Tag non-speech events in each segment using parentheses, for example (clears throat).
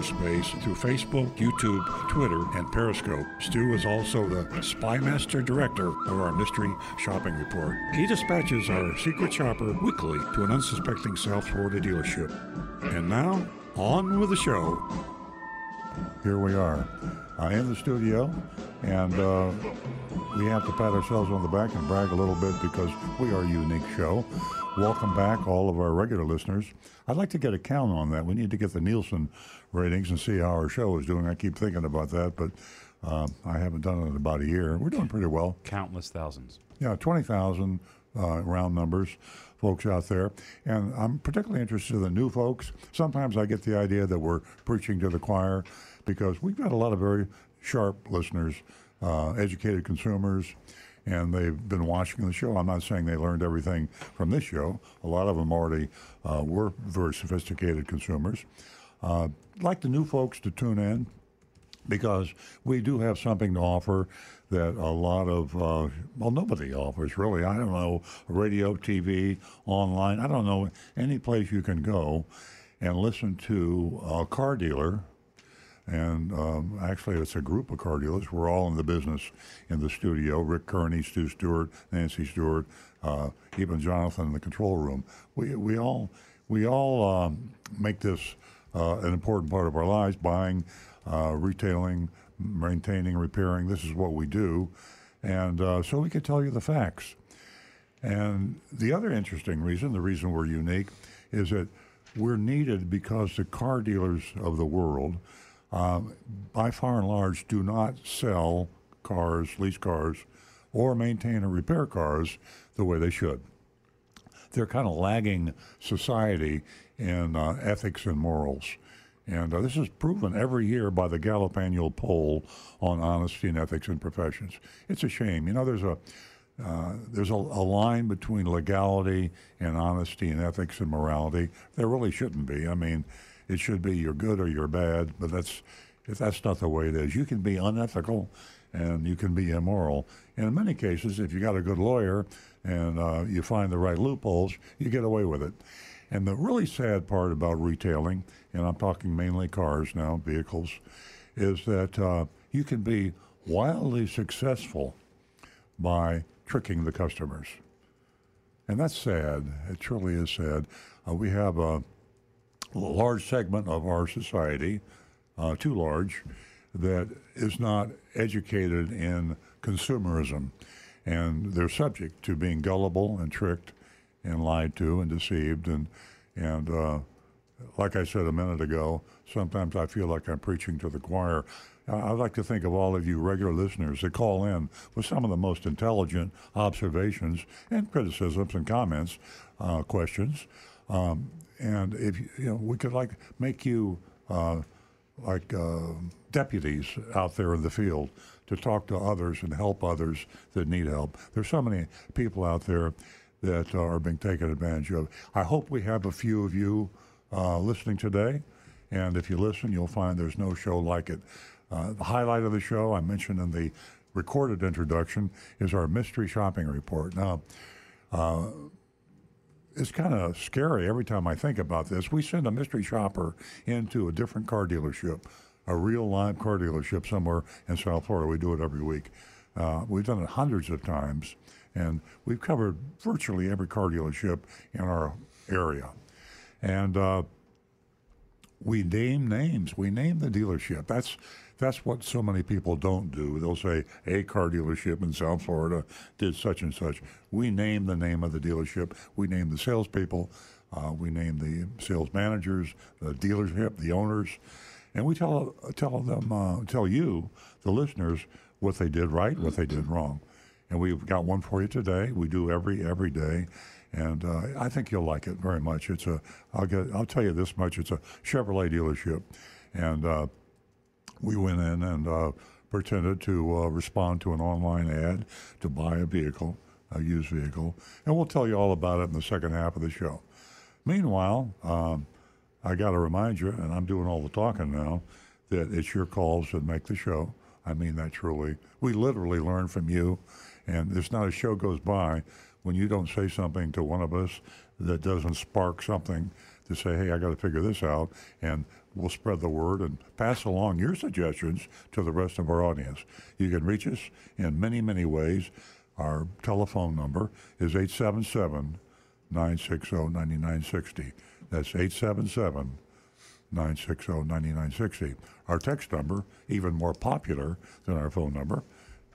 cyberspace through Facebook, YouTube, Twitter, and Periscope. Stu is also the Spymaster Director of our Mystery Shopping Report. He dispatches our secret shopper weekly to an unsuspecting South Florida dealership. And now, on with the show. Here we are uh, in the studio, and uh, we have to pat ourselves on the back and brag a little bit because we are a unique show. Welcome back, all of our regular listeners. I'd like to get a count on that. We need to get the Nielsen ratings and see how our show is doing. I keep thinking about that, but uh, I haven't done it in about a year. We're doing pretty well. Countless thousands. Yeah, 20,000 uh, round numbers, folks out there. And I'm particularly interested in the new folks. Sometimes I get the idea that we're preaching to the choir because we've got a lot of very sharp listeners, uh, educated consumers and they've been watching the show. I'm not saying they learned everything from this show. A lot of them already uh, were very sophisticated consumers. Like the new folks to tune in because we do have something to offer that a lot of, uh, well, nobody offers really. I don't know, radio, TV, online. I don't know any place you can go and listen to a car dealer and um, actually, it's a group of car dealers. We're all in the business in the studio. Rick Kearney, Stu Stewart, Nancy Stewart, uh, even Jonathan in the control room. We, we all, we all um, make this an important part of our lives buying, uh, retailing, maintaining, repairing. This is what we do. And uh, so we can tell you the facts. And the other interesting reason, the reason we're unique, is that we're needed because the car dealers of the world uh, by far and large, do not sell cars, lease cars, or maintain or repair cars the way they should. They're kind of lagging society in uh, ethics and morals. And uh, this is proven every year by the Gallup annual poll on honesty and ethics in professions. It's a shame. You know, there's a uh, there's a, a, line between legality and honesty and ethics and morality. There really shouldn't be. I mean, it should be you're good or you're bad, but that's that's not the way it is. You can be unethical and you can be immoral. And in many cases, if you got a good lawyer and uh, you find the right loopholes, you get away with it. And the really sad part about retailing, and I'm talking mainly cars now, vehicles, is that uh, you can be wildly successful by tricking the customers. And that's sad. It truly is sad. Uh, we have a large segment of our society, uh, too large, that is not educated in consumerism. And they're subject to being gullible and tricked and lied to and deceived. And, and uh, like I said a minute ago, sometimes I feel like I'm preaching to the choir. I'd like to think of all of you regular listeners that call in with some of the most intelligent observations and criticisms and comments, uh, questions. Um, and if you know, we could like make you uh, like uh, deputies out there in the field to talk to others and help others that need help. There's so many people out there that are being taken advantage of. I hope we have a few of you uh, listening today, and if you listen, you'll find there's no show like it. Uh, the highlight of the show I mentioned in the recorded introduction is our mystery shopping report. Now. Uh, it's kind of scary every time I think about this. We send a mystery shopper into a different car dealership, a real live car dealership somewhere in South Florida. We do it every week. Uh, we've done it hundreds of times, and we've covered virtually every car dealership in our area. And uh, we name names. We name the dealership. That's that's what so many people don't do. They'll say a car dealership in South Florida did such and such. We name the name of the dealership. We name the salespeople. Uh, we name the sales managers, the dealership, the owners, and we tell tell them uh, tell you, the listeners, what they did right, what they did wrong. And we've got one for you today. We do every every day, and uh, I think you'll like it very much. It's a I'll get I'll tell you this much. It's a Chevrolet dealership and uh, we went in and uh, pretended to uh, respond to an online ad to buy a vehicle, a used vehicle, and we'll tell you all about it in the second half of the show. Meanwhile, um, I got to remind you, and I'm doing all the talking now, that it's your calls that make the show. I mean that truly. We literally learn from you, and there's not a show goes by when you don't say something to one of us that doesn't spark something to say, hey, I got to figure this out, and we'll spread the word and pass along your suggestions to the rest of our audience. You can reach us in many, many ways. Our telephone number is 877 960 9960. That's 877 960 9960. Our text number, even more popular than our phone number,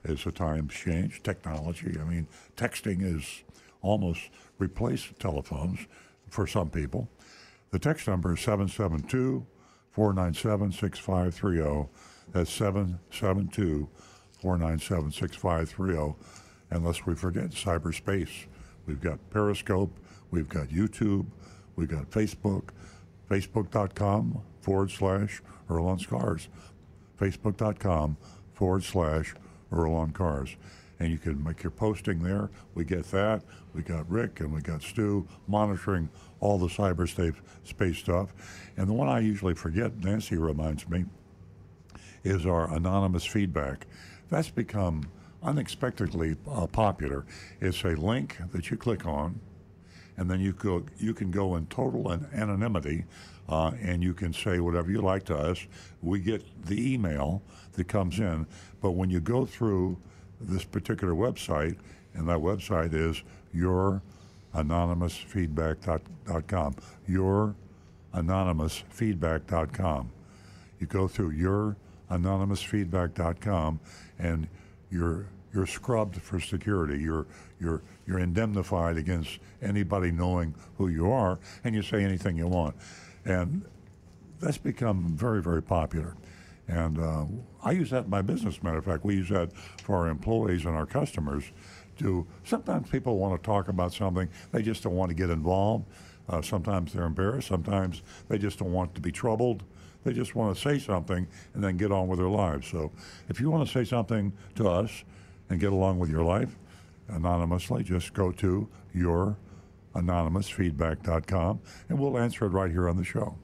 as the times change, technology. I mean, texting is almost replaced telephones for some people. The text number is 772 497 6530. That's 772 497 6530. Unless we forget cyberspace. We've got Periscope, we've got YouTube, we've got Facebook, facebook.com forward slash Earl on Cars, facebook.com forward slash Earl on Cars. And you can make your posting there. We get that. We got Rick and we got Stu monitoring all the cyberspace space stuff. And the one I usually forget, Nancy reminds me, is our anonymous feedback. That's become unexpectedly uh, popular. It's a link that you click on, and then you go, you can go in total an- anonymity, uh, and you can say whatever you like to us. We get the email that comes in, but when you go through this particular website, and that website is youranonymousfeedback.com. Youranonymousfeedback.com. You go through youranonymousfeedback.com, and you're you're scrubbed for security. You're you're you're indemnified against anybody knowing who you are, and you say anything you want, and that's become very very popular. And uh, I use that in my business. Matter of fact, we use that for our employees and our customers. To sometimes people want to talk about something, they just don't want to get involved. Uh, sometimes they're embarrassed. Sometimes they just don't want to be troubled. They just want to say something and then get on with their lives. So if you want to say something to us and get along with your life anonymously, just go to youranonymousfeedback.com and we'll answer it right here on the show.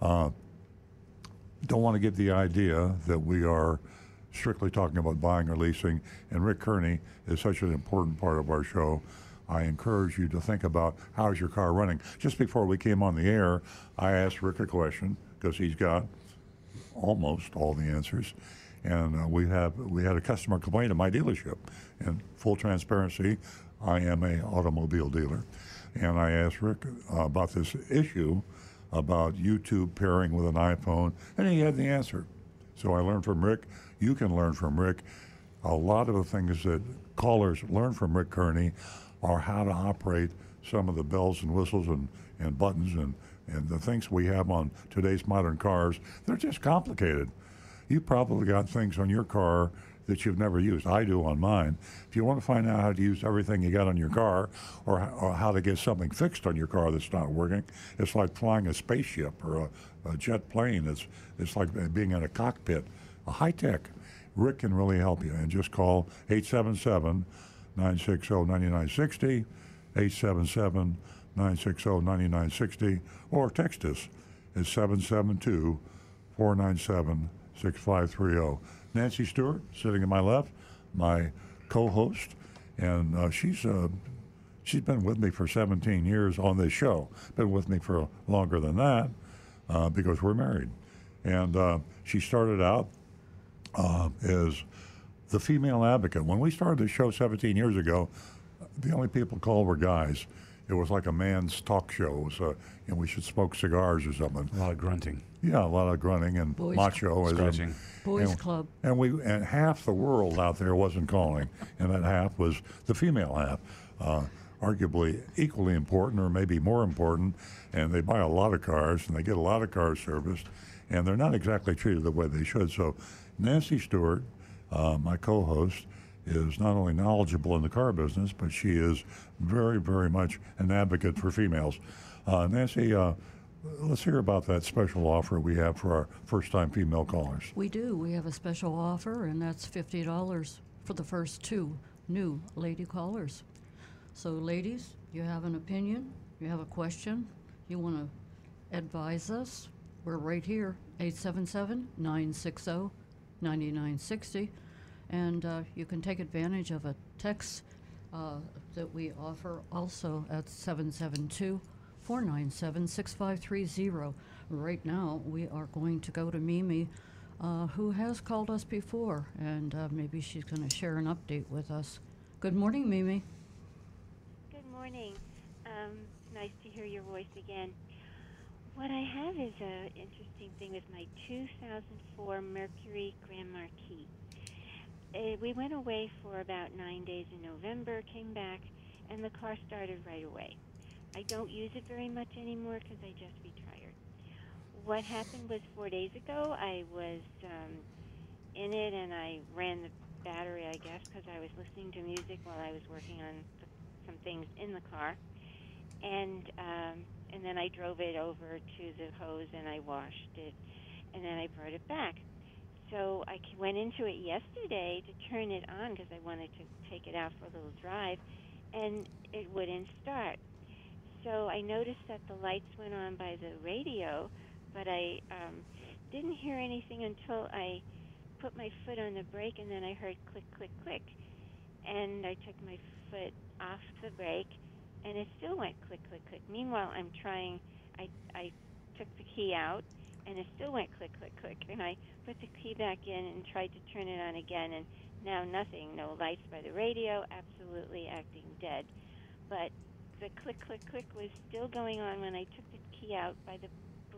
Uh, don't want to give the idea that we are strictly talking about buying or leasing, and Rick Kearney is such an important part of our show. I encourage you to think about how's your car running. Just before we came on the air, I asked Rick a question because he's got almost all the answers. And uh, we have we had a customer complaint at my dealership. And full transparency, I am a automobile dealer, and I asked Rick uh, about this issue about Bluetooth pairing with an iPhone, and he had the answer. So I learned from Rick. You can learn from Rick. A lot of the things that callers learn from Rick Kearney are how to operate some of the bells and whistles and, and buttons and, and the things we have on today's modern cars. They're just complicated. You probably got things on your car that you've never used. I do on mine. If you want to find out how to use everything you got on your car or, or how to get something fixed on your car that's not working, it's like flying a spaceship or a, a jet plane. It's, it's like being in a cockpit, a high tech. Rick can really help you. And just call 877 960 9960, 877 960 9960, or text us at 772 497 6530. Nancy Stewart, sitting to my left, my co-host, and uh, she's uh, she's been with me for 17 years on this show. Been with me for longer than that uh, because we're married, and uh, she started out uh, as the female advocate. When we started the show 17 years ago, the only people called were guys. It was like a man's talk show. It was, uh, and we should smoke cigars or something. A lot of grunting. Yeah, a lot of grunting and Boys macho. as in- Scratching. Boys and, Club. And we and half the world out there wasn't calling, and that half was the female half, uh, arguably equally important or maybe more important. And they buy a lot of cars and they get a lot of cars serviced, and they're not exactly treated the way they should. So, Nancy Stewart, uh, my co-host, is not only knowledgeable in the car business, but she is very, very much an advocate for females. Uh, Nancy, uh, let's hear about that special offer we have for our first-time female callers. We do. We have a special offer, and that's fifty dollars for the first two new lady callers. So, ladies, you have an opinion, you have a question, you want to advise us, we're right here, 877 960 9960. And uh, you can take advantage of a text uh, that we offer also at 772 497 6530. Right now, we are going to go to Mimi, uh, who has called us before, and uh, maybe she's going to share an update with us. Good morning, Mimi. Good morning. Um, nice to hear your voice again. What I have is an interesting thing with my 2004 Mercury Grand Marquis. Uh, we went away for about nine days in November, came back, and the car started right away. I don't use it very much anymore because I just retired. What happened was four days ago, I was um, in it and I ran the battery, I guess, because I was listening to music while I was working on the, some things in the car. And um, and then I drove it over to the hose and I washed it, and then I brought it back. So I went into it yesterday to turn it on because I wanted to take it out for a little drive, and it wouldn't start. So I noticed that the lights went on by the radio, but I um, didn't hear anything until I put my foot on the brake, and then I heard click, click, click, and I took my foot off the brake, and it still went click, click, click. Meanwhile, I'm trying. I I took the key out, and it still went click, click, click. And I put the key back in and tried to turn it on again, and now nothing. No lights by the radio. Absolutely acting dead. But the click, click, click was still going on when I took the key out by the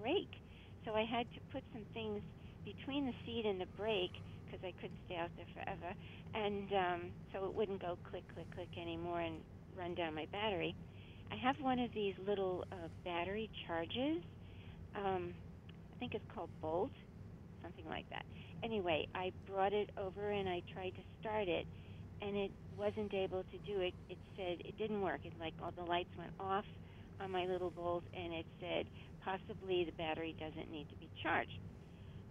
brake. So I had to put some things between the seat and the brake because I couldn't stay out there forever, and um, so it wouldn't go click, click, click anymore and run down my battery. I have one of these little uh, battery charges. Um, I think it's called Bolt, something like that. Anyway, I brought it over and I tried to start it, and it wasn't able to do it. It said it didn't work. It like all the lights went off on my little Bolt, and it said possibly the battery doesn't need to be charged.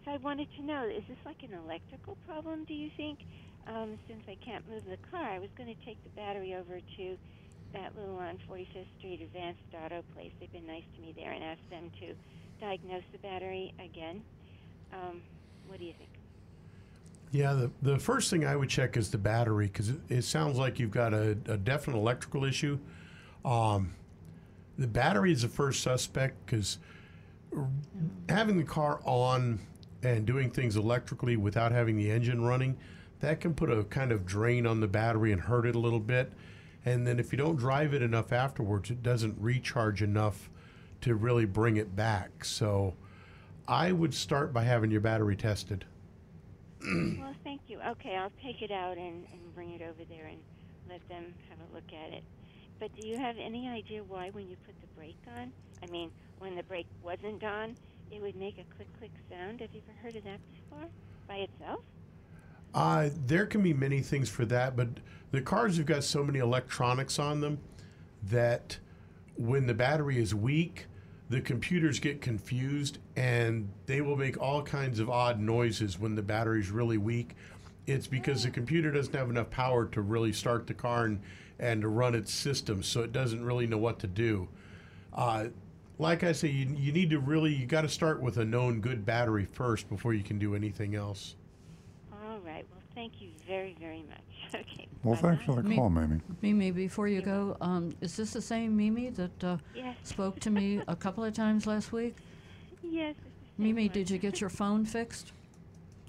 So I wanted to know, is this like an electrical problem, do you think? Um, since I can't move the car, I was going to take the battery over to that little on 45th Street Advanced Auto place. They've been nice to me there and asked them to diagnose the battery again. Um, what do you think? Yeah, the, the first thing I would check is the battery because it, it sounds like you've got a, a definite electrical issue. Um, the battery is the first suspect because having the car on and doing things electrically without having the engine running, that can put a kind of drain on the battery and hurt it a little bit. And then if you don't drive it enough afterwards, it doesn't recharge enough to really bring it back. So I would start by having your battery tested. (clears throat) well, thank you. Okay, I'll take it out and, and bring it over there and let them have a look at it. But do you have any idea why, when you put the brake on, I mean, when the brake wasn't on, it would make a click click sound? Have you ever heard of that before by itself? Uh, there can be many things for that, but the cars have got so many electronics on them that when the battery is weak, the computers get confused and they will make all kinds of odd noises when the battery's really weak. It's because the computer doesn't have enough power to really start the car and, and to run its system, so it doesn't really know what to do. Uh, like I say, you, you need to really, you got to start with a known good battery first before you can do anything else. All right. Well, thank you very, very much. (laughs) Okay. Well, bye-bye. thanks for the Me- call, Mimi. Mimi, before you go, um, is this the same Mimi that uh, Yes. (laughs) spoke to me a couple of times last week? Yes. it's the same Mimi, one. did you get your phone fixed?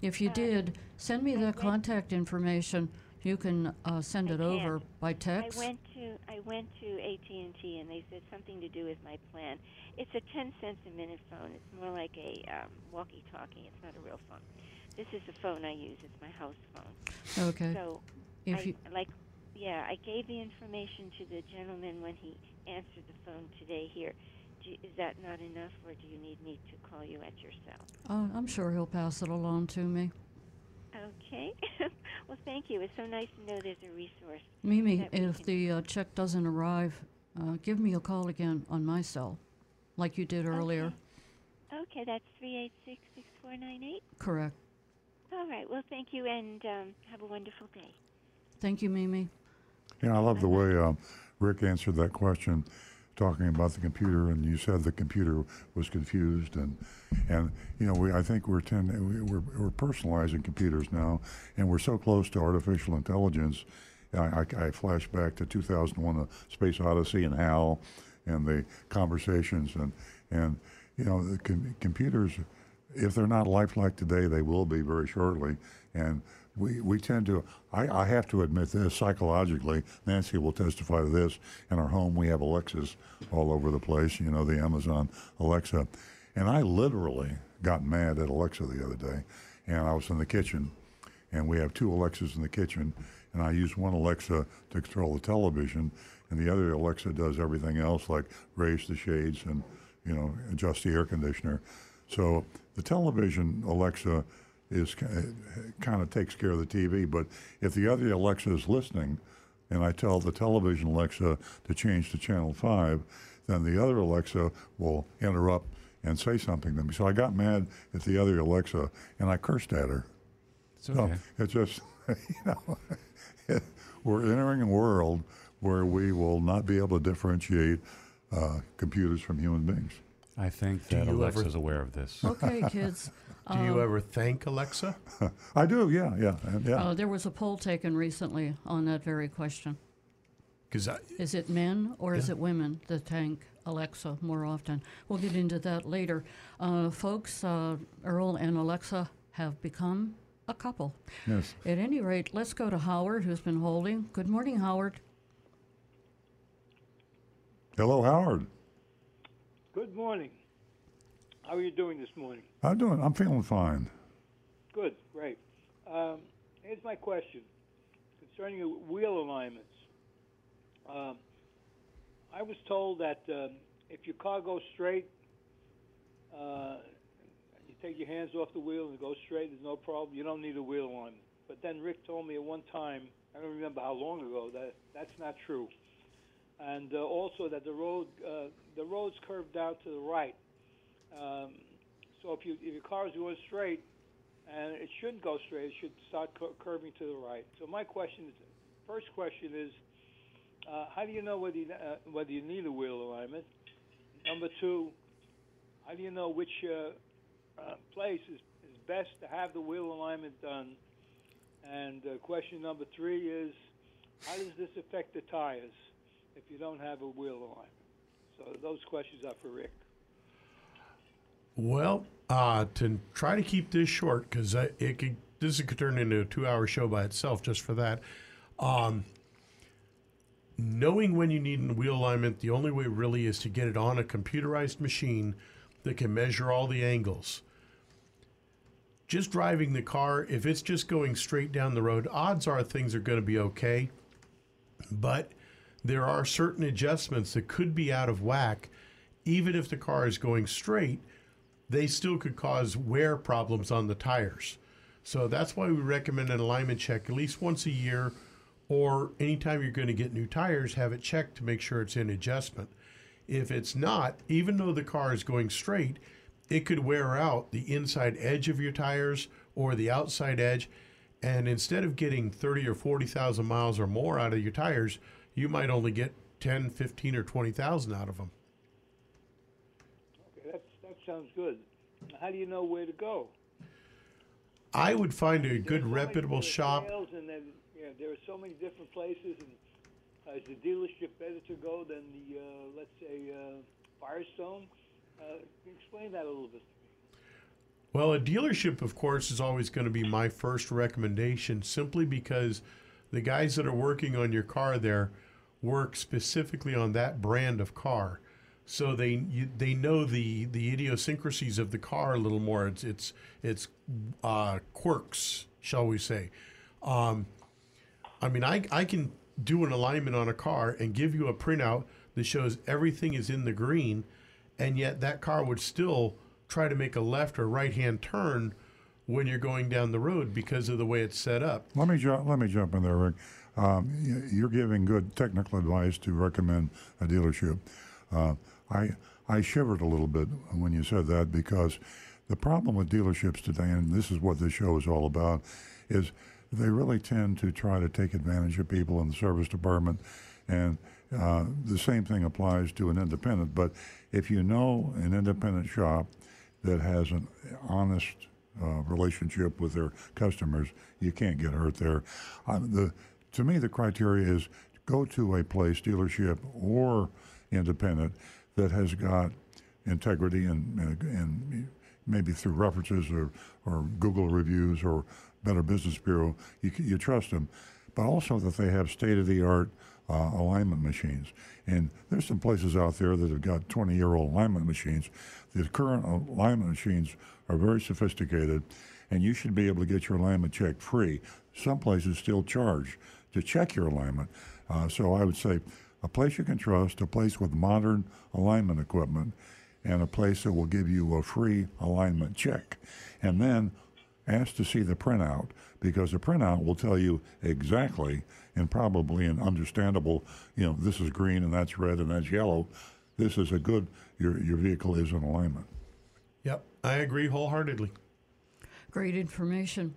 If you Uh, did, send me I that went- contact information. You can uh, send I it over can't. by I text. went to I went to AT and T and they said something to do with my plan. It's a ten cents a minute phone. It's more like a um, walkie-talkie. It's not a real phone. This is the phone I use. It's my house phone. Okay. So If I, you, like, yeah, I gave the information to the gentleman when he answered the phone today here. Do, is that not enough, or do you need me to call you at your cell? oh, I'm sure he'll pass it along to me. Okay. (laughs) well, thank you. It's so nice to know there's a resource. Mimi, if the uh, check doesn't arrive, uh, give me a call again on my cell. like you did earlier. Okay, that's 386 6498. Correct. All right, well, thank you and um, have a wonderful day. Thank you, Mimi. Yeah, I love the way um, Rick answered that question, talking about the computer, and you said the computer was confused, and and you know we I think we're tend, we, we're we're personalizing computers now, and we're so close to artificial intelligence. I, I, I flash back to 2001, the Space Odyssey, and HAL, and the conversations, and and you know the com- computers if they're not lifelike today, they will be very shortly. And we, we tend to, I, I have to admit this psychologically, Nancy will testify to this. In our home, we have Alexas all over the place, you know, the Amazon Alexa. And I literally got mad at Alexa the other day. And I was in the kitchen, and we have two Alexas in the kitchen. And I use one Alexa to control the television, and the other Alexa does everything else, like raise the shades and, you know, adjust the air conditioner. So the television Alexa is kind of takes care of the TV, but if the other Alexa is listening, and I tell the television Alexa to change to channel five, then the other Alexa will interrupt and say something to me. So I got mad at the other Alexa and I cursed at her. It's okay. So it's just, (laughs) you know, (laughs) we're entering a world where we will not be able to differentiate uh, computers from human beings. I think Do that you ever- Alexa's aware of this. Okay, (laughs) kids. Do you ever thank Alexa? (laughs) I do, yeah, yeah, yeah. Uh, there was a poll taken recently on that very question. Because Is it men or is it women that thank Alexa more often? We'll get into that later. Uh, folks, uh, Earl and Alexa have become a couple. yes. At any rate, let's go to Howard, who's been holding. Good morning, Howard. Hello, Howard. Good morning. How are you doing this morning? I'm doing. I'm feeling fine. Good, great. Um, here's my question concerning wheel alignments. Um, I was told that um, if your car goes straight, uh, you take your hands off the wheel and it goes straight, there's no problem. You don't need a wheel alignment. But then Rick told me at one time, I don't remember how long ago, that that's not true. And uh, also that the road, uh, the road's curved out to the right. Um, so if you if your car is going straight, and it shouldn't go straight, it should start cur- curving to the right. So my question is, first question is, uh, how do you know whether you, uh, whether you need a wheel alignment? Number two, how do you know which uh, uh, place is, is best to have the wheel alignment done? And uh, question number three is, how does this affect the tires if you don't have a wheel alignment? So those questions are for Rick. Well, uh, to try to keep this short, because it could this could turn into a two-hour show by itself just for that. Um, knowing when you need a wheel alignment, the only way really is to get it on a computerized machine that can measure all the angles. Just driving the car, if it's just going straight down the road, odds are things are going to be okay. But there are certain adjustments that could be out of whack, even if the car is going straight they still could cause wear problems on the tires. So that's why we recommend an alignment check at least once a year, or anytime you're going to get new tires, have it checked to make sure it's in adjustment. If it's not, even though the car is going straight, it could wear out the inside edge of your tires or the outside edge. And instead of getting 30 or 40,000 miles or more out of your tires, you might only get 10, 15, or 20,000 out of them. Okay, that's, that sounds good. How do you know where to go? I would find a good so reputable shop. And then, yeah, there are so many different places, and uh, is the dealership better to go than the, uh, let's say, uh, Firestone? Uh, explain that a little bit to me? Well, a dealership, of course, is always going to be my first recommendation simply because the guys that are working on your car there work specifically on that brand of car. So they they know the, the idiosyncrasies of the car a little more. It's it's it's uh, quirks, shall we say? Um, I mean, I I can do an alignment on a car and give you a printout that shows everything is in the green, and yet that car would still try to make a left or right hand turn when you're going down the road because of the way it's set up. Let me ju- let me jump in there, Rick. Um, you're giving good technical advice to recommend a dealership. Uh, I I shivered a little bit when you said that because the problem with dealerships today, and this is what this show is all about, is they really tend to try to take advantage of people in the service department. And uh, the same thing applies to an independent. But if you know an independent shop that has an honest uh, relationship with their customers, you can't get hurt there. Uh, the, to me, the criteria is go to a place, dealership or independent, that has got integrity and, and, and maybe through references or, or Google reviews or Better Business Bureau, you, you trust them. But also that they have state of the art uh, alignment machines. And there's some places out there that have got 20 year old alignment machines. The current alignment machines are very sophisticated, and you should be able to get your alignment checked free. Some places still charge to check your alignment. Uh, so I would say a place you can trust, a place with modern alignment equipment, and a place that will give you a free alignment check. And then ask to see the printout because the printout will tell you exactly and probably an understandable, you know, this is green and that's red and that's yellow. This is a good, your, your vehicle is in alignment. Yep, I agree wholeheartedly. Great information.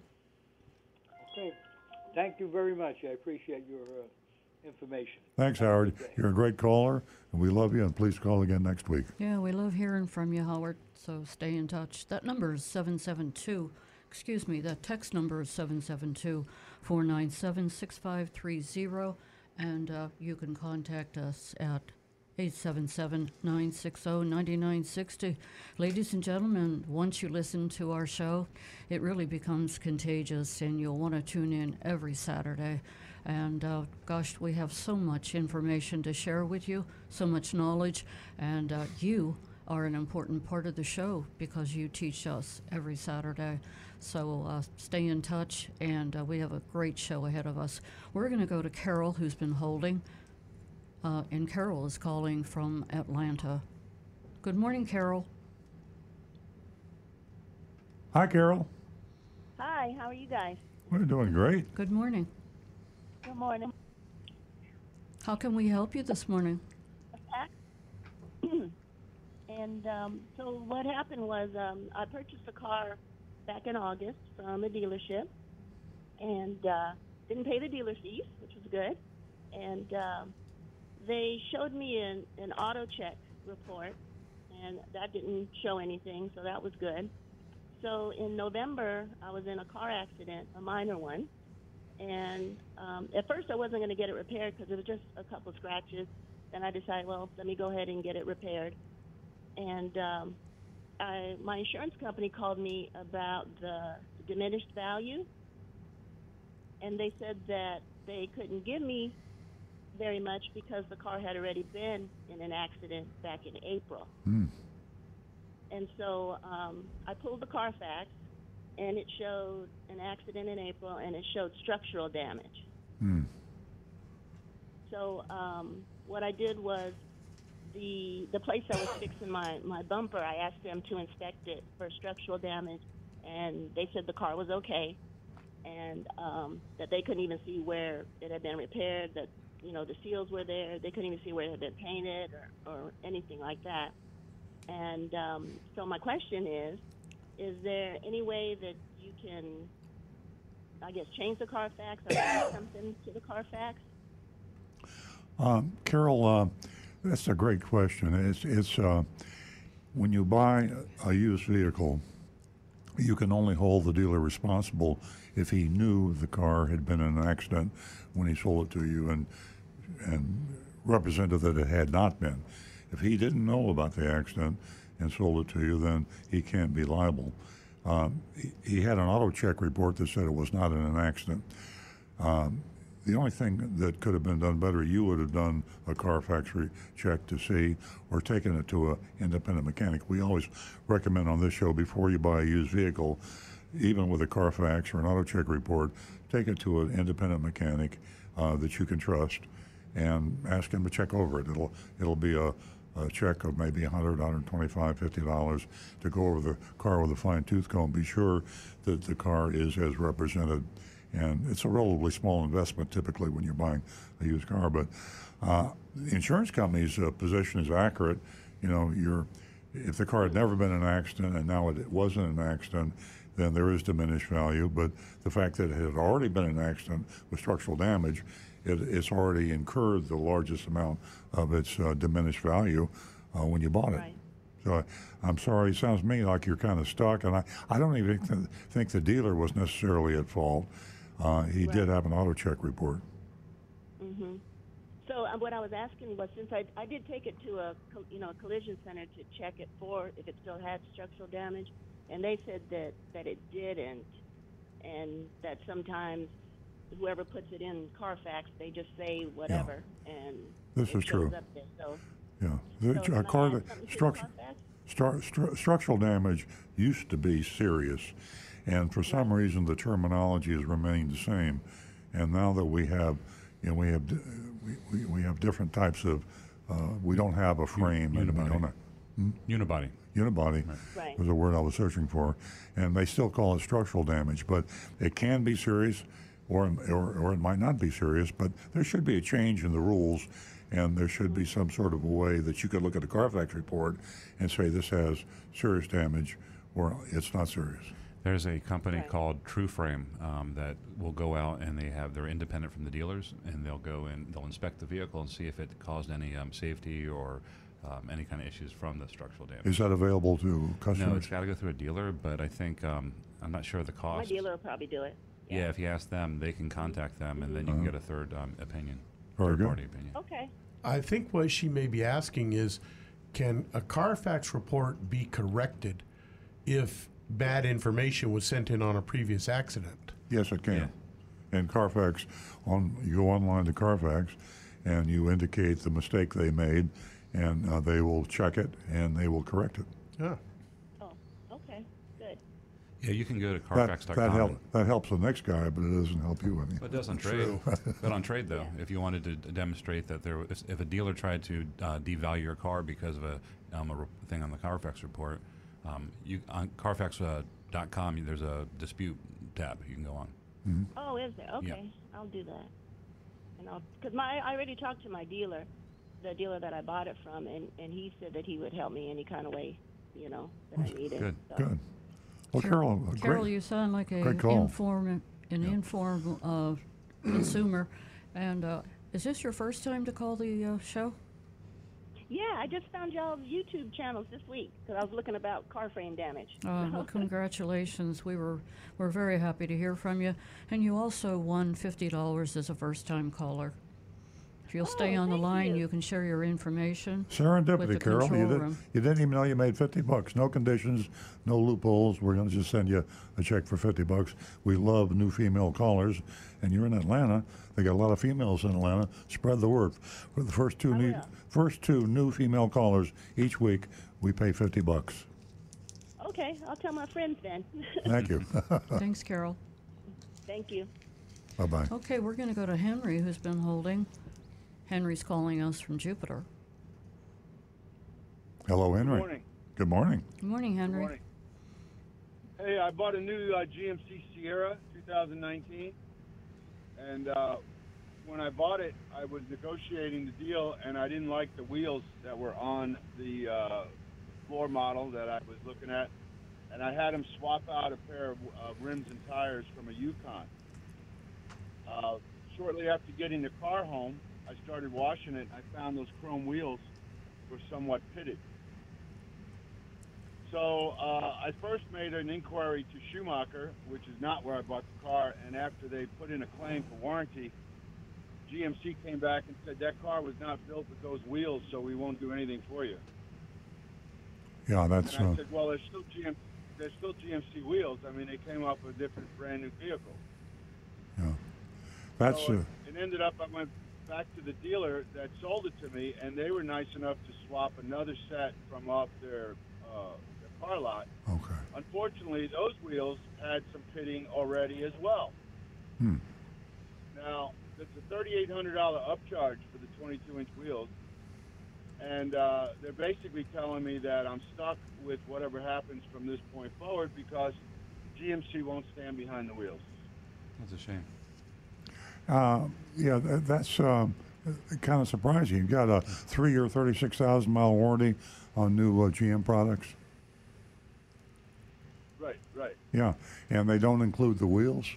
Okay. Thank you very much. I appreciate your uh, information. Thanks, Howard. You're a great caller, and we love you, and please call again next week. Yeah, we love hearing from you, Howard. So stay in touch. That number is 772. Excuse me, that text number is 772 497 6530. And uh, you can contact us at 877 960 9960. Ladies and gentlemen, once you listen to our show, it really becomes contagious, and you'll want to tune in every Saturday. And uh, gosh, we have so much information to share with you, so much knowledge, and uh, you are an important part of the show because you teach us every Saturday. So uh, stay in touch, and uh, we have a great show ahead of us. We're going to go to Carol, who's been holding, uh, and Carol is calling from Atlanta. Good morning, Carol. Hi, Carol. Hi, how are you guys? We're doing great. Good morning. Good morning. How can we help you this morning? (clears throat) and um, so what happened was um, I purchased a car back in August from a dealership, and uh, didn't pay the dealer fees, which was good. And um, they showed me an, an auto check report, and that didn't show anything, so that was good. So in November, I was in a car accident, a minor one, and um, at first I wasn't going to get it repaired because it was just a couple scratches. Then I decided, well, let me go ahead and get it repaired. And um, I, my insurance company called me about the diminished value, and they said that they couldn't give me very much because the car had already been in an accident back in April. And so um, I pulled the Carfax, and it showed an accident in April, and it showed structural damage. So um, what I did was the the place I was fixing my my bumper, I asked them to inspect it for structural damage, and they said the car was okay, and um, that they couldn't even see where it had been repaired. That you know the seals were there. They couldn't even see where it had been painted or, or anything like that. And um, so my question is, is there any way that you can, I guess, change the Carfax or add (coughs) something to the Carfax? Um, Carol, uh, that's a great question. It's, it's uh, when you buy a used vehicle, you can only hold the dealer responsible if he knew the car had been in an accident when he sold it to you and and represented that it had not been. If he didn't know about the accident and sold it to you, then he can't be liable. Um, he, he had an auto check report that said it was not in an accident. Um, the only thing that could have been done better, you would have done a Carfax check to see, or taken it to an independent mechanic. We always recommend on this show before you buy a used vehicle, even with a Carfax or an auto check report, take it to an independent mechanic uh, that you can trust, and ask him to check over it. It'll it'll be a, a check of maybe 100 125 50 dollars to go over the car with a fine tooth comb. Be sure that the car is as represented and it's a relatively small investment typically when you're buying a used car. But uh, the insurance company's uh, position is accurate. you know, you're if the car had never been an accident and now it wasn't an accident, then there is diminished value. But the fact that it had already been an accident with structural damage, it, it's already incurred the largest amount of its uh, diminished value uh, when you bought it. Right. So I, I'm sorry. It sounds to me like you're kind of stuck, and I, I don't even th- think the dealer was necessarily at fault. Uh, he did have an auto check report. So uh, what I was asking was, since I, I did take it to a you know a collision center to check it for if it still had structural damage, and they said that that it didn't, and that sometimes whoever puts it in Carfax, they just say whatever, and This it is true. shows Up there. So, Yeah, so the, can car add that something to structure. Carfax? Stru- stru- structural damage used to be serious, and for some reason the terminology has remained the same. And now that we have, you know, we have, di- we, we, we have different types of, uh, we don't have a frame and we unibody. don't have, Unibody. unibody Right. was the word I was searching for, and they still call it structural damage, but it can be serious, or, or, or it might not be serious. But there should be a change in the rules, and there should be some sort of a way that you could look at the Carfax report and say this has serious damage, or it's not serious. There's a company Right. called TrueFrame um, that will go out and they have they're independent from the dealers and they'll go in they'll inspect the vehicle and see if it caused any um, safety or um, any kind of issues from the structural damage. Is that available to customers? no, it's got to go through a dealer, but I think um, I'm not sure of the cost. My dealer will probably do it. Yeah, if you ask them, they can contact them and then you can get a third um, opinion, Very third good. party opinion. Okay. I think what she may be asking is, can a Carfax report be corrected if bad information was sent in on a previous accident? Yes, it can. Yeah. And Carfax, on you go online to Carfax, and you indicate the mistake they made, and uh, they will check it and they will correct it. Yeah. Okay. Good. Yeah, you can go to Carfax.com. that, help, that helps the next guy, but it doesn't help you any. But it does on trade. (laughs) but on trade, though, if you wanted to demonstrate that there, was, if a dealer tried to uh, devalue your car because of a, um, a re- thing on the Carfax report, um, you on Carfax.com, there's a dispute tab you can go on. Oh, is there? Okay, I'll do that. And I'll, cause my, I already talked to my dealer, the dealer that I bought it from, and, and he said that he would help me any kind of way, you know, that I needed. good. So, Good. Well, Carol, uh, Carol, great. you sound like a great call. informed, an informed uh, consumer. And uh, is this your first time to call the uh, show? Yeah, I just found y'all's YouTube channels this week, cause I was looking about car frame damage. Uh, well, (laughs) congratulations. We were we're very happy to hear from you. And you also won fifty dollars as a first time caller. If you'll oh, stay Oh, on the line, you. you can share your information. Serendipity, Carol. You, did, you didn't even know you made 50 bucks. No conditions, no loopholes. We're going to just send you a check for 50 bucks. We love new female callers. And you're in Atlanta. They got a lot of females in Atlanta. Spread the word. For the first two, oh, new, yeah. first two new female callers each week, we pay 50 bucks. Okay, I'll tell my friends then. (laughs) Thank you. (laughs) Thanks, Carol. Thank you. bye bye. Okay, we're going to go to Henry, who's been holding. Henry's calling us from Jupiter. Hello, Henry. morning. Good morning. Good morning, Henry. Morning. Hey, I bought a new uh, GMC Sierra 2019, and uh, when I bought it, I was negotiating the deal, and I didn't like the wheels that were on the uh, floor model that I was looking at, and I had them swap out a pair of uh, rims and tires from a Yukon. Uh, shortly after getting the car home, I started washing it. I found those chrome wheels were somewhat pitted. So uh, I first made an inquiry to Schumacher, which is not where I bought the car, and after they put in a claim for warranty, GMC came back and said that car was not built with those wheels, so we won't do anything for you. Yeah, that's. And I Uh, said, well, there's still GM, there's still GMC wheels. I mean, they came off a different brand new vehicle. yeah. That's. So Uh, it ended up, I went back to the dealer that sold it to me, and they were nice enough to swap another set from off their, uh, their car lot. okay. Unfortunately, those wheels had some pitting already as well. Hmm. Now, it's a $3,800 upcharge for the 22-inch wheels, and uh, they're basically telling me that I'm stuck with whatever happens from this point forward because GMC won't stand behind the wheels. That's a shame. Uh, yeah, tha- that's. Um, kind of surprising. You've got a three-year, 36,000 mile warranty on new uh, GM products. Right, right. Yeah, and they don't include the wheels.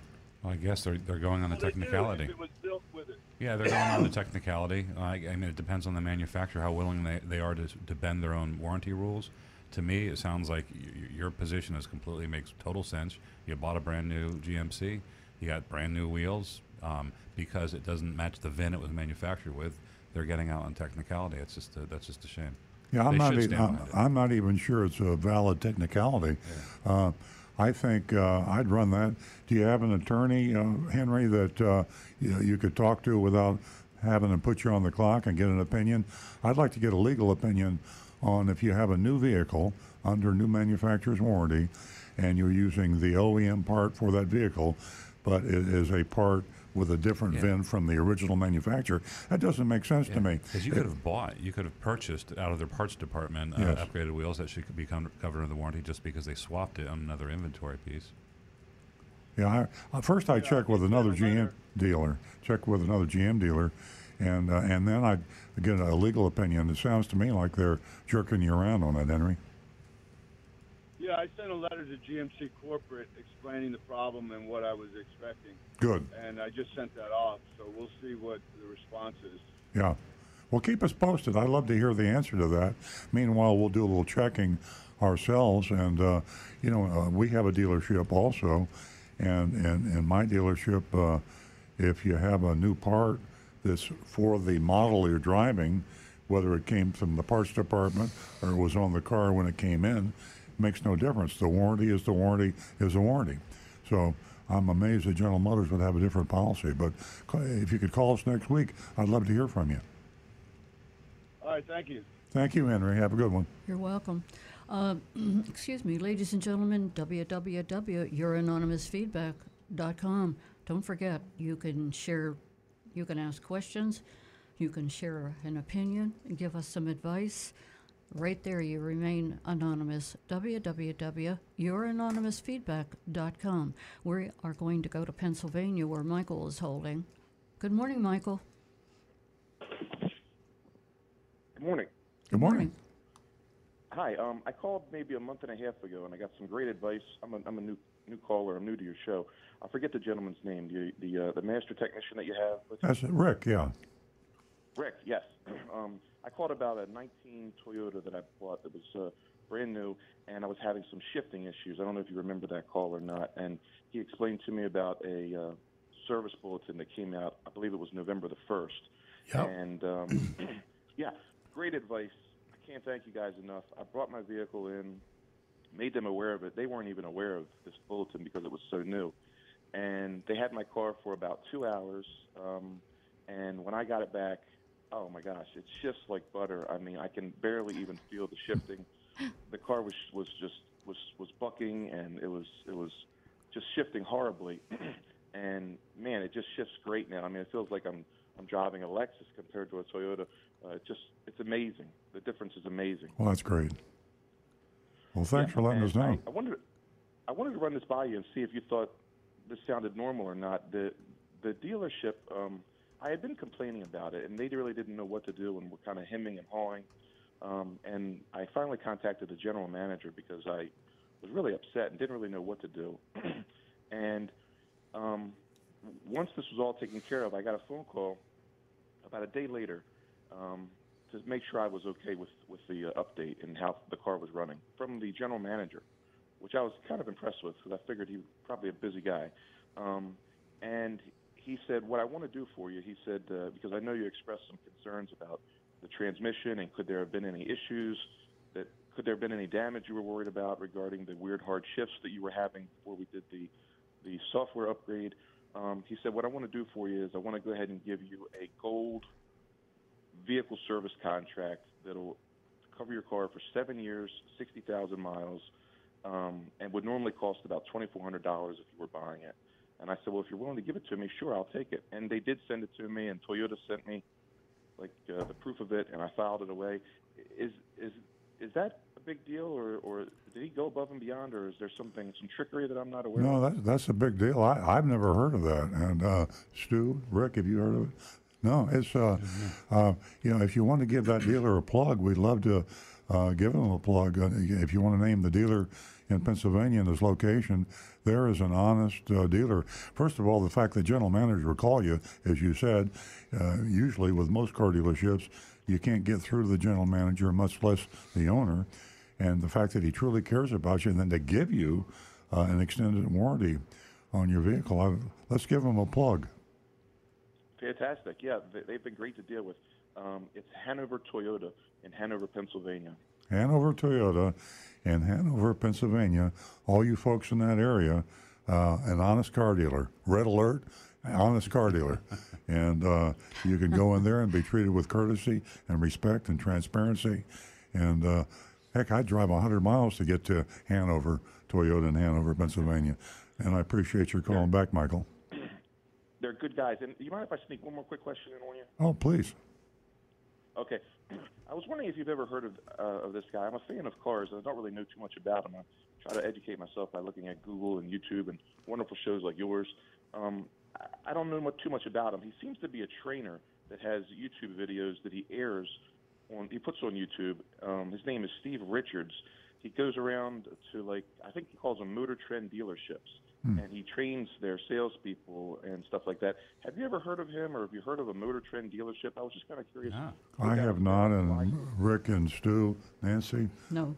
Well, I guess they're, they're going on the Well, they do technicality. It was built with it. Yeah, they're going on the technicality. Uh, I, I mean, it depends on the manufacturer how willing they, they are to, to bend their own warranty rules. To me, it sounds like y- y- your position is completely makes total sense. You bought a brand new GMC, you got brand new wheels um, because it doesn't match the VIN it was manufactured with. They're getting out on technicality. It's just a, that's just a shame. Yeah, I'm They not. should e- I'm. I'm not even sure it's a valid technicality. Uh, I think uh, I'd run that. Do you have an attorney, uh, Henry, that uh, you, you could talk to without having to put you on the clock and get an opinion? I'd like to get a legal opinion on if you have a new vehicle under new manufacturer's warranty, and you're using the OEM part for that vehicle, but it is a part with a different Yeah. VIN from the original manufacturer. That doesn't make sense to me. Because you It- could have bought, you could have purchased out of their parts department uh, Yes. upgraded wheels that should become covered under the warranty just because they swapped it on another inventory piece. Yeah, I, uh, first I check with another GM dealer, check with another GM dealer, and uh, and then I get a legal opinion. It sounds to me like they're jerking you around on that, Henry. Yeah, I sent a letter to GMC Corporate explaining the problem and what I was expecting, Good, and I just sent that off. So we'll see what the response is. yeah. Well, keep us posted. I'd love to hear the answer to that. Meanwhile, we'll do a little checking ourselves, and uh, you know, uh, we have a dealership also, and and in my dealership, uh, if you have a new part that's for the model you're driving, whether it came from the parts department or it was on the car when it came in, makes no difference. The warranty is the warranty is a warranty. So I'm amazed that General Motors would have a different policy. But if you could call us next week, I'd love to hear from you. All right, thank you. Thank you, Henry. Have a good one. You're welcome. Uh, (clears throat) excuse me, ladies and gentlemen, www.youranonymousfeedback.com. Don't forget, you can share, you can ask questions, you can share an opinion, and give us some advice. Right there, you remain anonymous. www.youranonymousfeedback.com. We are going to go to Pennsylvania, where Michael is holding. Good morning, Michael. Good morning. Good morning. Hi. Um, I called maybe a month and a half ago, and I got some great advice. I'm a, I'm a new new caller. I'm new to your show. I forget the gentleman's name. The the uh, the master technician that you have. What's That's. Rick. Yeah. Rick, yes. (clears throat) Um, I called about a 19 Toyota that I bought that was uh, brand new, and I was having some shifting issues. I don't know if you remember that call or not. And he explained to me about a uh, service bulletin that came out. I believe it was November the first. Yep. And um, (clears throat) yeah, great advice. I can't thank you guys enough. I brought my vehicle in, made them aware of it. They weren't even aware of this bulletin because it was so new. And they had my car for about two hours. Um, and when I got it back, oh my gosh, it shifts like butter. I mean, I can barely even feel the shifting. The car was was just was was bucking, and it was it was just shifting horribly. (clears throat) and man, it just shifts great now. I mean, it feels like I'm I'm driving a Lexus compared to a Toyota. Uh, it just it's amazing. The difference is amazing. Well, that's great. Well, thanks Yeah, for letting us know. I, I wanted, I wanted to run this by you and see if you thought this sounded normal or not. The the dealership, um, I had been complaining about it, and they really didn't know what to do, and were kind of hemming and hawing. Um, and I finally contacted the general manager because I was really upset and didn't really know what to do. (clears throat) and um, once this was all taken care of, I got a phone call about a day later um, to make sure I was okay with with the uh, update and how the car was running from the general manager, which I was kind of impressed with because I figured he was probably a busy guy. Um, and he said, "What I want to do for you," he said, uh, because I know you expressed some concerns about the transmission and could there have been any issues that could there have been any damage you were worried about regarding the weird hard shifts that you were having before we did the the software upgrade. Um, he said, "What I want to do for you is I want to go ahead and give you a gold vehicle service contract that'll cover your car for seven years, sixty thousand miles, um, and would normally cost about twenty four hundred dollars if you were buying it." And I said, "Well, if you're willing to give it to me, sure, I'll take it." And they did send it to me, and Toyota sent me like uh, the proof of it, and I filed it away. Is is is that a big deal, or or did he go above and beyond, or is there something some trickery that I'm not aware of? No, that, that's a big deal. I, I've never heard of that. And uh, Stu, Rick, have you heard of it? No, it's uh, uh, you know, if you want to give that dealer a plug, we'd love to uh, give him a plug. Uh, if you want to name the dealer in Pennsylvania in his location, there is an honest uh, dealer. First of all, the fact that general manager will call you, as you said, uh, usually with most car dealerships, you can't get through to the general manager, much less the owner. And the fact that he truly cares about you, and then to give you uh, an extended warranty on your vehicle, I, let's give him a plug. Fantastic. Yeah, they, they've been great to deal with. Um, it's Hanover Toyota in Hanover, Pennsylvania. Hanover Toyota in Hanover, Pennsylvania. All you folks in that area, uh, an honest car dealer. Red alert, honest car dealer. (laughs) and uh, you can go in there and be treated with courtesy and respect and transparency. And uh, heck, I'd drive 100 miles to get to Hanover Toyota in Hanover, Pennsylvania. And I appreciate your calling back, Michael. They're good guys. And do you mind if I sneak one more quick question in on you? Oh, please. Okay. I was wondering if you've ever heard of, uh, of this guy. I'm a fan of cars. and I don't really know too much about him. I try to educate myself by looking at Google and YouTube and wonderful shows like yours. Um, I- don't know much, too much about him. He seems to be a trainer that has YouTube videos that he airs on. He puts on YouTube. Um, his name is Steve Richards. He goes around to like I think he calls them Motor Trend dealerships, and he trains their salespeople and stuff like that. Have you ever heard of him, or have you heard of a Motor Trend dealership? I was just kind of curious. Ah. I have not, and Rick and Stu, Nancy, No.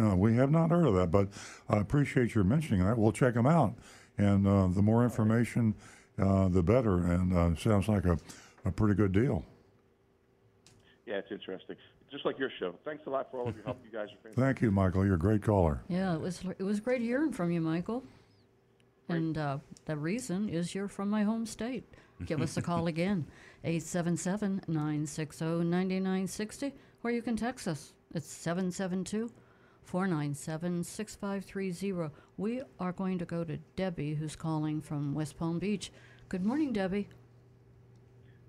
Uh, we have not heard of that, but I appreciate your mentioning that. We'll check them out, and uh, the more information, uh, the better. And uh, sounds like a, a pretty good deal. Yeah, it's interesting. Just like your show. Thanks a lot for all of your help. You guys are fantastic. (laughs) Thank you, Michael. You're a great caller. Yeah, it was it was great hearing from you, Michael. And uh, the reason is you're from my home state. Give us a call (laughs) again, 877-960-9960, or you can text us. It's 772-497-6530. We are going to go to Debbie, who's calling from West Palm Beach. Good morning, Debbie.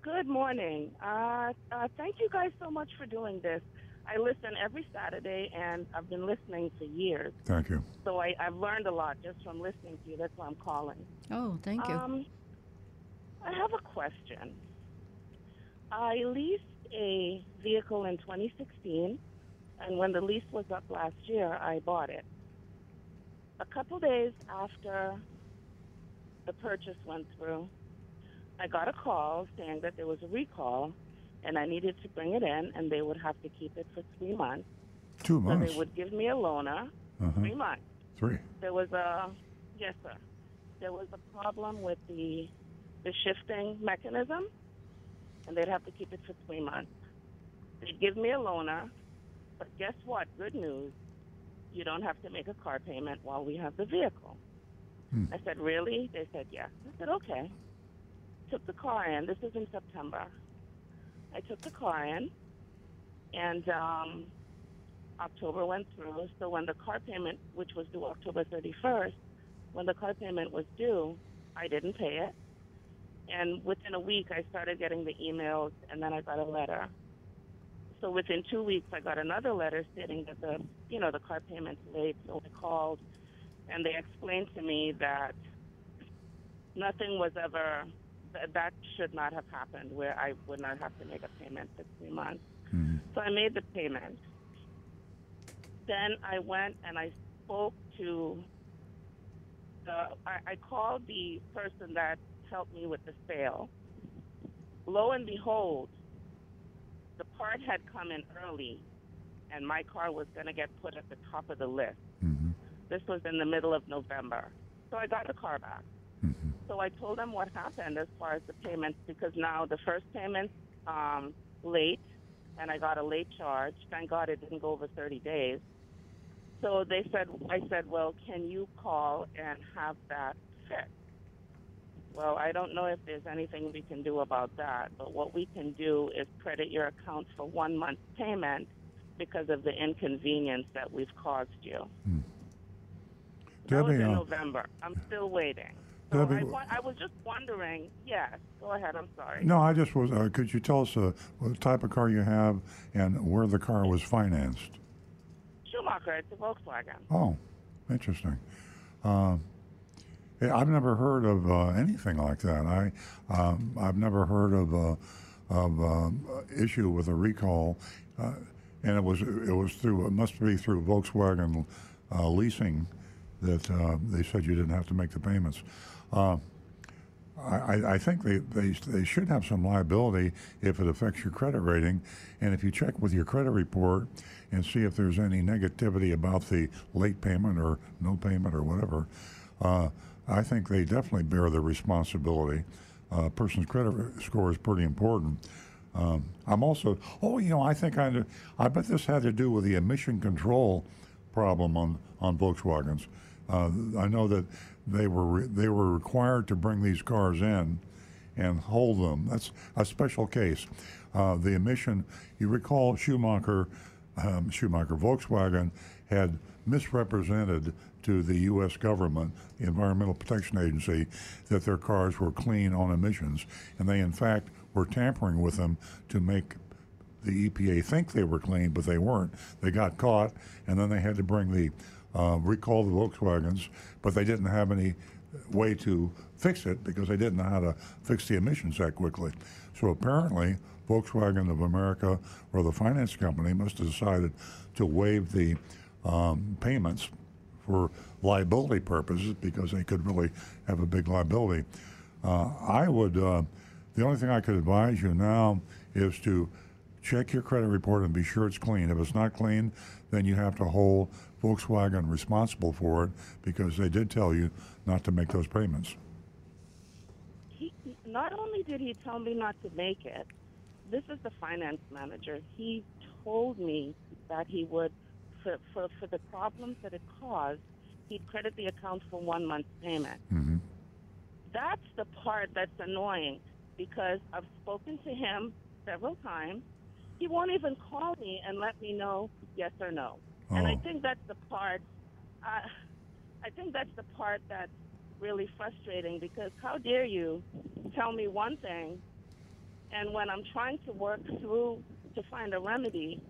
Good morning. Uh, uh, thank you guys so much for doing this. I listen every Saturday, and I've been listening for years. Thank you. So I, I've learned a lot just from listening to you. That's why I'm calling. Oh, thank you. Um, I have a question. I leased a vehicle in 2016, and when the lease was up last year, I bought it. A couple days after the purchase went through, I got a call saying that there was a recall, and I needed to bring it in, and they would have to keep it for three months. Two So months. they would give me a loaner, Uh-huh. three months. Three. there was a yes sir. There was a problem with the the shifting mechanism and they'd have to keep it for three months. They'd give me a loaner but guess what? Good news you don't have to make a car payment while we have the vehicle. I said really? They said yes. I said okay. Took the car in. This is in september i took the car in and um October went through, so when the car payment, which was due October 31st, when the car payment was due, I didn't pay it. And within a week, I started getting the emails, and then I got a letter. So within two weeks, I got another letter stating that the, you know, the car payment's late. So I called, and they explained to me that nothing was ever, that, that should not have happened, where I would not have to make a payment for three months. Mm-hmm. So I made the payment then I went and I spoke to the. I, I called the person that helped me with the sale. Lo and behold, the part had come in early, and my car was going to get put at the top of the list. Mm-hmm. This was in the middle of November, so I got the car back. So I told them what happened as far as the payments because now the first payment's um, late, and I got a late charge. Thank God it didn't go over 30 days. So they said, I said, well, can you call and have that fixed? Well, I don't know if there's anything we can do about that, but what we can do is credit your account for one month's payment because of the inconvenience that we've caused you. That was in uh, November. I'm still waiting. So Debbie, I, wa- I was just wondering. Yes, go ahead. I'm sorry. No, I just was. Uh, could you tell us uh, what type of car you have and where the car was financed? Schumacher, it's a Volkswagen. Oh, interesting. Uh, yeah, I've never heard of uh, anything like that. I, um, I've never heard of uh, of um, issue with a recall, uh, and it was it was through it must be through Volkswagen uh, leasing that uh, they said you didn't have to make the payments. Uh, I, I- think they, they, they should have some liability if it affects your credit rating. And if you check with your credit report and see if there's any negativity about the late payment or no payment or whatever, uh, I think they definitely bear the responsibility. Uh, a person's credit score is pretty important. Um, I'm also, oh, you know, I think I, I bet this had to do with the emission control problem on, on Volkswagens. Uh, I know that they were re- they were required to bring these cars in and hold them. That's a special case. Uh, the emission, you recall, Schumacher, um, Schumacher Volkswagen had misrepresented to the U.S. government, the Environmental Protection Agency, that their cars were clean on emissions, and they in fact were tampering with them to make the EPA think they were clean, but they weren't. They got caught, and then they had to bring the uh, recall the Volkswagens, but they didn't have any way to fix it because they didn't know how to fix the emissions that quickly. So apparently, Volkswagen of America or the finance company must have decided to waive the um, payments for liability purposes because they could really have a big liability. Uh, I would, uh, the only thing I could advise you now is to check your credit report and be sure it's clean. If it's not clean, then you have to hold Volkswagen responsible for it because they did tell you not to make those payments. he not only did he tell me not to make it, this is the finance manager. He told me that he would, for, for, for the problems that it caused, he'd credit the account for one month's payment. hmm That's the part that's annoying because I've spoken to him several times. He won't even call me and let me know yes or no. And I Oh. think that's the part. Uh, I think that's the part that's really frustrating because how dare you tell me one thing, and when I'm trying to work through to find a remedy,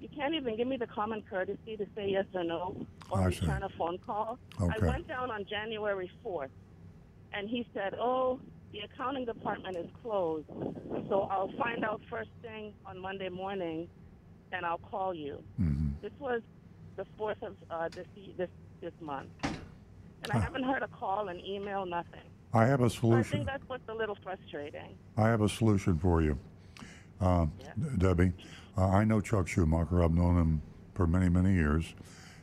you can't even give me the common courtesy to say yes or no or return a phone call. Okay. I went down on January 4th, and he said, "Oh, the accounting department is closed, so I'll find out first thing on Monday morning, and I'll call you." hmm This was the 4th of uh, this this this month, and I haven't heard a call, an email, nothing. I have a So I solution. think that's what's a little frustrating. I have a solution for you, uh, D- Debbie. Uh, I know Chuck Schumacher. I've known him for many, many years,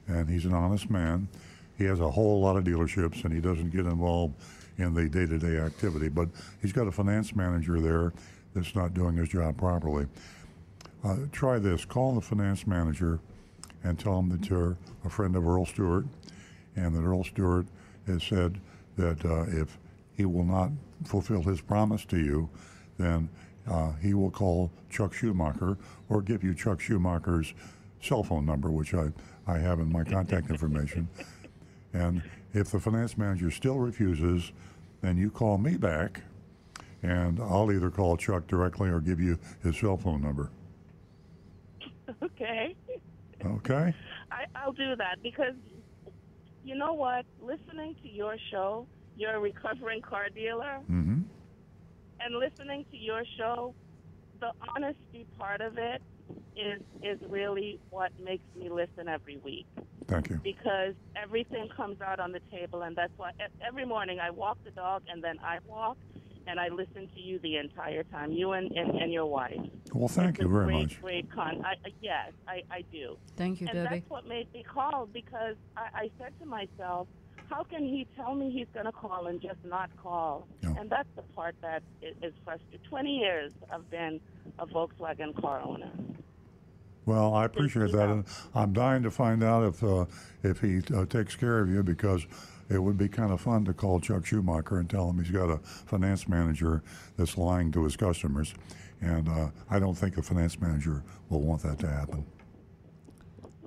and he's an honest man. He has a whole lot of dealerships, and he doesn't get involved in the day-to-day activity. But he's got a finance manager there that's not doing his job properly. Uh, try this. Call the finance manager and tell him that you're a friend of Earl Stewart, and that Earl Stewart has said that uh, if he will not fulfill his promise to you, then uh, he will call Chuck Schumacher or give you Chuck Schumacher's cell phone number, which I, I have in my contact (laughs) information. And if the finance manager still refuses, then you call me back, and I'll either call Chuck directly or give you his cell phone number. okay. Okay? I, I'll do that because you know what? Listening to your show, you're a recovering car dealer, Mm-hmm. and listening to your show, the honesty part of it is is really what makes me listen every week Thank you. because everything comes out on the table, and that's why every morning I walk the dog and then I walk. And I listened to you the entire time, you and, and, and your wife. Well, thank It's you a very great, much. Great con. I, I- yes, I, I do. Thank you, and Debbie. that's what made me call because I, I said to myself, how can he tell me he's going to call and just not call? No. And that's the part that is, is frustrating. 20 years I've been a Volkswagen car owner. Well, I appreciate that, and I'm dying to find out if uh, if he uh, takes care of you because it would be kind of fun to call Chuck Schumacher and tell him he's got a finance manager that's lying to his customers, and uh, I don't think a finance manager will want that to happen.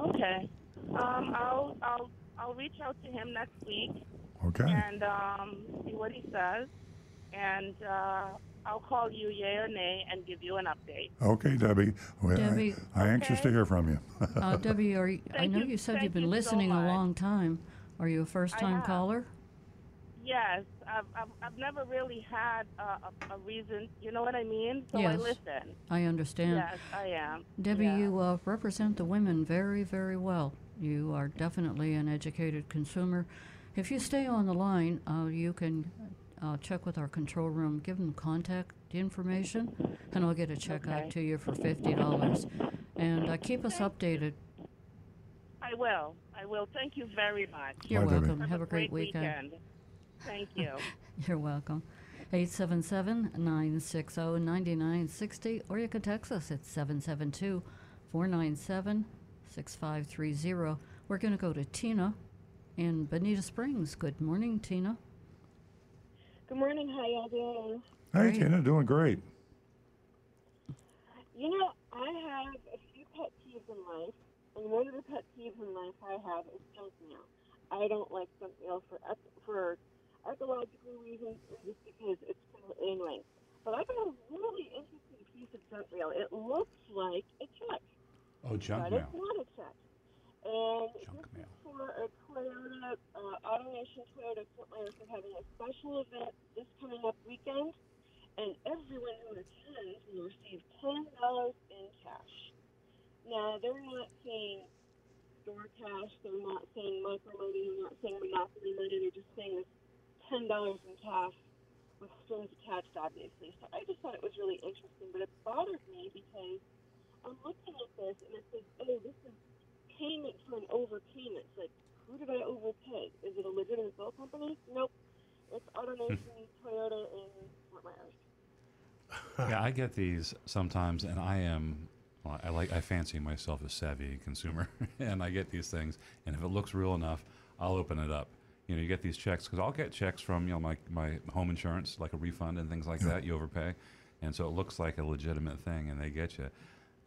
Okay. Um, I'll, I'll, I'll reach out to him next week Okay. and um, see what he says. And uh, I'll call you, yay or nay, and give you an update. Okay, Debbie. Well, I, am I, anxious to hear from you. Uh, Debbie, are you, (laughs) I know you- you said thank you've been you so listening a long time. Are you a first time caller? Yes, I've, I've, I've never really had a, a, a reason. You know what I mean? So I Yes. listen. I understand. Yes, I am. Debbie, Yeah. you uh, represent the women very, very well. You are definitely an educated consumer. If you stay on the line, uh, you can uh, check with our control room, give them contact information, and I'll get a check Okay. out to you for fifty dollars. And uh, keep us updated. I will. I will. Thank you very much. You're Bye, welcome. Have a great weekend. weekend. Thank you. (laughs) You're welcome. 877-960-9960 or you can text us at 772-497-6530. We're going to go to Tina in Bonita Springs. Good morning, Tina. Good morning. How y'all doing? Hey, Great. Tina, doing great. You know, I have a few pet peeves in life, and one of the pet peeves in life I have is junk mail. I don't like junk mail for for ecological reasons or just because it's kind of annoying. But I got a really interesting piece of junk mail. It looks like a check, Oh, junk but mail. it's not a check. And Junk this mail. is for a Toyota, uh, AutoNation Toyota Myers. They're having a special event this coming up weekend, and everyone who attends will receive ten dollars in cash. Now they're not saying store cash, they're not saying micro money, they're not saying monopoly money. They're just saying it's ten dollars in cash with strings attached, obviously. So I just thought it was really interesting, but it bothered me because I'm looking at this and it says, oh, this is payment for an overpayment. It's like, who did I overpay? Is it a legitimate bill company? Nope. It's AutoNation hmm. Toyota in Fort Myers. yeah, I get these sometimes, and I am. Well, I like. I fancy myself a savvy consumer, (laughs) and I get these things, and if it looks real enough, I'll open it up. You know, you get these checks because I'll get checks from you know my my home insurance, like a refund and things like that. You overpay, and so it looks like a legitimate thing, and they get you.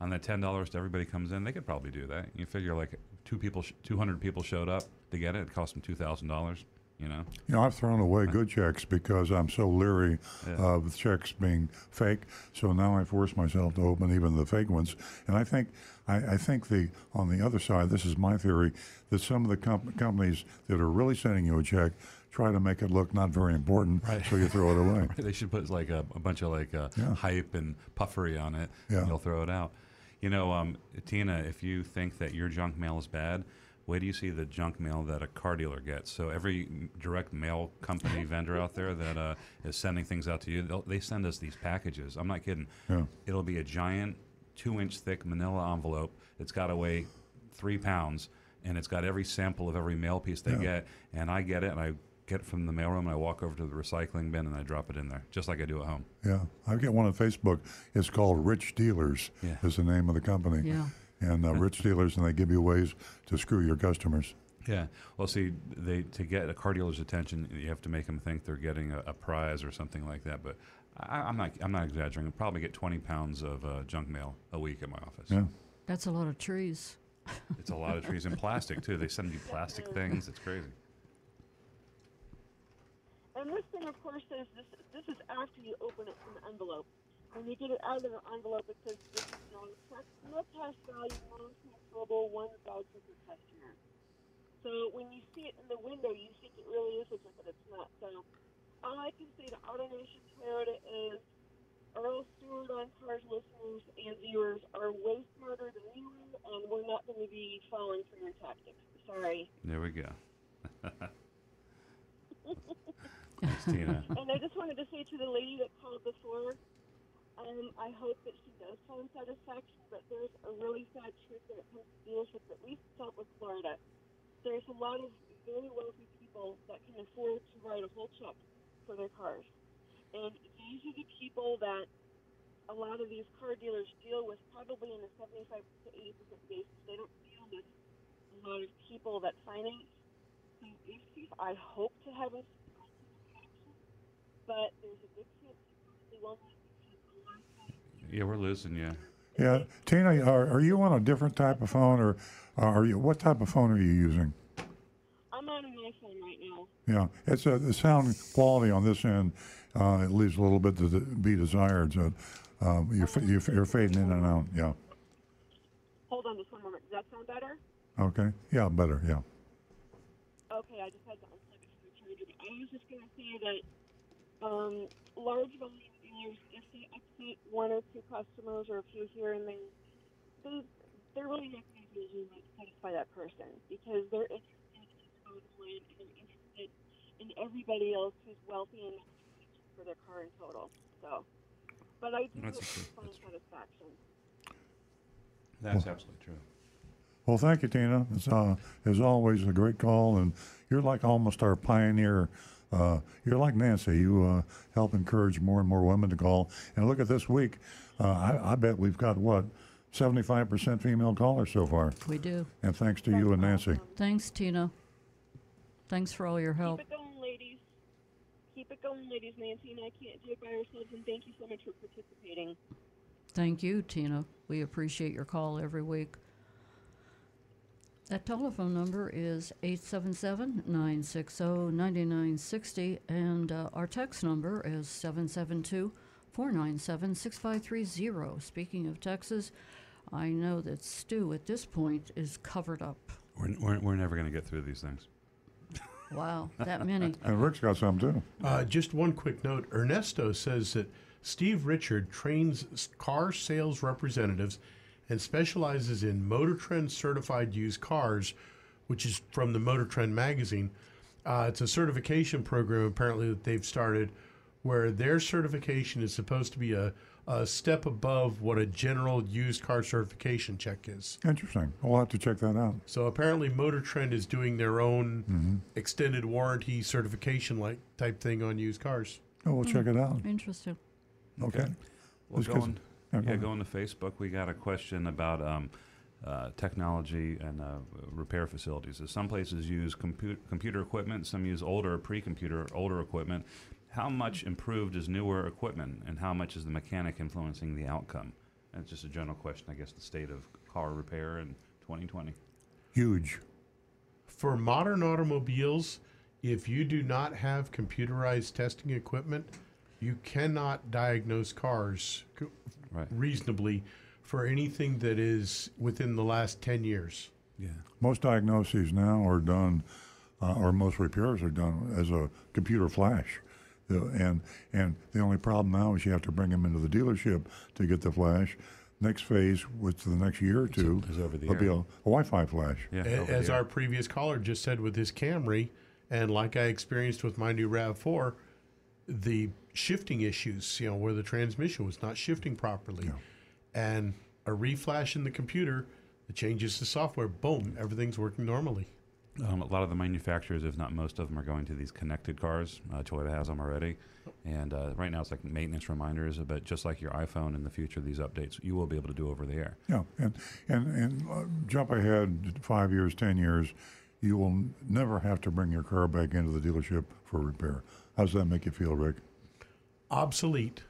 On that ten dollars to everybody comes in, they could probably do that. You figure like two people, sh- two hundred people showed up to get it. It cost them two thousand dollars. You know, You know, I've thrown away good checks because I'm so leery Yeah. of checks being fake. So now I force myself to open even the fake ones. And I think, I, I think the on the other side, this is my theory, that some of the comp- companies that are really sending you a check try to make it look not very important, Right. so you throw it away. (laughs) They should put like a, a bunch of like uh, Yeah. hype and puffery on it, Yeah. and they'll throw it out. You know, um, Tina, if you think that your junk mail is bad, wait do you see the junk mail that a car dealer gets. So every direct mail company (laughs) vendor out there that uh, is sending things out to you, they'll- they send us these packages. I'm not kidding. Yeah. It'll be a giant, two-inch thick Manila envelope. It's got to weigh three pounds, and it's got every sample of every mail piece they Yeah. get. And I get it, and I get it from the mailroom, and I walk over to the recycling bin, and I drop it in there, just like I do at home. Yeah, I get one on Facebook. It's called Rich Dealers. Yeah. Is the name of the company. Yeah. And uh, (laughs) Rich Dealers, and they give you ways to screw your customers. Yeah. Well, see, they to get a car dealer's attention, you have to make them think they're getting a, a prize or something like that. But I, I'm not. I'm not exaggerating. I probably get 20 pounds of uh, junk mail a week at my office. Yeah. That's a lot of trees. (laughs) It's a lot of trees and plastic too. They send you plastic things. It's crazy. And this thing, of course, says this. This is after you open it from the envelope. When you get it out of the envelope, it says this is no check, no cash value, non-transferable, one voucher for customer. So when you see it in the window, you think it really is a check, but it's not. So all I can say to AutoNation Toyota is Earl Stewart on Cars listeners and viewers are way smarter than you and we're not going to be falling for your tactics. Sorry. There we go. (laughs) Thanks, Tina. And I just wanted to say to the lady that called before, um, I hope that she does find satisfaction, but there's a really sad truth when it comes to dealerships, at least Southwest Florida. There's a lot of very wealthy people that can afford to write a whole check for their cars. And these are the people that a lot of these car dealers deal with probably in a 75 to 80% basis. They don't deal with a lot of people that finance. So I hope to have a but there's a big chance they won't Yeah, we're losing you. Yeah, Tina, are, are you on a different type of phone, or uh, are you? What type of phone are you using? I'm on an iPhone right now. Yeah, it's a, the sound quality on this end. Uh, it leaves a little bit to be desired. So um, you're, you're, you're fading in and out. Yeah. Hold on just one moment. Does that sound better? Okay. Yeah, better. Yeah. Okay, I just had to unplug it from the charger, but I was just going to say that um, large volume dealers, if they upset one or two customers or a few here and there, they they're really not going to be able to satisfy that person because they're interested in the and interested in everybody else who's wealthy enough for their car in total. So, but I do That's hope true. they satisfaction. That's absolutely true. Well, thank you, Tina. It's uh, as always a great call, and you're like almost our pioneer. Uh, you're like Nancy. You uh, help encourage more and more women to call. And look at this week. Uh, I, I bet we've got what 75% female callers so far. We do. And thanks to you and Nancy. Thanks, Tina. Thanks for all your help. Keep it going, ladies. Keep it going, ladies. Nancy and I can't do it by ourselves, and thank you so much for participating. Thank you, Tina. We appreciate your call every week. That telephone number is 877 960 9960, and uh, our text number is 772 497 6530. Speaking of Texas, I know that Stu at this point is covered up. We're, we're, we're never going to get through these things. Wow, that many. (laughs) And Rick's got some too. Uh, just one quick note Ernesto says that Steve Richard trains car sales representatives and specializes in Motor Trend certified used cars, which is from the Motor Trend magazine. Uh, it's a certification program apparently that they've started where their certification is supposed to be a, a step above what a general used car certification check is. Interesting. We'll have to check that out. So apparently, Motor Trend is doing their own extended warranty certification like type thing on used cars. Oh, we'll check it out. Interesting. Okay. Well, Just 'cause- going, yeah, go yeah, ahead. going to Facebook, we got a question about um, uh, technology and uh, repair facilities. So some places use compu- computer equipment, some use older pre-computer, older equipment. How much improved is newer equipment, and how much is the mechanic influencing the outcome? And it's just a general question, I guess, the state of car repair in 2020. Huge. For modern automobiles, if you do not have computerized testing equipment, you cannot diagnose cars Right. reasonably for anything that is within the last 10 years. Yeah. Most diagnoses now are done, uh, or most repairs are done as a computer flash. The- and and the only problem now is you have to bring them into the dealership to get the flash. Next phase, which the next year or two, is over the will be a, a Wi-Fi flash. Yeah. A- As our previous caller just said with his Camry, and like I experienced with my new RAV4, the shifting issues, you know, where the transmission was not shifting properly, and a reflash in the computer that changes the software, boom, everything's working normally. Um, a lot of the manufacturers, if not most of them, are going to these connected cars. Uh, Toyota has them already, and uh, right now it's like maintenance reminders. But just like your iPhone, in the future, these updates you will be able to do over the air. Yeah, and and and uh, jump ahead five years, ten years, you will never have to bring your car back into the dealership for repair. How does that make you feel, Rick? Obsolete.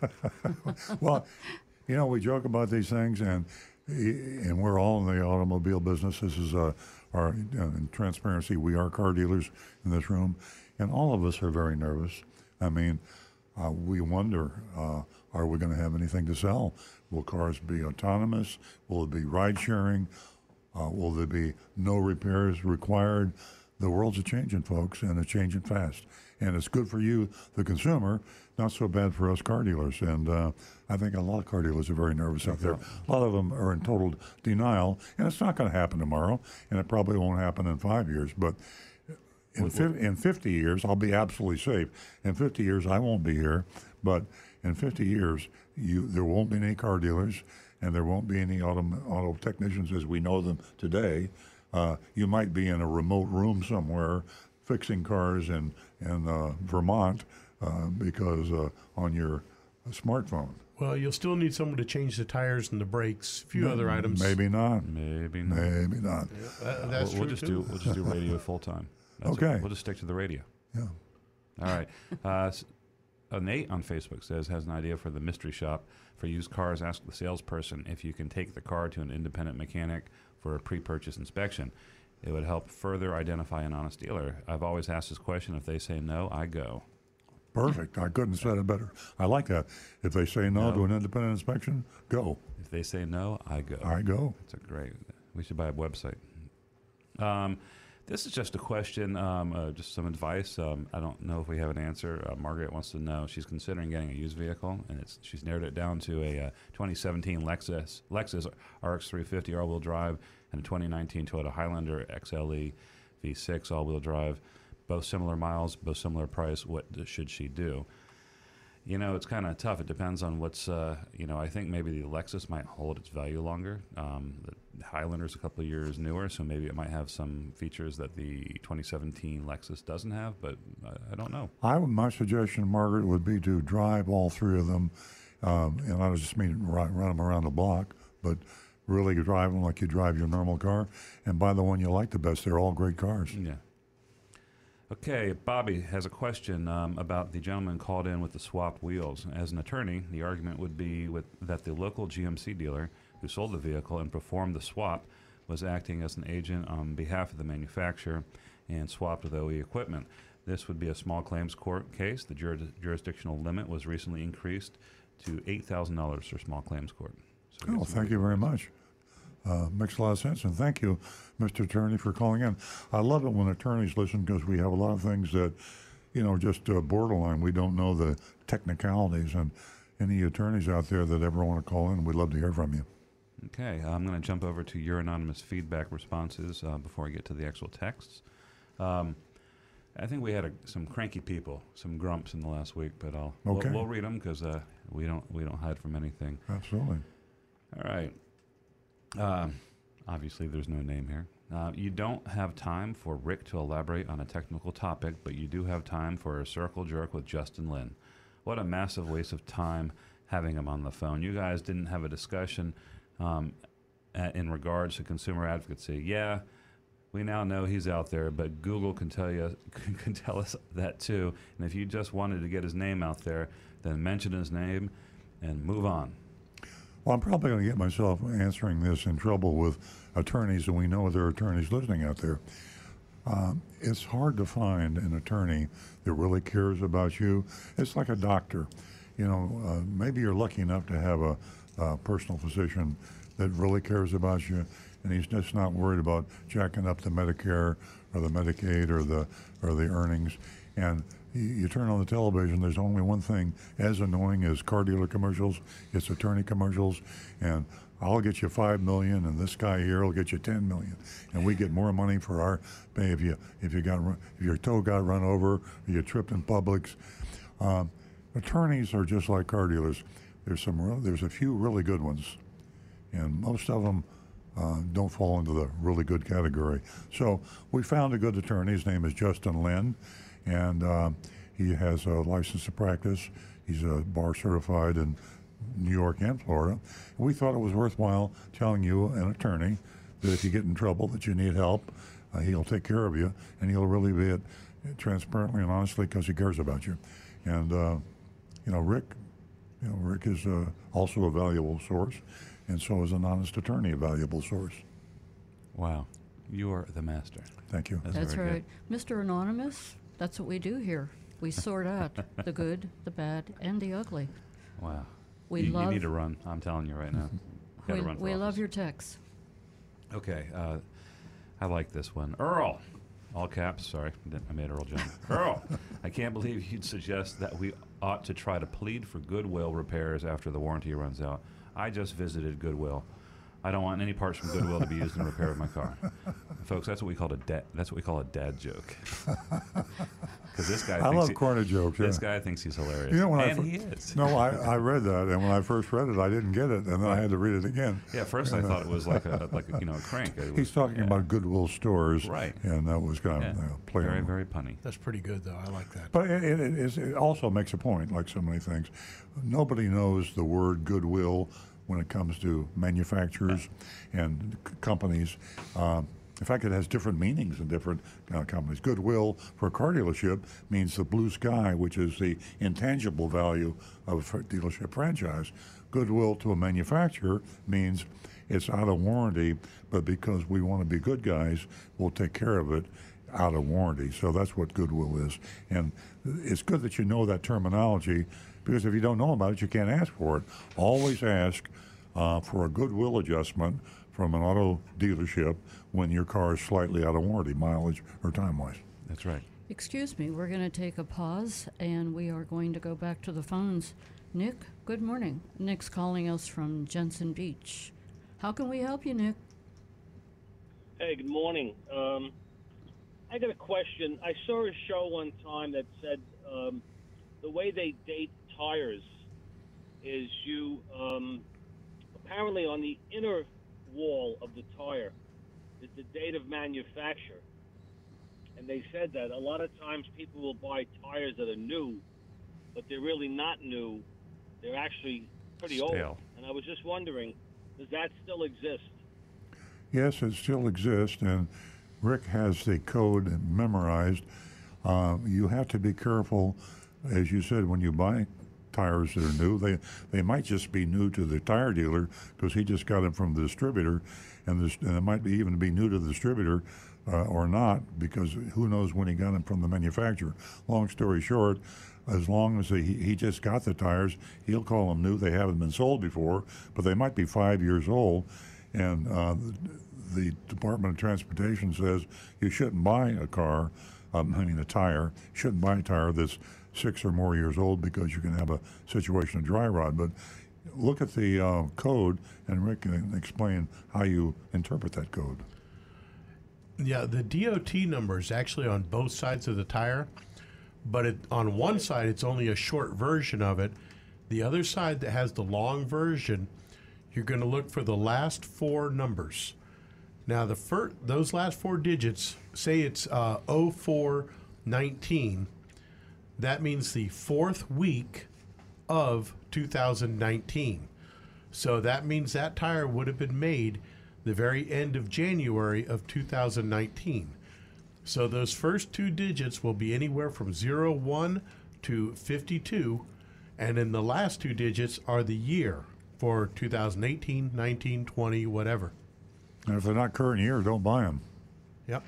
(laughs) well, you know, we joke about these things, and and we're all in the automobile business. This is uh, our uh, transparency. We are car dealers in this room, and all of us are very nervous. I mean, uh, we wonder: uh, Are we going to have anything to sell? Will cars be autonomous? Will it be ride sharing? Uh, will there be no repairs required? The world's a changing, folks, and it's changing fast. And it's good for you, the consumer, not so bad for us car dealers. And uh, I think a lot of car dealers are very nervous out there. A lot of them are in total denial, and it's not going to happen tomorrow, and it probably won't happen in five years. But in, fif- in 50 years, I'll be absolutely safe. In 50 years, I won't be here, but in 50 years, you there won't be any car dealers, and there won't be any auto, auto technicians as we know them today. Uh, you might be in a remote room somewhere fixing cars in in uh, Vermont uh, because uh, on your smartphone. Well, you'll still need someone to change the tires and the brakes, a few other items. Maybe not. Maybe not. Maybe not. Uh, that's we'll, we'll just too. do we'll just do (laughs) radio full time. That's it. Okay. We'll just stick to the radio. Yeah. All right. Uh, uh, Nate on Facebook says has an idea for the mystery shop for used cars. Ask the salesperson if you can take the car to an independent mechanic for a pre-purchase inspection. It would help further identify an honest dealer. I've always asked this question. If they say no, I go. Perfect. I couldn't have said it better. I like that. If they say no, No. to an independent inspection, go. If they say no, I go. I go. It's a great. We should buy a website. Um, This is just a question, um, uh, just some advice. Um, I don't know if we have an answer. Uh, Margaret wants to know. She's considering getting a used vehicle, and it's she's narrowed it down to a uh, 2017 Lexus Lexus RX 350 all-wheel drive and a 2019 Toyota Highlander XLE V6 all-wheel drive. Both similar miles, both similar price. What should she do? You know, it's kind of tough. It depends on what's, uh, you know, I think maybe the Lexus might hold its value longer. Um, the Highlander's a couple of years newer, so maybe it might have some features that the 2017 Lexus doesn't have, but uh, I don't know. I my suggestion, Margaret, would be to drive all three of them, um, and I just mean run, run them around the block, but really drive them like you drive your normal car, and buy the one you like the best. They're all great cars. Yeah. Okay, Bobby has a question um, about the gentleman called in with the swap wheels. As an attorney, the argument would be with, that the local GMC dealer who sold the vehicle and performed the swap was acting as an agent on behalf of the manufacturer and swapped with OE equipment. This would be a small claims court case. The juris- jurisdictional limit was recently increased to $8,000 for small claims court. So Oh, thank you very much. Uh, makes a lot of sense, and thank you, Mr. Attorney, for calling in. I love it when attorneys listen because we have a lot of things that, you know, just uh, borderline. We don't know the technicalities, and any attorneys out there that ever want to call in, we'd love to hear from you. Okay, I'm going to jump over to your anonymous feedback responses uh, before I get to the actual texts. Um, I think we had a, some cranky people, some grumps in the last week, but I'll Okay. we'll, we'll read them because uh, we don't we don't hide from anything. Absolutely. All right. Um, obviously, there's no name here. Uh, you don't have time for Rick to elaborate on a technical topic, but you do have time for a circle jerk with Justin Lin. What a massive waste of time having him on the phone. You guys didn't have a discussion um, in regards to consumer advocacy. Yeah, we now know he's out there, but Google can tell you (laughs) can tell us that too. And if you just wanted to get his name out there, then mention his name and move on. Well, I'm probably going to get myself answering this in trouble with attorneys, and we know there are attorneys listening out there. Um, it's hard to find an attorney that really cares about you. It's like a doctor. You know, uh, maybe you're lucky enough to have a, a personal physician that really cares about you, and he's just not worried about jacking up the Medicare or the Medicaid or the or the earnings. And you, turn on the television, there's only one thing as annoying as car dealer commercials. It's attorney commercials, and I'll get you five million, and this guy here will get you ten million, and we get more money for our pay if you if you got if your toe got run over, or you tripped in Publix. Um, attorneys are just like car dealers. There's some there's a few really good ones, and most of them uh, don't fall into the really good category. So we found a good attorney. His name is Justin Lynn, and uh, he has a license to practice. He's a bar certified in New York and Florida. We thought it was worthwhile telling you, an attorney, that if you get in trouble, that you need help, uh, he'll take care of you, and he'll really be it transparently and honestly because he cares about you. And uh, you know, Rick, you know, Rick is uh, also a valuable source, and so is an honest attorney a valuable source. Wow, you are the master. Thank you. That's very right. Mr. Anonymous, that's what we do here. We sort out the good, the bad, and the ugly. Wow. We you, you need to run. I'm telling you right now. (laughs) You we, we love your texts. Okay, uh, I like this one. Earl, all caps. Sorry, I made Earl jump. (laughs) Earl, I can't believe you'd suggest that we ought to try to plead for Goodwill repairs after the warranty runs out. I just visited Goodwill. I don't want any parts from Goodwill to be used in the repair of my car, folks. That's what we call a dad. That's what we call a dad joke. (laughs) Because this guy, I thinks love he- corner jokes. This yeah. guy thinks he's hilarious, You know, when I and fir- he is. No, I, I read that, and when I first read it, I didn't get it, and then I had to read it again. Yeah, at first I thought it was like a like a, you know a crank. Was- He's talking yeah. about Goodwill stores, Right. And that was kind Yeah. of uh, play very very punny. That's pretty good, though. I like that. But it, it, it, is, it also makes a point, like so many things. Nobody knows the word goodwill when it comes to manufacturers and companies. Um, in fact, it has different meanings in different uh, companies. Goodwill for a car dealership means the blue sky, which is the intangible value of a dealership franchise. Goodwill to a manufacturer means it's out of warranty, but because we want to be good guys, we'll take care of it out of warranty. So that's what goodwill is. And it's good that you know that terminology because if you don't know about it, you can't ask for it. Always ask uh, for a goodwill adjustment from an auto dealership when your car is slightly out of warranty, mileage or time wise. That's right. Excuse me, we're going to take a pause and we are going to go back to the phones. Nick, good morning. Nick's calling us from Jensen Beach. How can we help you, Nick? Hey, good morning. Um, I got a question. I saw a show one time that said um, the way they date tires is you um, apparently on the inner wall of the tire is the date of manufacture. And they said that a lot of times people will buy tires that are new, but they're really not new. They're actually pretty old. And I was just wondering, does that still exist? Yes, it still exists, and Rick has the code memorized. Uh, you have to be careful, as you said, when you buy tires that are new. They they might just be new to the tire dealer because he just got them from the distributor, and, this, and it might be even be new to the distributor uh, or not because who knows when he got them from the manufacturer. Long story short. As long as he, he just got the tires, he'll call them new. They haven't been sold before, but they might be five years old and uh, the Department of Transportation says you shouldn't buy a car, um, I mean a tire, shouldn't buy a tire that's six or more years old because you can have a situation of dry rot. But look at the uh, code, and Rick can explain how you interpret that code. Yeah, the DOT number is actually on both sides of the tire, but it, on one side it's only a short version of it. The other side that has the long version, you're going to look for the last four numbers. Now, the fir- those last four digits, say it's uh, 0419, that means the fourth week of 2019. So that means that tire would have been made the very end of January of 2019. So those first two digits will be anywhere from 01 to 52, and then the last two digits are the year for 2018, 19, 20, whatever. And if they're not current year, don't buy them. Yep.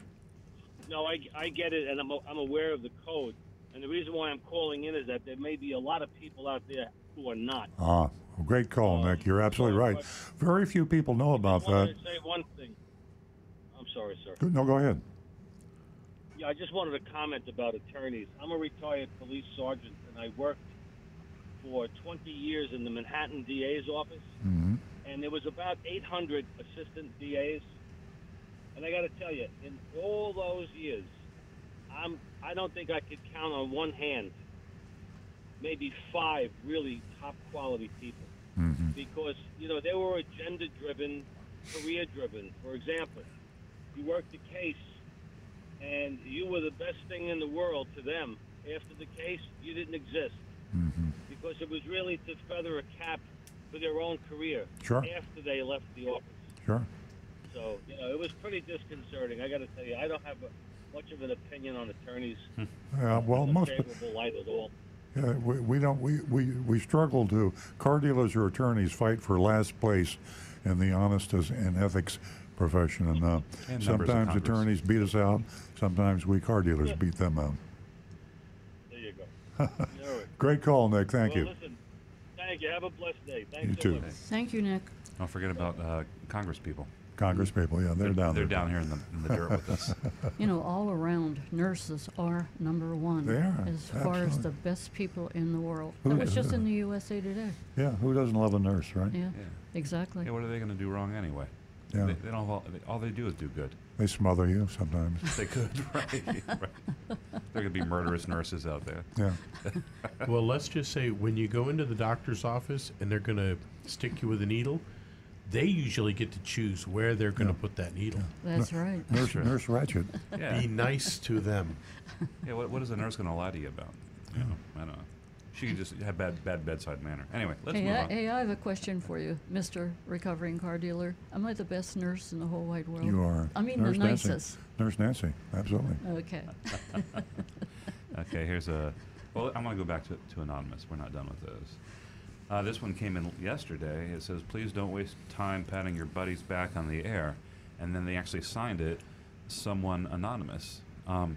No, I, I get it, and I'm, I'm aware of the code. And the reason why I'm calling in is that there may be a lot of people out there who are not. Ah, great call, Nick. You're absolutely right. Very few people know about I that. say one thing. I'm sorry, sir. No, go ahead. Yeah, I just wanted to comment about attorneys. I'm a retired police sergeant, and I worked for 20 years in the Manhattan DA's office. hmm and there was about 800 assistant DAs. And I got to tell you, in all those years, I'm I don't think I could count on one hand, maybe five really top quality people, hmm because you know they were agenda driven, career driven. For example, you worked a case, and you were the best thing in the world to them. After the case, you didn't exist hmm because it was really to feather a cap for their own career Sure. after they left the office. Sure. So, you know, it was pretty disconcerting. I got to tell you, I don't have a, much of an opinion on attorneys. Yeah, well, in a most favorable light at all. Yeah, we, we don't we, we, we struggle to car dealers or attorneys fight for last place in the honest and ethics profession, and, uh, And sometimes attorneys beat us out. Sometimes we car dealers beat them out. There you (laughs) go. Great call, Nick. Thank well, you. Listen, thank you. Have a blessed day. Thanks You so too. much. Thank you, Nick. Don't forget about uh, Congress people. Congress people, yeah, they're down there. They're there. down here in the, in the dirt with us. (laughs) You know, all around, nurses are number one They are, as far as absolutely. the best people in the world. Who- That was just in the USA Today. Yeah, who doesn't love a nurse, right? Yeah, Yeah. exactly. Yeah, what are they going to do wrong anyway? Yeah. They, they don't. All, they, all they do is do good. They smother you sometimes. They could, (laughs) right? right. There could be murderous nurses out there. Yeah. (laughs) Well, let's just say when you go into the doctor's office and they're going to stick you with a needle, they usually get to choose where they're going to put that needle. That's right. Nurse, Sure. nurse Ratched. Yeah. Be nice to them. Yeah. What, what is a nurse going to lie to you about? You know, I don't know. She could just have bad bad bedside manner. Anyway, let's Hey move I, on. hey, I have a question for you, Mr. Recovering Car Dealer. Am I the best nurse in the whole wide world? You are. I mean, Nurse the Nancy. nicest. Nurse Nancy, absolutely. Okay. (laughs) Okay, here's a. Well, I'm going to go back to, to anonymous. We're not done with those. Uh, this one came in yesterday. It says, "Please don't waste time patting your buddies back on the air," and then they actually signed it, "Someone anonymous." Um,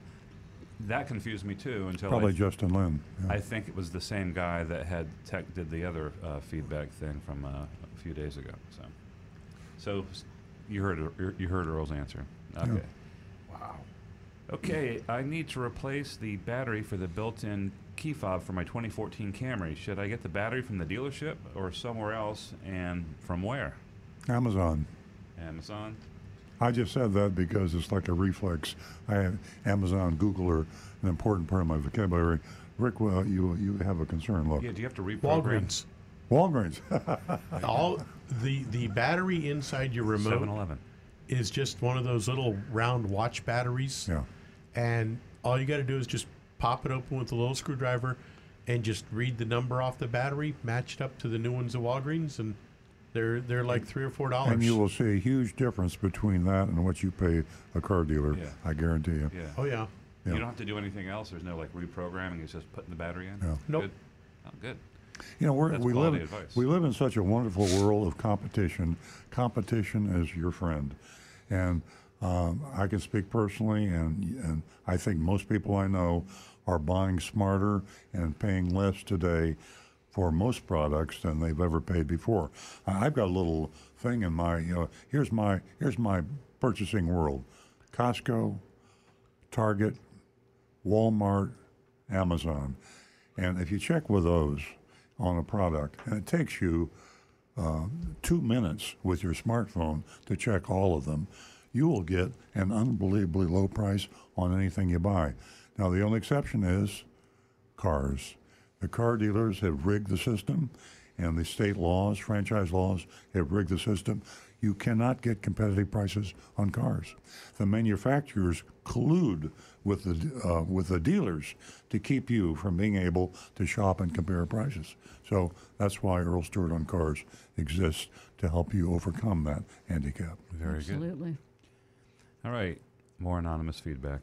that confused me too until I Probably th- Justin Lin. yeah. I think it was the same guy that had tech did the other uh, feedback thing from uh, a few days ago. So, so You heard you- you heard Earl's answer. Okay. Wow. Okay, I need to replace the battery for the built-in key fob for my 2014 Camry. Should I get the battery from the dealership or somewhere else, and from where? Amazon. Amazon. I just said that because it's like a reflex. I have Amazon, Google are an important part of my vocabulary. Rick, well, you you have a concern. Look, Yeah, do you have to reprogram? Walgreens. Walgreens. (laughs) All the the battery inside your remote 7-Eleven. is just one of those little round watch batteries. yeah. And all you got to do is just pop it open with a little screwdriver and just read the number off the battery, match it up to the new ones at Walgreens, and they're they're like three or four dollars. And you will see a huge difference between that and what you pay a car dealer. Yeah. I guarantee you. Yeah. Oh yeah. Yeah. You don't have to do anything else. There's no like reprogramming. It's just putting the battery in. Yeah. Nope. Good. Oh, good. You know, we're, we live advice. we live in such a wonderful world of competition. Competition is your friend, and um, I can speak personally, and and I think most people I know are buying smarter and paying less today for most products than they've ever paid before. I've got a little thing in my you know here's my here's my purchasing world: Costco, Target, Walmart, Amazon. And if you check with those on a product, and it takes you uh, two minutes with your smartphone to check all of them, you will get an unbelievably low price on anything you buy. Now, the only exception is cars. The car dealers have rigged the system, and the state laws, franchise laws, have rigged the system. You cannot get competitive prices on cars. The manufacturers collude with the uh, with the dealers to keep you from being able to shop and compare prices. So that's why Earl Stewart on Cars exists to help you overcome that handicap. Very good. Absolutely. All right. More anonymous feedback.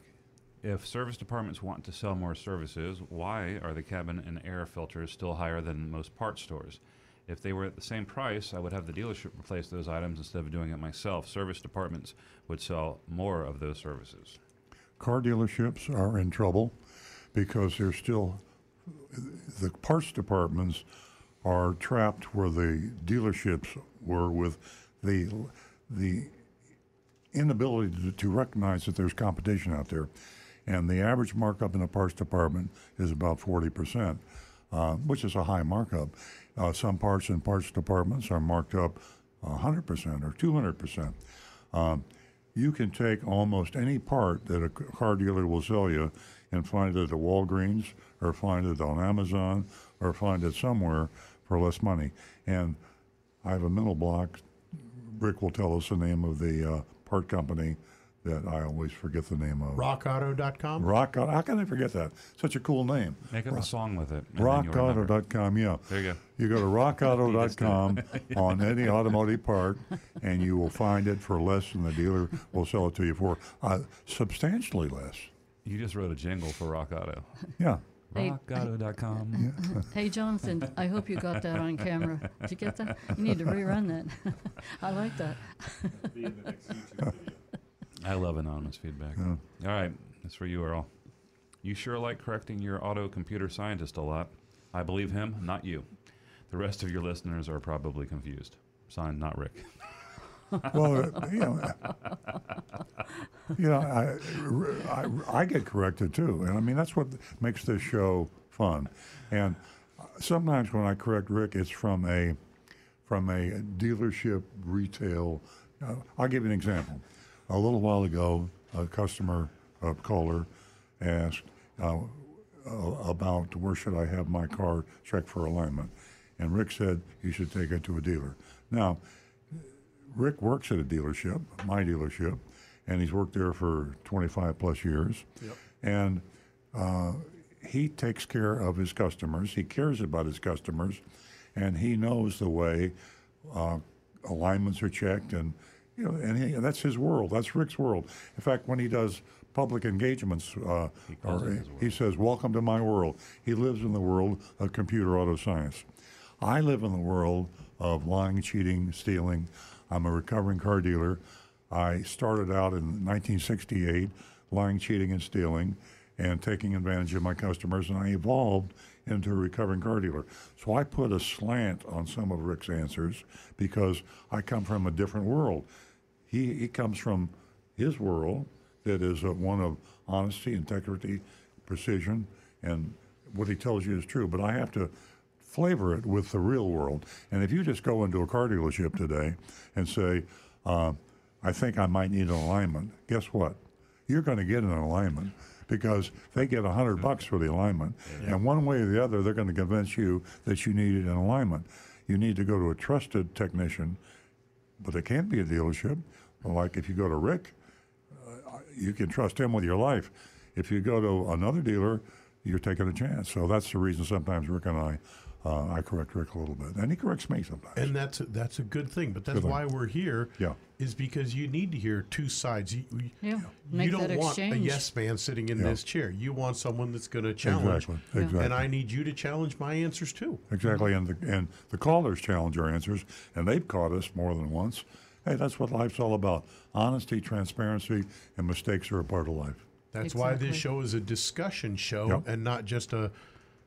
If service departments want to sell more services, why are the cabin and air filters still higher than most parts stores? If they were at the same price, I would have the dealership replace those items instead of doing it myself. Service departments would sell more of those services. car dealerships are in trouble because they're still the parts departments are trapped where the dealerships were with the the inability to, to recognize that there's competition out there and the average markup in the parts department is about 40% uh, which is a high markup uh, some parts in parts departments are marked up 100% or 200% um, you can take almost any part that a car dealer will sell you and find it at Walgreens or find it on Amazon or find it somewhere for less money. And I have a mental block. Rick will tell us the name of the uh, part company that I always forget the name of. RockAuto.com. Rock. How can I forget that? Such a cool name. Make up a song with it. and then you'll. RockAuto.com. Yeah. There you go. You go to rockauto.com (laughs) on any automotive part, and you will find it for less than the dealer will sell it to you for, uh, substantially less. You just wrote a jingle for Rock Auto. Yeah. Hey, RockAuto.com. Hey, Jonathan, I hope you got that on camera. Did you get that? You need to rerun that. (laughs) I like that. (laughs) I love anonymous feedback. All right, that's for you, Earl. You sure like correcting your auto computer scientist a lot. I believe him, not you. The rest of your listeners are probably confused. Signed, not Rick. (laughs) Well, uh, you know, you know, I, I, I get corrected too, and I mean that's what makes this show fun. And sometimes when I correct Rick, it's from a from a dealership retail. Uh, I'll give you an example. A little while ago, a customer, a caller, asked uh, uh, about where should I have my car checked for alignment, and Rick said you should take it to a dealer. Now, Rick works at a dealership, my dealership, and he's worked there for 25 plus years. And uh, he takes care of his customers. He cares about his customers, and he knows the way uh, alignments are checked, and you know, and he, that's his world. That's Rick's world. In fact, when he does public engagements, uh, calls or he says, "Welcome to my world." He lives in the world of computer auto science. I live in the world of lying, cheating, stealing. I'm a recovering car dealer. I started out in 1968 lying, cheating, and stealing and taking advantage of my customers, and I evolved into a recovering car dealer. So I put a slant on some of Rick's answers because I come from a different world. He, he comes from his world that is uh, one of honesty, integrity, precision, and what he tells you is true. But I have to flavor it with the real world. And if you just go into a car dealership today and say, uh, I think I might need an alignment, guess what? You're going to get an alignment because they get a hundred bucks for the alignment, and one way or the other, they're going to convince you that you needed an alignment. You need to go to a trusted technician, but it can't be a dealership. Like if you go to Rick, uh, you can trust him with your life. If you go to another dealer, you're taking a chance. So that's the reason sometimes Rick and I, uh, I correct Rick a little bit, and he corrects me sometimes. And that's a, that's a good thing. But that's Good thing. why we're here. Yeah. Is because you need to hear two sides. You, you- Yeah, you make don't that want a yes man sitting in Yeah. this chair. You want someone that's going to challenge. Exactly, Yeah. exactly. And I need you to challenge my answers too. Exactly, and the, and the callers challenge our answers, and they've caught us more than once. Hey, that's what life's all about: honesty, transparency, and mistakes are a part of life. That's why this show is a discussion show Yep. and not just a,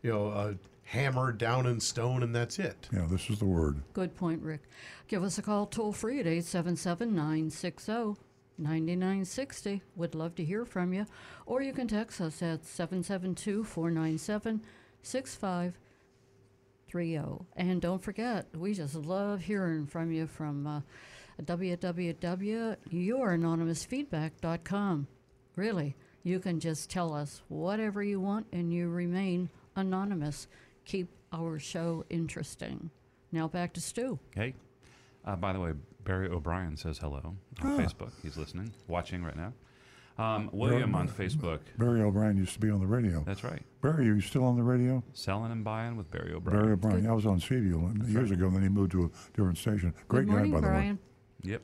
you know, a hammer down in stone and that's it. Yeah, this is the word. Good point, Rick. Give us a call toll free at 877 960 9960. Would love to hear from you. Or you can text us at 772 497 6530. And don't forget, we just love hearing from you from uh, www.youranonymousfeedback.com. Really, you can just tell us whatever you want and you remain anonymous. Keep our show interesting. Now back to Stu. Hey, uh, by the way, Barry O'Brien says hello on Ah. Facebook. He's listening, watching right now. Um, William on Facebook. Barry O'Brien used to be on the radio. That's right. Barry, are you still on the radio? Selling and buying with Barry O'Brien. Barry O'Brien. I was on Seaview years ago, and then he moved to a different station. Great Good morning, guy, by Brian. Yep.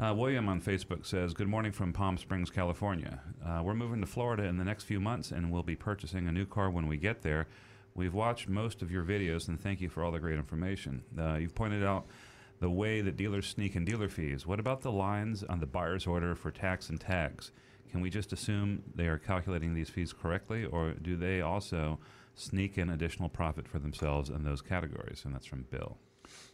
Uh, William on Facebook says, Good morning from Palm Springs, California. Uh, we're moving to Florida in the next few months and we'll be purchasing a new car when we get there. We've watched most of your videos and thank you for all the great information. Uh, you've pointed out the way that dealers sneak in dealer fees. What about the lines on the buyer's order for tax and tags? Can we just assume they are calculating these fees correctly or do they also sneak in additional profit for themselves in those categories? And that's from Bill.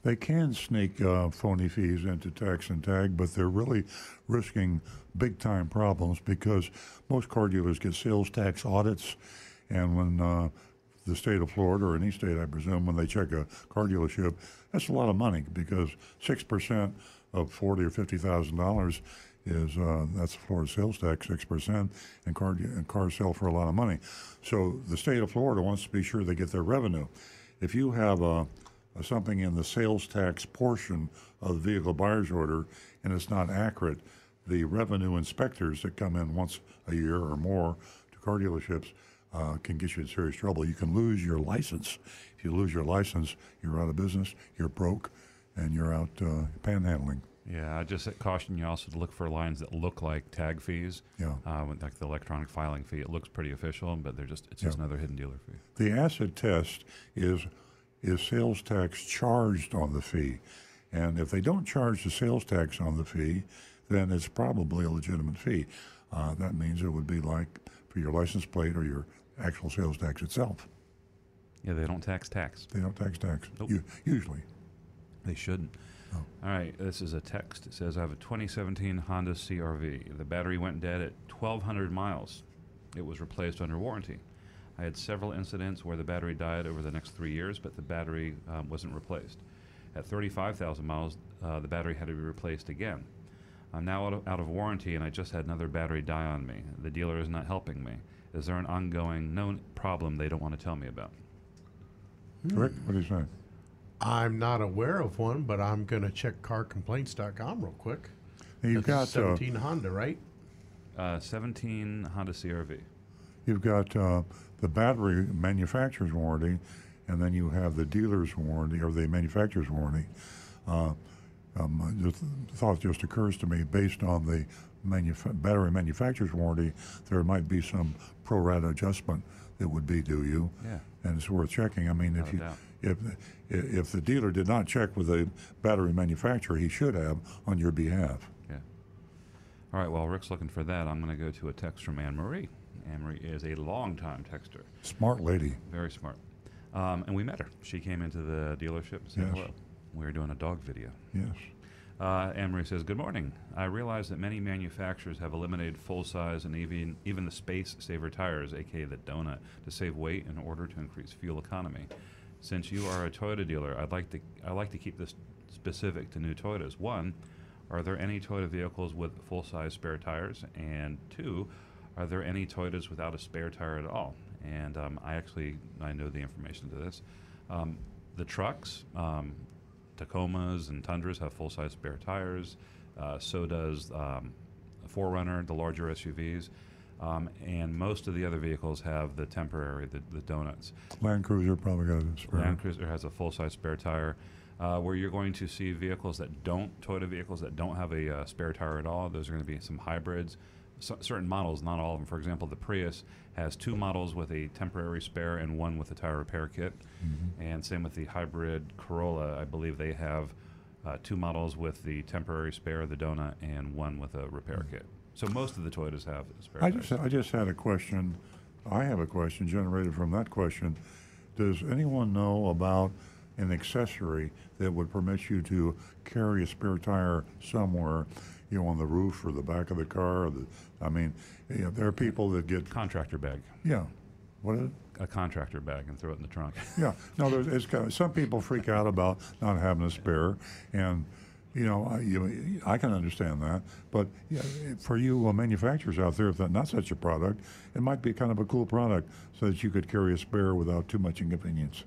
They can sneak uh, phony fees into tax and tag, but they're really risking big time problems because most car dealers get sales tax audits, and when uh, the state of Florida or any state, I presume, when they check a car dealership, that's a lot of money because six percent of forty or fifty thousand dollars is uh, that's Florida sales tax six percent, and car and cars sell for a lot of money. So the state of Florida wants to be sure they get their revenue. If you have a something in the sales tax portion of the vehicle buyer's order and it's not accurate, the revenue inspectors that come in once a year or more to car dealerships uh, can get you in serious trouble. You can lose your license. If you lose your license, you're out of business, you're broke, and you're out uh, panhandling. Yeah, I just caution you also to look for lines that look like tag fees. Yeah. Uh, like the electronic filing fee, it looks pretty official, but they're just it's just Yeah. another hidden dealer fee. The acid test is is sales tax charged on the fee, and if they don't charge the sales tax on the fee, then it's probably a legitimate fee. Uh, that means it would be like for your license plate or your actual sales tax itself. Yeah, they don't tax tax. They don't tax tax Nope. u- usually. They shouldn't. Oh. All right, this is a text. It says I have a 2017 Honda CRV. The battery went dead at 1,200 miles. It was replaced under warranty. I had several incidents where the battery died over the next three years, but the battery um, wasn't replaced. At 35,000 miles, uh, the battery had to be replaced again. I'm now out of, out of warranty, and I just had another battery die on me. The dealer is not helping me. Is there an ongoing known problem they don't want to tell me about? Rick, what do you say? I'm not aware of one, but I'm going to check carcomplaints.com real quick. Now, you've That's got uh, 17 Honda, right? Uh, 17 Honda CRV. You've got uh, the battery manufacturer's warranty, and then you have the dealer's warranty or the manufacturer's warranty. Uh, um, just, thought just occurs to me based on the manuf- battery manufacturer's warranty, there might be some pro rata adjustment that would be due you, Yeah. and it's worth checking. I mean, if you doubt. if if if the dealer did not check with the battery manufacturer, he should have on your behalf. Yeah. All right. While Rick's looking for that, I'm going to go to a text from Anne Marie. Marie is a longtime texter, Smart lady. very smart. Um, and we met her. She came into the dealership and said Yes. hello. We were doing a dog video. Yes. Uh, Marie says, Good morning. I realize that many manufacturers have eliminated full size and even, even the space saver tires, aka the donut, to save weight in order to increase fuel economy. Since you are a Toyota dealer, I'd like to I like to keep this specific to new Toyotas. One, are there any Toyota vehicles with full size spare tires? And two, are there any Toyotas without a spare tire at all? And um, I actually I know the information to this. Um, the trucks, um, Tacomas and Tundras have full size spare tires. Uh, so does um, 4Runner, the larger SUVs. Um, and most of the other vehicles have the temporary, the, the donuts. Land Cruiser probably got a spare. Land Cruiser has a full size spare tire. Uh, where you're going to see vehicles that don't, Toyota vehicles that don't have a uh, spare tire at all, those are going to be some hybrids. So, certain models, not all of them. For example, the Prius has two models with a temporary spare and one with a tire repair kit. Mm-hmm. And same with the hybrid Corolla. I believe they have uh, two models with the temporary spare, the donut, and one with a repair kit. So most of the Toyotas have spare I tires. just, I just had a question. I have a question generated from that question. Does anyone know about an accessory that would permit you to carry a spare tire somewhere, you know, on the roof or the back of the car? Or the, I mean, you know, there are people that get contractor bag. Yeah. What is it? A contractor bag and throw it in the trunk. (laughs) Yeah, no, there's, it's kind of, some people freak out about not having a spare, and you know, I, you, I can understand that. But yeah, for you uh, manufacturers out there, if that's not such a product, it might be kind of a cool product so that you could carry a spare without too much inconvenience.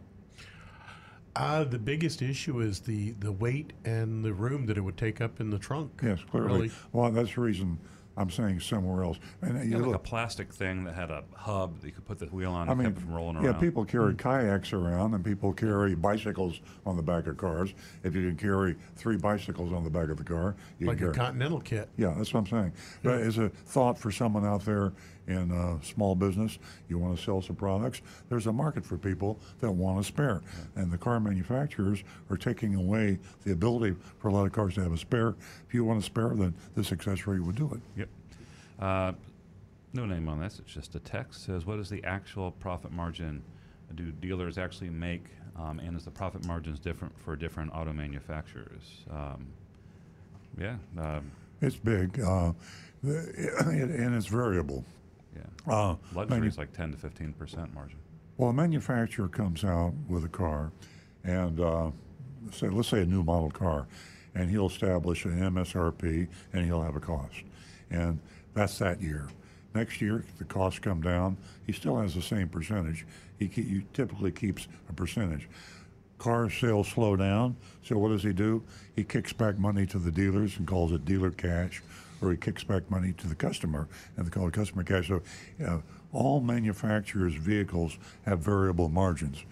Uh, the biggest issue is the, the weight and the room that it would take up in the trunk. Yes, clearly. Really. Well, that's the reason I'm saying somewhere else. And uh, Yeah, you like a plastic thing that had a hub that you could put the wheel on I and mean, kept it from rolling yeah, around. Yeah, people carry kayaks around, and people carry bicycles on the back of cars. If you can carry three bicycles on the back of the car, you Like can a. Continental kit. Yeah, that's what I'm saying. But as a thought for someone out there in uh, small business, you want to sell some products, there's a market for people that want a spare. And the car manufacturers are taking away the ability for a lot of cars to have a spare. If you want a spare, then this accessory would do it. Yep. Uh, no name on this. It's just a text. Says, what is the actual profit margin do dealers actually make, um, and is the profit margins different for different auto manufacturers? Um, yeah. Um, It's big, uh, (clears throat) and it's variable. Yeah. Uh, Luxury is like 10 to 15 percent margin. Well, a manufacturer comes out with a car, and uh, say, let's say a new model car, and he'll establish an MSRP and he'll have a cost, and that's that year. Next year, the costs come down. He still has the same percentage. He, ke- he typically keeps a percentage. Car sales slow down, so what does he do? He kicks back money to the dealers and calls it dealer cash, or he kicks back money to the customer and they call it customer cash. So, uh, all manufacturers' vehicles have variable margins,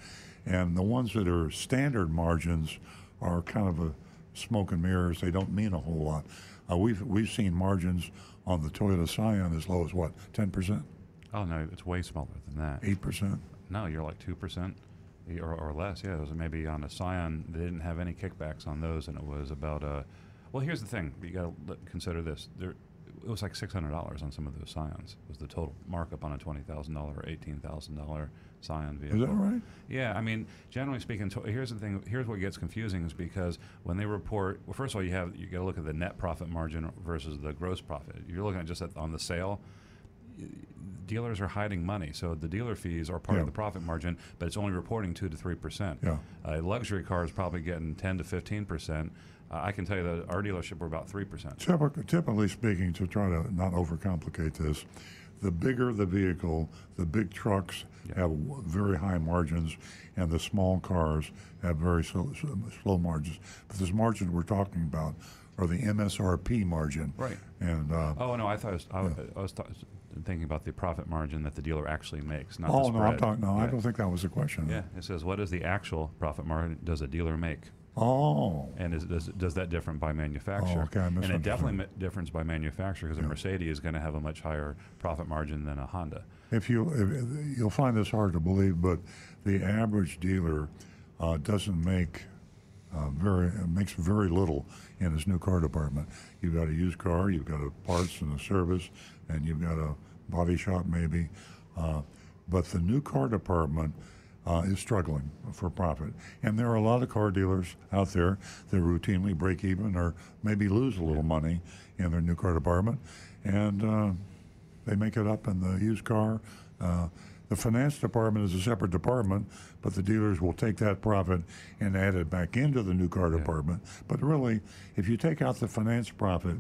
and the ones that are standard margins are kind of a smoke and mirrors. They don't mean a whole lot. Uh, we've we've seen margins on the Toyota Scion as low as what, ten percent, Oh, no, it's way smaller than that. eight percent. No, you're like 2% or, or less. Yeah, it was maybe on a Scion, they didn't have any kickbacks on those, and it was about, uh, well, here's the thing. You got to consider this. There, it was like $600 on some of those Scions, was the total markup on a $20,000 or $18,000 Scion vehicle. Is that right? Yeah, I mean, generally speaking, here's the thing. Here's what gets confusing is because when they report, well, first of all, you have you got to look at the net profit margin versus the gross profit. You're looking at just at, on the sale. Dealers are hiding money, so the dealer fees are part Yeah. of the profit margin, but it's only reporting two to three percent. Yeah. A luxury car is probably getting ten to fifteen percent. Uh, I can tell you that our dealership we're about three percent. Typically, typically speaking, to try to not overcomplicate this, the bigger the vehicle, the big trucks have very high margins, and the small cars have very slow, slow margins. But this margin we're talking about are the MSRP margin. Right. And uh, Oh no, I thought I was, I, was- I was ta- thinking about the profit margin that the dealer actually makes, not the oh no, I'm talking. No, I don't think that was the question. Yeah, it says what is the actual profit margin does a dealer make? Oh. And is, does, does that different by manufacturer? Oh, okay, I and it definitely differs by manufacturer because a Mercedes is going to have a much higher profit margin than a Honda. If you if, you'll find this hard to believe, but the average dealer uh, doesn't make uh, very makes very little in his new car department. You've got a used car, you've got a parts and a service, and you've got a body shop maybe. Uh, but the new car department, uh, is struggling for profit. And there are a lot of car dealers out there that routinely break even or maybe lose a little money in their new car department. And uh, they make it up in the used car. Uh, the finance department is a separate department, but the dealers will take that profit and add it back into the new car department. But really, if you take out the finance profit,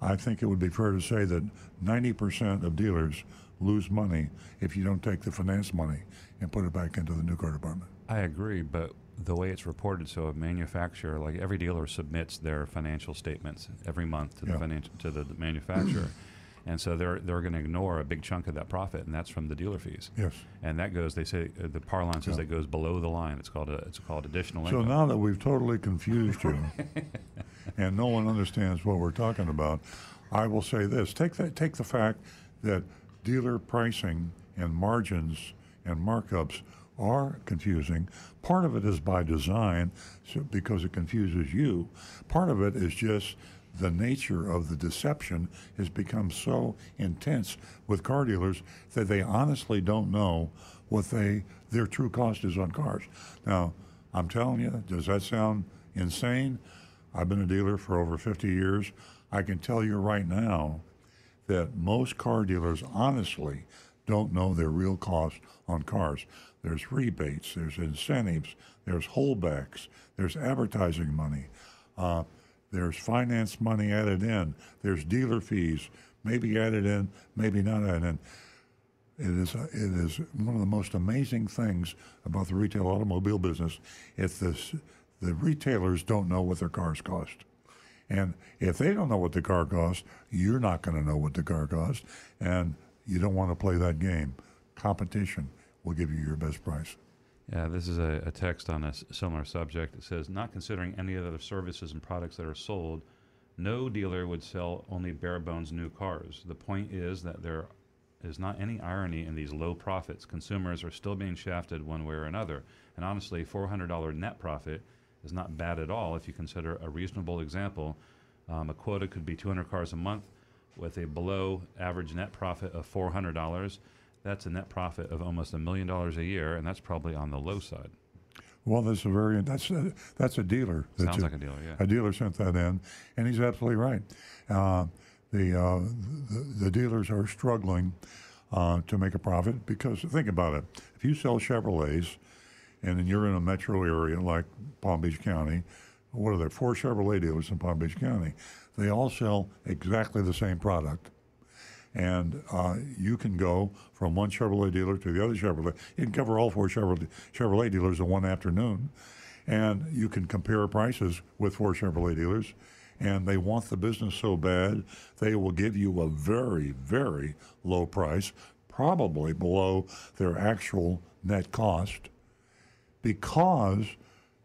I think it would be fair to say that 90% of dealers lose money if you don't take the finance money and put it back into the new car department. I agree, but the way it's reported, so a manufacturer, like every dealer submits their financial statements every month to Yeah. the financial to the, manufacturer, (clears throat) and so they're they're going to ignore a big chunk of that profit, and that's from the dealer fees. Yes. And that goes, they say, uh, the parlance is Yeah. that goes below the line. It's called a, it's called additional So income. now that we've totally confused you (laughs) and no one understands what we're talking about, I will say this. Take that take the fact that dealer pricing and margins and markups are confusing. Part of it is by design so, because it confuses you. Part of it is just the nature of the deception has become so intense with car dealers that they honestly don't know what they their true cost is on cars. Now, I'm telling you, does that sound insane? I've been a dealer for over 50 years. I can tell you right now that most car dealers honestly don't know their real cost on cars. There's rebates, there's incentives, there's holdbacks, there's advertising money, uh, there's finance money added in, there's dealer fees, maybe added in, maybe not added in. It is, it is one of the most amazing things about the retail automobile business. If this, the retailers don't know what their cars cost. And if they don't know what the car costs, you're not going to know what the car costs. And you don't want to play that game. Competition will give you your best price. Yeah, this is a, a text on a similar subject. It says, not considering any other services and products that are sold, no dealer would sell only bare bones new cars. The point is that there is not any irony in these low profits. Consumers are still being shafted one way or another. And honestly, $400 net profit is not bad at all if you consider a reasonable example. Um, a quota could be 200 cars a month with a below average net profit of $400. That's a net profit of almost a million dollars a year, and that's probably on the low side. Well, that's a very that's a, that's a dealer. that Sounds you- like a dealer, yeah. A dealer sent that in, and he's absolutely right. Uh, the, uh, the the dealers are struggling uh, to make a profit because think about it. If you sell Chevrolets, and then you're in a metro area like Palm Beach County, what are there? Four Chevrolet dealers in Palm Beach County. They all sell exactly the same product and uh, you can go from one Chevrolet dealer to the other Chevrolet. You can cover all four Chevrolet, Chevrolet dealers in one afternoon, and you can compare prices with four Chevrolet dealers. And they want the business so bad, they will give you a very, very low price, probably below their actual net cost, because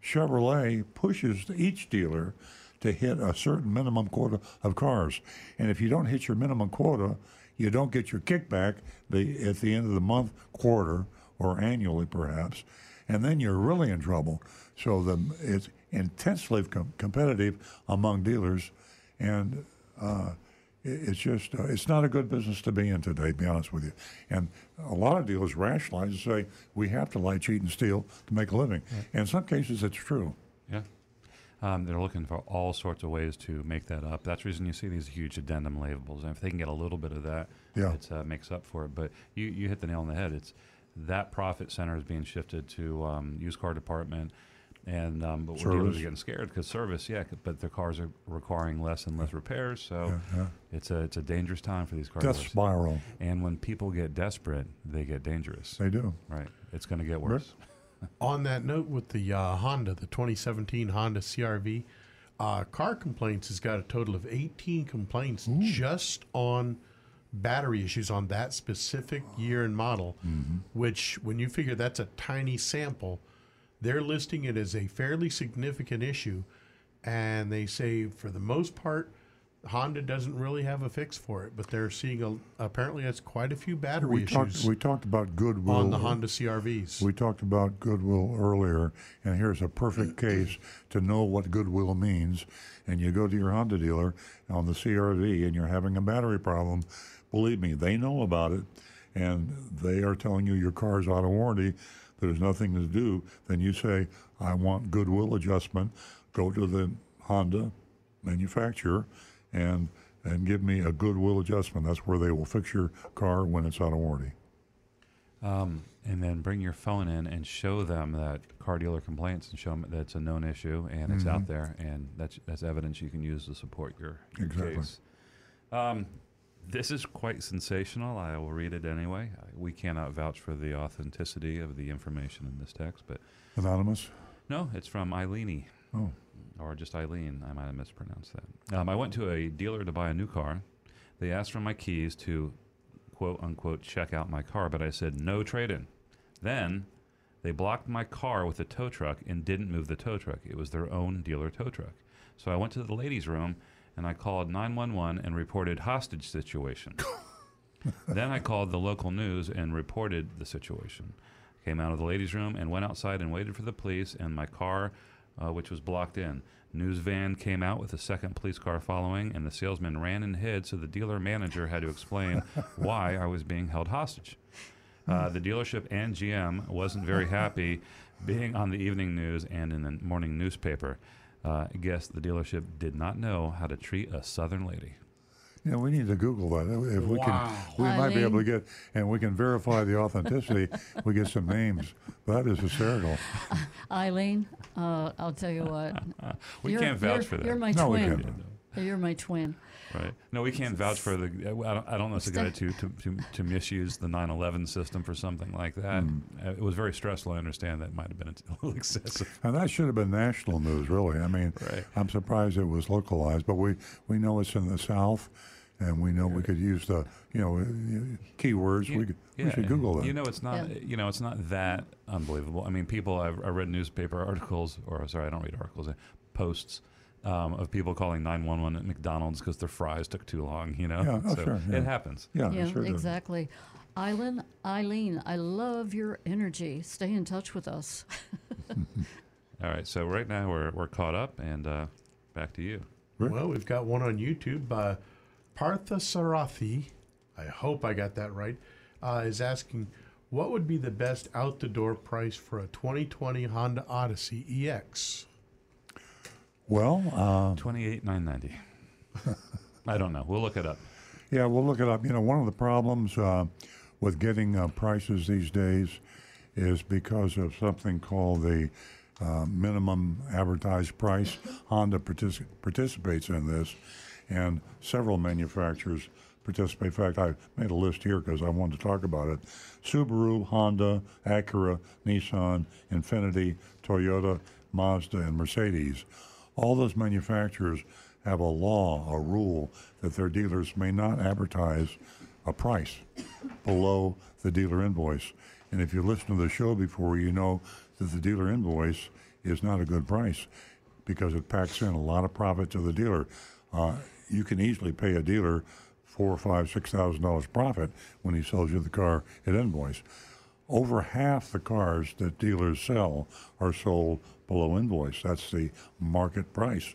Chevrolet pushes each dealer to hit a certain minimum quota of cars. And if you don't hit your minimum quota, you don't get your kickback the, at the end of the month, quarter, or annually perhaps. And then you're really in trouble. So the, it's intensely com- competitive among dealers. And uh, it- it's just, uh, it's not a good business to be in today, to be honest with you. And a lot of dealers rationalize and say, we have to lie, cheat, and steal to make a living. And in some cases, it's true. Yeah. Um, they're looking for all sorts of ways to make that up. That's the reason you see these huge addendum labels. And if they can get a little bit of that, Yeah. it uh, makes up for it. But you, you hit the nail on the head. It's that profit center is being shifted to um, used car department. And um, but where dealers are getting scared because service, yeah, but their cars are requiring less and less repairs. So Yeah, yeah. it's a it's a dangerous time for these cars. Death spiral. And when people get desperate, they get dangerous. They do. Right. It's going to get worse. On that note, with the uh, Honda, the 2017 Honda CRV, uh, car complaints has got a total of 18 complaints just on battery issues on that specific year and model. Which, when you figure that's a tiny sample, they're listing it as a fairly significant issue, and they say for the most part. Honda doesn't really have a fix for it, but they're seeing a, apparently that's quite a few battery We issues talked, we talked about goodwill. on the Honda CRVs. We talked about goodwill earlier, and here's a perfect (clears throat) case to know what goodwill means. And you go to your Honda dealer on the CRV and you're having a battery problem. Believe me, they know about it, and they are telling you your car's out of warranty. there's nothing to do, then you say, I want goodwill adjustment. Go to the Honda manufacturer and and give me a goodwill adjustment. That's where they will fix your car when it's out of warranty. Um, and then bring your phone in and show them that car dealer complaints and show them that it's a known issue and it's out Mhm. there and that's that's evidence you can use to support your, your Exactly. case. Um, this is quite sensational. I will read it anyway. We cannot vouch for the authenticity of the information in this text, but Anonymous? no, it's from Eileeny. Oh. Or just Eileen. I might have mispronounced that. Um, I went to a dealer to buy a new car. They asked for my keys to quote unquote check out my car, but I said no trade in. Then they blocked my car with a tow truck and didn't move the tow truck. It was their own dealer tow truck. So I went to the ladies' room and I called 911 and reported hostage situation. (laughs) then I called the local news and reported the situation. Came out of the ladies' room and went outside and waited for the police and my car, uh, which was blocked in. News van came out with a second police car following, and the salesman ran and hid, so the dealer manager had to explain (laughs) why I was being held hostage. Uh, the dealership and GM wasn't very happy being on the evening news and in the morning newspaper. Uh, I guess the dealership did not know how to treat a southern lady. Yeah, we need to Google that. If we Wow. can, we might be able to get, and we can verify the authenticity. we get some names. That is hysterical. (laughs) Eileen, uh, I'll tell you what. (laughs) We You're- can't vouch for that. You're my No, we twin. can't. You're my twin. Right. No, we can't vouch for the. I don't, I don't know if it's a guy to, to, to, to misuse the 9 11 system for something like that. Uh, it was very stressful. I understand that might have been a little (laughs) excessive. And that should have been national news, really. I mean, Right. I'm surprised it was localized, but we, we know it's in the South, and we know we could use the, you know, uh, keywords. we, could, we should Google that. You know, it's not. Yeah. You know, it's not that unbelievable. I mean, people. I've, I read newspaper articles, or sorry, I don't read articles. uh, Posts um, of people calling 911 at McDonald's because their fries took too long. You know, Yeah, oh, so sure, yeah. it happens. yeah, yeah, sure exactly. Eileen, Eileen, I love your energy. Stay in touch with us. (laughs) All right. So right now we're we're caught up, and uh, back to you. Well, we've got one on YouTube. by Partha Sarathi, I hope I got that right, uh, is asking, what would be the best out the door price for a 2020 Honda Odyssey EX? Well, uh, Twenty eight nine ninety. I don't know. We'll look it up. Yeah, we'll look it up. You know, one of the problems uh, with getting uh, prices these days is because of something called the uh, minimum advertised price. Honda partic- participates in this, and several manufacturers participate. In fact, I made a list here because I wanted to talk about it. Subaru, Honda, Acura, Nissan, Infiniti, Toyota, Mazda, and Mercedes. All those manufacturers have a law, a rule, that their dealers may not advertise a price below the dealer invoice. And if you listen to the show before, you know that the dealer invoice is not a good price because it packs in a lot of profit to the dealer. Uh, you can easily pay a dealer four or five, six thousand dollars profit when he sells you the car at invoice. Over half the cars that dealers sell are sold below invoice. That's the market price.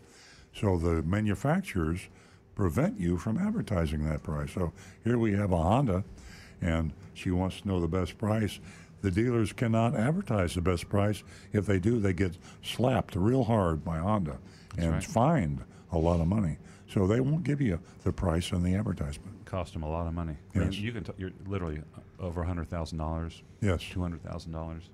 So the manufacturers prevent you from advertising that price. So here we have a Honda, and she wants to know the best price. The dealers cannot advertise the best price. If they do, they get slapped real hard by Honda and right. fined a lot of money. So they won't give you the price in the advertisement. Cost them a lot of money. I mean, Yes. you can. T- you're literally over a hundred thousand dollars. Yes. Two hundred thousand dollars.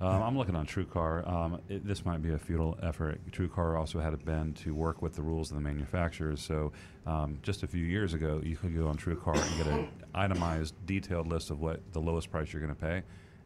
Um, I'm looking on TrueCar. Um, it, this might be a futile effort. TrueCar also had a bend to work with the rules of the manufacturers. So, um, just a few years ago, you could go on TrueCar and get an itemized, detailed list of what the lowest price you're going to pay,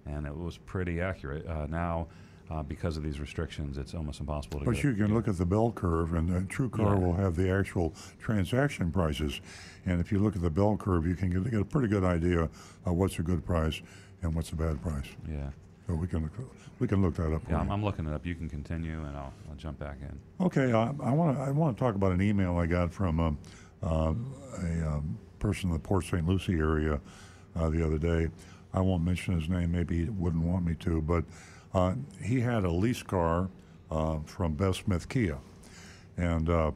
and it was pretty accurate. Uh, now, uh, because of these restrictions, it's almost impossible to. But you can look at the bell curve, and uh, TrueCar Yeah. will have the actual transaction prices. And if you look at the bell curve, you can get, get a pretty good idea of what's a good price and what's a bad price. Yeah. So we can look, we can look that up. Yeah, I'm. I'm looking it up. You can continue, and I'll, I'll jump back in. Okay, I want to I want to talk about an email I got from um, uh, a um, person in the Port St. Lucie area uh, the other day. I won't mention his name. Maybe he wouldn't want me to, but uh, he had a lease car uh, from Bev Smith Kia, and uh,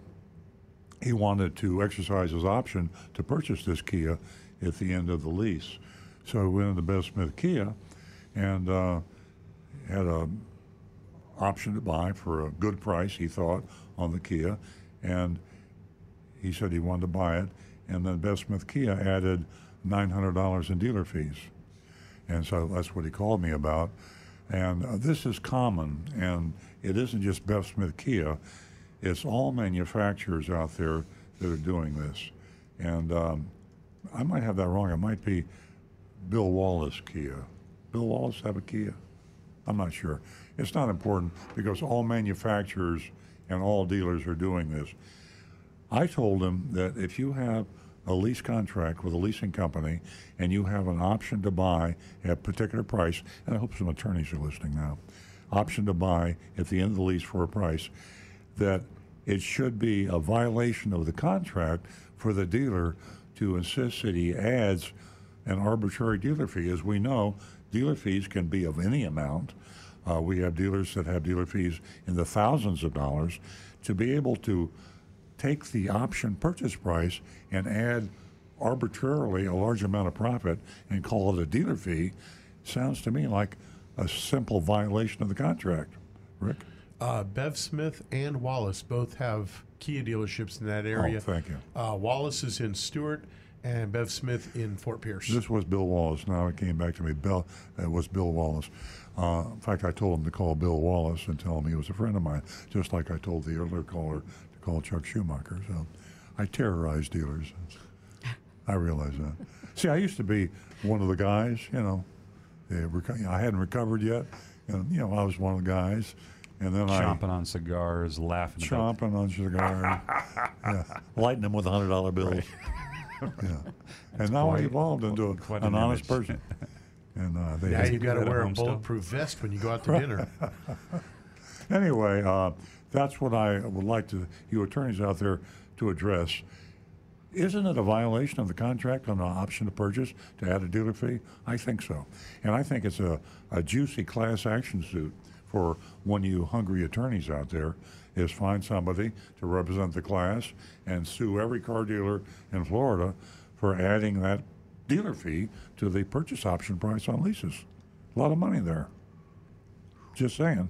he wanted to exercise his option to purchase this Kia at the end of the lease. So he went into Bev Smith Kia, and uh, had a option to buy for a good price, he thought, on the Kia, and he said he wanted to buy it, and then Bev Smith Kia added $900 in dealer fees. And so that's what he called me about. And uh, this is common, and it isn't just Bev Smith Kia, it's all manufacturers out there that are doing this. And um, I might have that wrong. It might be Bill Wallace Kia. Bill Wallace have a Kia? I'm not sure. It's not important because all manufacturers and all dealers are doing this. I told him that if you have a lease contract with a leasing company and you have an option to buy at a particular price, and I hope some attorneys are listening now, option to buy at the end of the lease for a price, that it should be a violation of the contract for the dealer to insist that he adds an arbitrary dealer fee. As we know, dealer fees can be of any amount. Uh, we have dealers that have dealer fees in the thousands of dollars. To be able to take the option purchase price and add arbitrarily a large amount of profit and call it a dealer fee sounds to me like a simple violation of the contract. Rick? Uh, Bev Smith and Wallace both have Kia dealerships in that area. Oh, thank you. Uh, Wallace is in Stewart and Bev Smith in Fort Pierce. This was Bill Wallace. Now it came back to me. Bill, it was Bill Wallace. Uh, in fact, I told him to call Bill Wallace and tell him he was a friend of mine, just like I told the earlier caller to call Chuck Schumacher. So I terrorize dealers. I realize that. See, I used to be one of the guys, you know, they reco- I hadn't recovered yet. And, you know, I was one of the guys. And then I Chomping on cigars, laughing. about chomping on cigars, yeah, (laughs) lighting them with hundred dollar bills. (laughs) yeah, and now I evolved into quite an, an honest person. (laughs) And uh, they now had- you got to wear a home still? bulletproof vest when you go out to dinner. anyway, uh, that's what I would like to you attorneys out there to address. Isn't it a violation of the contract on the option to purchase to add a dealer fee? I think so, and I think it's a, a juicy class action suit for one of you hungry attorneys out there. Is find somebody to represent the class and sue every car dealer in Florida for adding that dealer fee to the purchase option price on leases. A lot of money there. Just saying.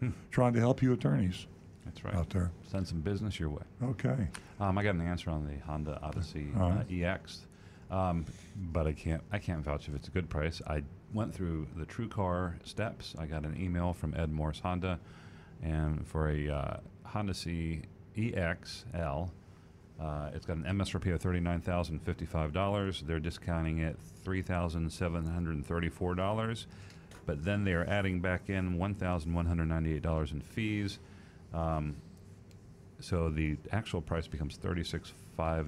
Hmm. Trying to help you attorneys That's right. out there. Send some business your way. Okay. Um, I got an answer on the Honda Odyssey uh. EX, um, but I can't I can't vouch if it's a good price. I went through the TrueCar steps. I got an email from Ed Morse Honda, and for a uh, Honda C EXL, uh, it's got an MSRP of thirty nine thousand fifty five dollars. They're discounting it three thousand seven hundred thirty four dollars, but then they are adding back in one thousand one hundred ninety eight dollars in fees. Um, so the actual price becomes thirty-six five,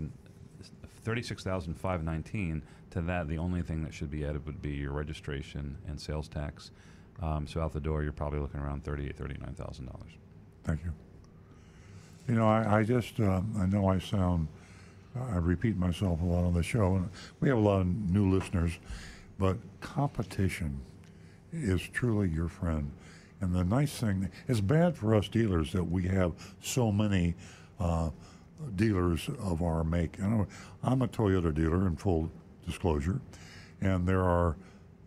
thirty-six thousand five nineteen. To that, the only thing that should be added would be your registration and sales tax. Um, so out the door, you're probably looking around thirty-eight, thirty-nine thousand dollars. Thank you. You know, I, I just, um, I know I sound, I repeat myself a lot on the show, and we have a lot of new listeners, but competition is truly your friend. And the nice thing, it's bad for us dealers that we have so many uh, dealers of our make. Know I'm a Toyota dealer in full disclosure, and there are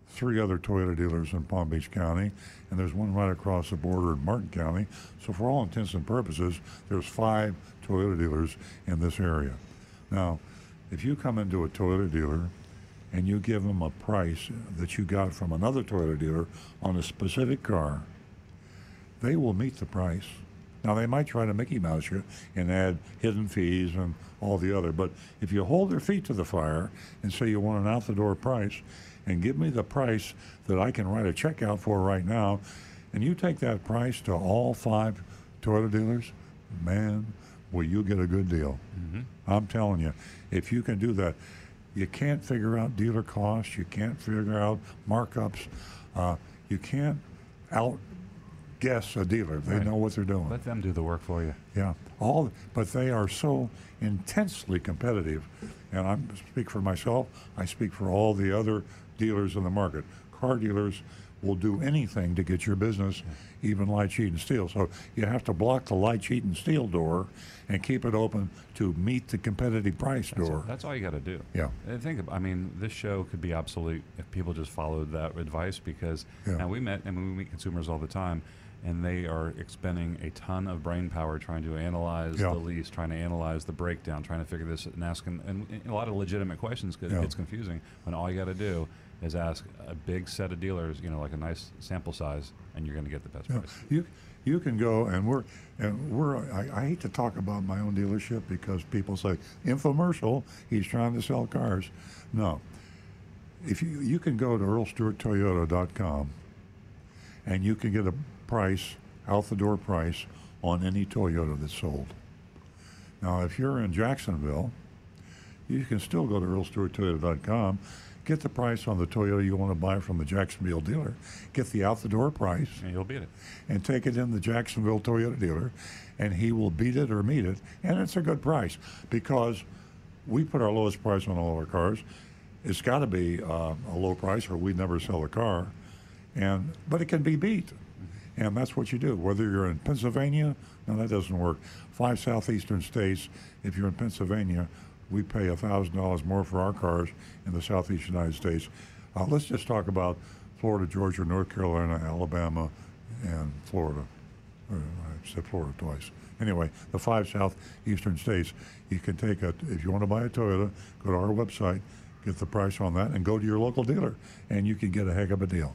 three other Toyota dealers in Palm Beach County, and there's one right across the border in Martin County. So, for all intents and purposes, there's five Toyota dealers in this area. Now, if you come into a Toyota dealer and you give them a price that you got from another Toyota dealer on a specific car, they will meet the price. Now they might try to Mickey Mouse you and add hidden fees and all the other, but if you hold their feet to the fire and say you want an out the door price and give me the price that I can write a check out for right now, and you take that price to all five Toyota dealers, man, will you get a good deal. I'm telling you, if you can do that, you can't figure out dealer costs, you can't figure out markups, uh, you can't out guess a dealer. They Right. know what they're doing. Let them do the work for you. Yeah, all, but they are so intensely competitive, and I speak for myself. I speak for all the other dealers in the market. Car dealers will do anything to get your business, even light sheet and steel. So you have to block the light sheet and steel door and keep it open to meet the competitive price That's, door. that's all you got to do. Yeah. And think, I mean, this show could be obsolete if people just followed that advice because Yeah. now we met and we meet consumers all the time, and they are expending a ton of brain power trying to analyze Yeah. the lease, trying to analyze the breakdown, trying to figure this and asking and, and a lot of legitimate questions because Yeah. it gets confusing when all you got to do is ask a big set of dealers, you know, like a nice sample size, and you're going to get the best Yeah, price. you you can go and we're and we're I, I hate to talk about my own dealership because people say infomercial he's trying to sell cars. No, if you you can go to earlstewarttoyota.com and you can get a price out the door price on any Toyota that's sold. Now, if you're in Jacksonville, you can still go to earlstewarttoyota.com, get the price on the Toyota you want to buy from the Jacksonville dealer, get the out the door price, And you'll beat it. and take it in the Jacksonville Toyota dealer, and he will beat it or meet it, and it's a good price because we put our lowest price on all our cars. It's got to be uh, a low price, or we'd never sell a car, and but it can be beat, and that's what you do. Whether you're in Pennsylvania, no, that doesn't work. Five southeastern states. If you're in Pennsylvania, we pay thousand dollars more for our cars in the southeast United States. Uh, let's just talk about Florida, Georgia, North Carolina, Alabama, and Florida. Uh, I said Florida twice. Anyway, the five southeastern states, you can take a, if you want to buy a Toyota, go to our website, get the price on that, and go to your local dealer, and you can get a heck of a deal.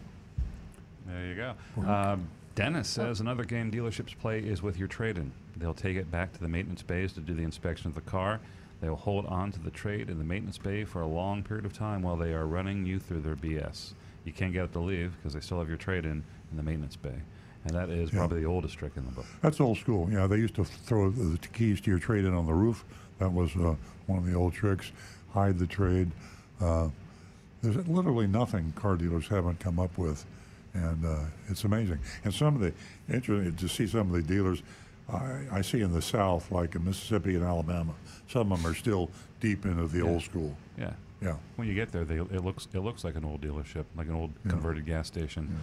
There you go. Um, Dennis says another game dealerships play is with your trade-in. They'll take it back to the maintenance bays to do the inspection of the car. They'll hold on to the trade in the maintenance bay for a long period of time while they are running you through their BS. You can't get it to leave because they still have your trade-in in the maintenance bay, and that is Yeah. probably the oldest trick in the book. That's old school. Yeah, they used to throw the, the keys to your trade in on the roof. That was uh, one of the old tricks. Hide the trade. Uh, there's literally nothing car dealers haven't come up with, and uh, it's amazing. And some of the interesting to see some of the dealers I, I see in the South, like in Mississippi and Alabama. Some of them are still deep into the Yeah. old school. Yeah. Yeah. When you get there, they, it looks it looks like an old dealership, like an old Yeah. converted gas station.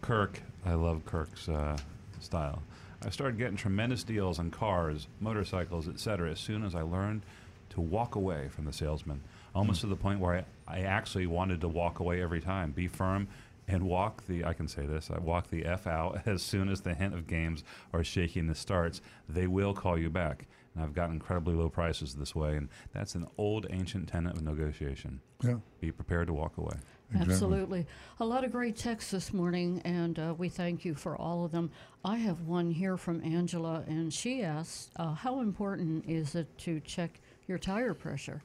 Kirk, I love Kirk's uh, style. I started getting tremendous deals on cars, motorcycles, etc. As soon as I learned to walk away from the salesman, almost to the point where I, I actually wanted to walk away every time. Be firm and walk the. I can say this. I walk the f out (laughs) as soon as the hint of games are shaking the starts. They will call you back. And I've gotten incredibly low prices this way, and that's an old ancient tenet of negotiation. Yeah. Be prepared to walk away. Exactly. Absolutely. A lot of great texts this morning, and uh, we thank you for all of them. I have one here from Angela, and she asks, uh, How important is it to check your tire pressure?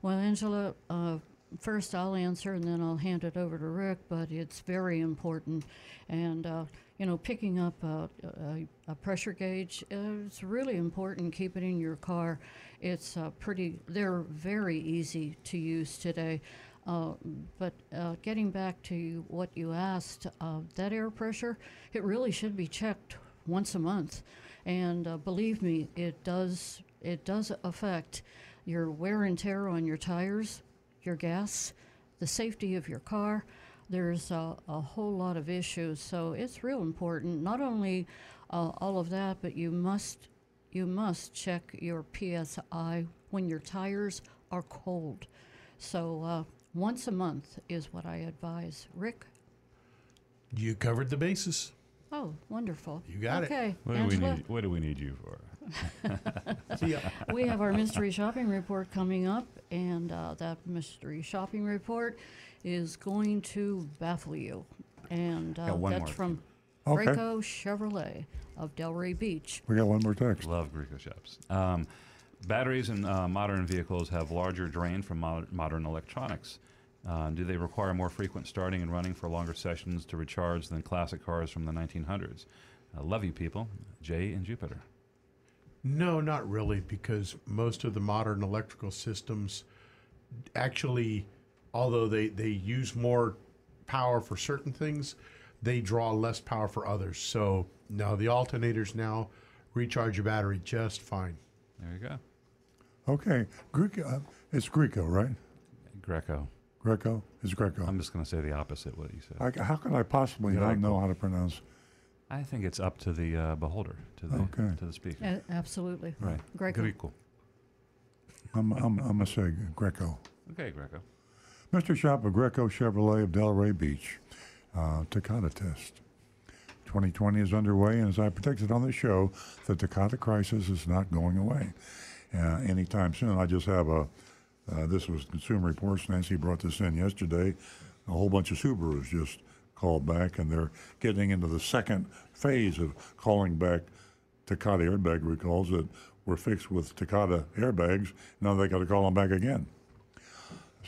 Well, Angela, uh, first I'll answer and then I'll hand it over to Rick, but it's very important. And, uh, you know, picking up a, a, a pressure gauge is really important. Keep it in your car. It's uh, pretty, they're very easy to use today. Uh, but uh, getting back to what you asked, uh, that air pressure, it really should be checked once a month. And uh, believe me, it does, it does affect your wear and tear on your tires, your gas, the safety of your car. There's a, a whole lot of issues. So it's real important. Not only uh, all of that, but you must you must check your PSI when your tires are cold. So uh, once a month is what I advise. Rick? You covered the bases. Oh, wonderful. You got it. okay. What do we Angela, need? What do we need you for? (laughs) See ya. we have our mystery shopping report coming up, and uh, that mystery shopping report is going to baffle you. And uh, Got one that's more. from Okay. Grieco Chevrolet of Delray Beach. We got one more text. Love Grieco shops. Um, batteries in uh, modern vehicles have larger drain from mod- modern electronics. Uh, do they require more frequent starting and running for longer sessions to recharge than classic cars from the 1900s? I love you, people. Jay and Jupiter. No, not really, because most of the modern electrical systems actually, although they, they use more power for certain things, they draw less power for others. So, now the alternators now recharge your battery just fine. There you go. Okay. Greek, uh, it's Greco, right? Greco. Greco? It's Greco. I'm just going to say the opposite what you said. I, how could I possibly Yeah, not Greco. know how to pronounce? I think it's up to the uh, beholder, to the Okay. to the speaker. A- absolutely. Right. Greco. Greco. I'm, I'm, I'm gonna say Greco. Okay, Greco. Mr. Shop of Greco Chevrolet of Delray Beach, uh, Takata test. 2020 is underway, and as I predicted on the show, the Takata crisis is not going away uh, anytime soon. I just have a, uh, this was Consumer Reports. Nancy brought this in yesterday. A whole bunch of Subarus just called back, and they're getting into the second phase of calling back Takata airbag recalls that were fixed with Takata airbags. Now they got to call them back again.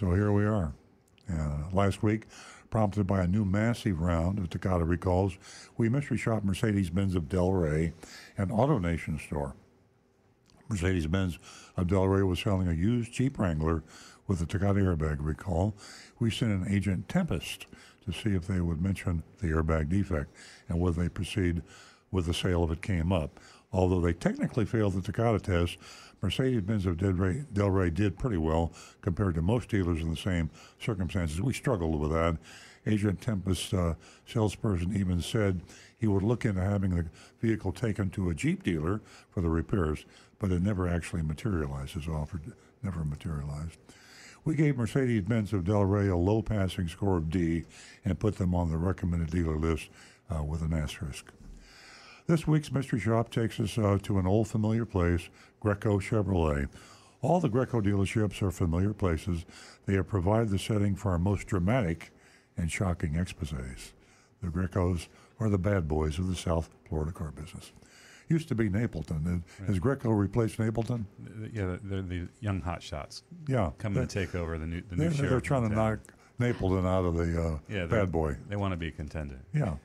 So here we are. Last week, prompted by a new massive round of Takata recalls, we mystery shopped Mercedes Benz of Delray, an AutoNation store. Mercedes Benz of Delray was selling a used Jeep Wrangler with a Takata airbag recall. We sent an agent Tempest to see if they would mention the airbag defect and whether they proceed with the sale if it came up. Although they technically failed the Takata test, Mercedes Benz of Delray, Delray did pretty well compared to most dealers in the same circumstances. We struggled with that. Agent Tempest uh, salesperson even said he would look into having the vehicle taken to a Jeep dealer for the repairs, but it never actually materialized. His offer never materialized. We gave Mercedes Benz of Delray a low passing score of D and put them on the recommended dealer list uh, with an asterisk. This week's Mystery Shop takes us uh, to an old familiar place, Grieco Chevrolet. All the Grieco dealerships are familiar places. They have provided the setting for our most dramatic and shocking exposés. The Griecos are the bad boys of the South Florida car business. Used to be Napleton. Has Grieco replaced Napleton? Yeah, they're the young hot shots. Yeah. coming to take over the new the new They're, sheriff. they're trying to knock Napleton out of the uh, Yeah, bad boy. They want to be a contender. Yeah.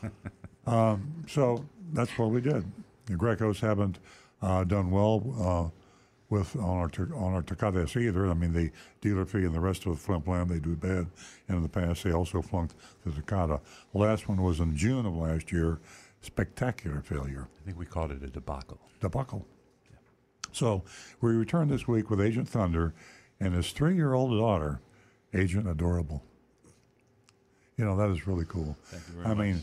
(laughs) um, so that's what we did. The Griecos haven't uh, done well uh, with on our on our Takatas either. I mean, the dealer fee and the rest of the flip plan they do bad. And in the past, they also flunked the Takata. The last one was in June of last year. Spectacular failure. I think we called it a debacle. Debacle. So we return this week with Agent Thunder and his three-year-old daughter, Agent Adorable. You know that is really cool. Thank you very I mean,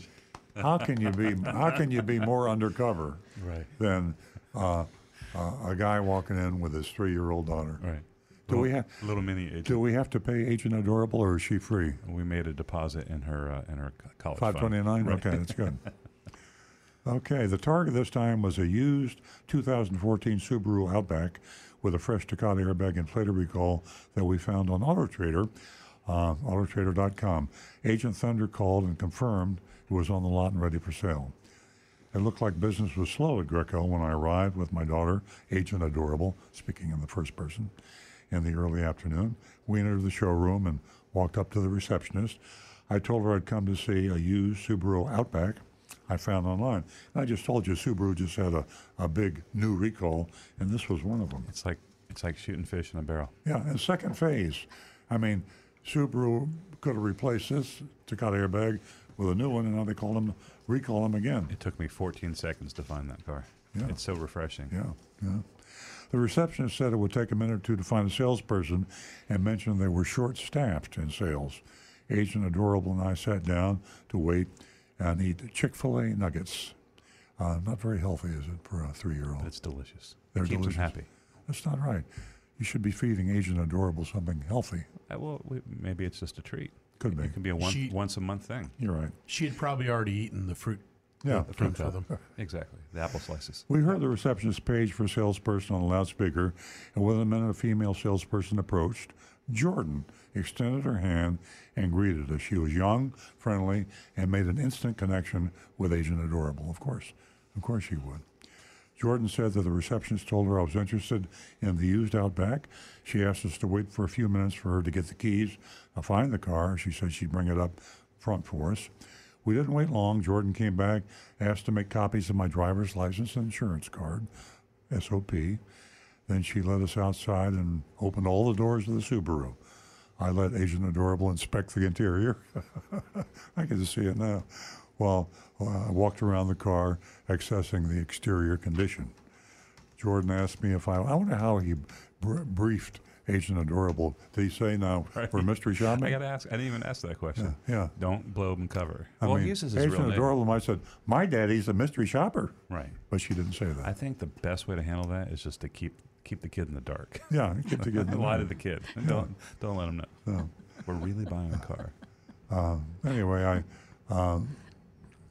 how can you be how can you be more undercover Right. than uh, uh, a guy walking in with his three-year-old daughter? Right. Do we Little- have little mini agent? Do we have to pay Agent Adorable, or is she free? We made a deposit in her uh, in her college. Five fund. twenty-nine. Right. Okay, that's good. (laughs) Okay, the target this time was a used 2014 Subaru Outback with a fresh Takata airbag inflator recall that we found on AutoTrader, uh, AutoTrader.com. Agent Thunder called and confirmed it was on the lot and ready for sale. It looked like business was slow at Grieco when I arrived with my daughter, Agent Adorable, speaking in the first person, in the early afternoon. We entered the showroom and walked up to the receptionist. I told her I'd come to see a used Subaru Outback I found online. And I just told you Subaru just had a, a big new recall, and this was one of them. It's like it's like shooting fish in a barrel. Yeah, and second phase. I mean, Subaru could have replaced this Takata airbag with a new one, and now they call them recall them again. It took me 14 seconds to find that car. Yeah. It's so refreshing. Yeah, yeah. The receptionist said it would take a minute or two to find a salesperson and mentioned they were short staffed in sales. Agent Adorable and I sat down to wait and eat Chick fil A nuggets. Uh, not very healthy, is it, for a three year old? That's delicious. They're Keeps 'em delicious. happy. That's not right. You should be feeding Agent Adorable something healthy. Uh, well, we, maybe it's just a treat. Could be. It can be a one, She- once a month thing. You're right. She had probably already eaten the fruit. Yeah, The fruit for them. (laughs) Exactly. The apple slices. We heard the receptionist page for a salesperson on the loudspeaker, and within a minute, a female salesperson approached. Jordan extended her hand and greeted us. She was young, friendly, and made an instant connection with Agent Adorable. Of course, of course she would. Jordan said that the receptionist told her I was interested in the used Outback. She asked us to wait for a few minutes for her to get the keys, uh, find the car. She said she'd bring it up front for us. We didn't wait long. Jordan came back, asked to make copies of my driver's license and insurance card, SOP. Then she led us outside and opened all the doors of the Subaru. I let Agent Adorable inspect the interior. (laughs) I can just see it now. While uh, I walked around the car, accessing the exterior condition. Jordan asked me if I, I wonder how he br- briefed Agent Adorable. Did he say now we're mystery (laughs) shopping? I got to ask. I didn't even ask that question. Yeah, yeah. Don't blow and cover. I well, mean, he uses his Agent real name. Adorable might said, my daddy's a mystery shopper. Right. But she didn't say that. I think the best way to handle that is just to keep keep the kid in the dark. Yeah, keep the kid in the (laughs) Lie to the kid. Don't don't let him know. No. We're really buying a car. Uh, anyway, I um,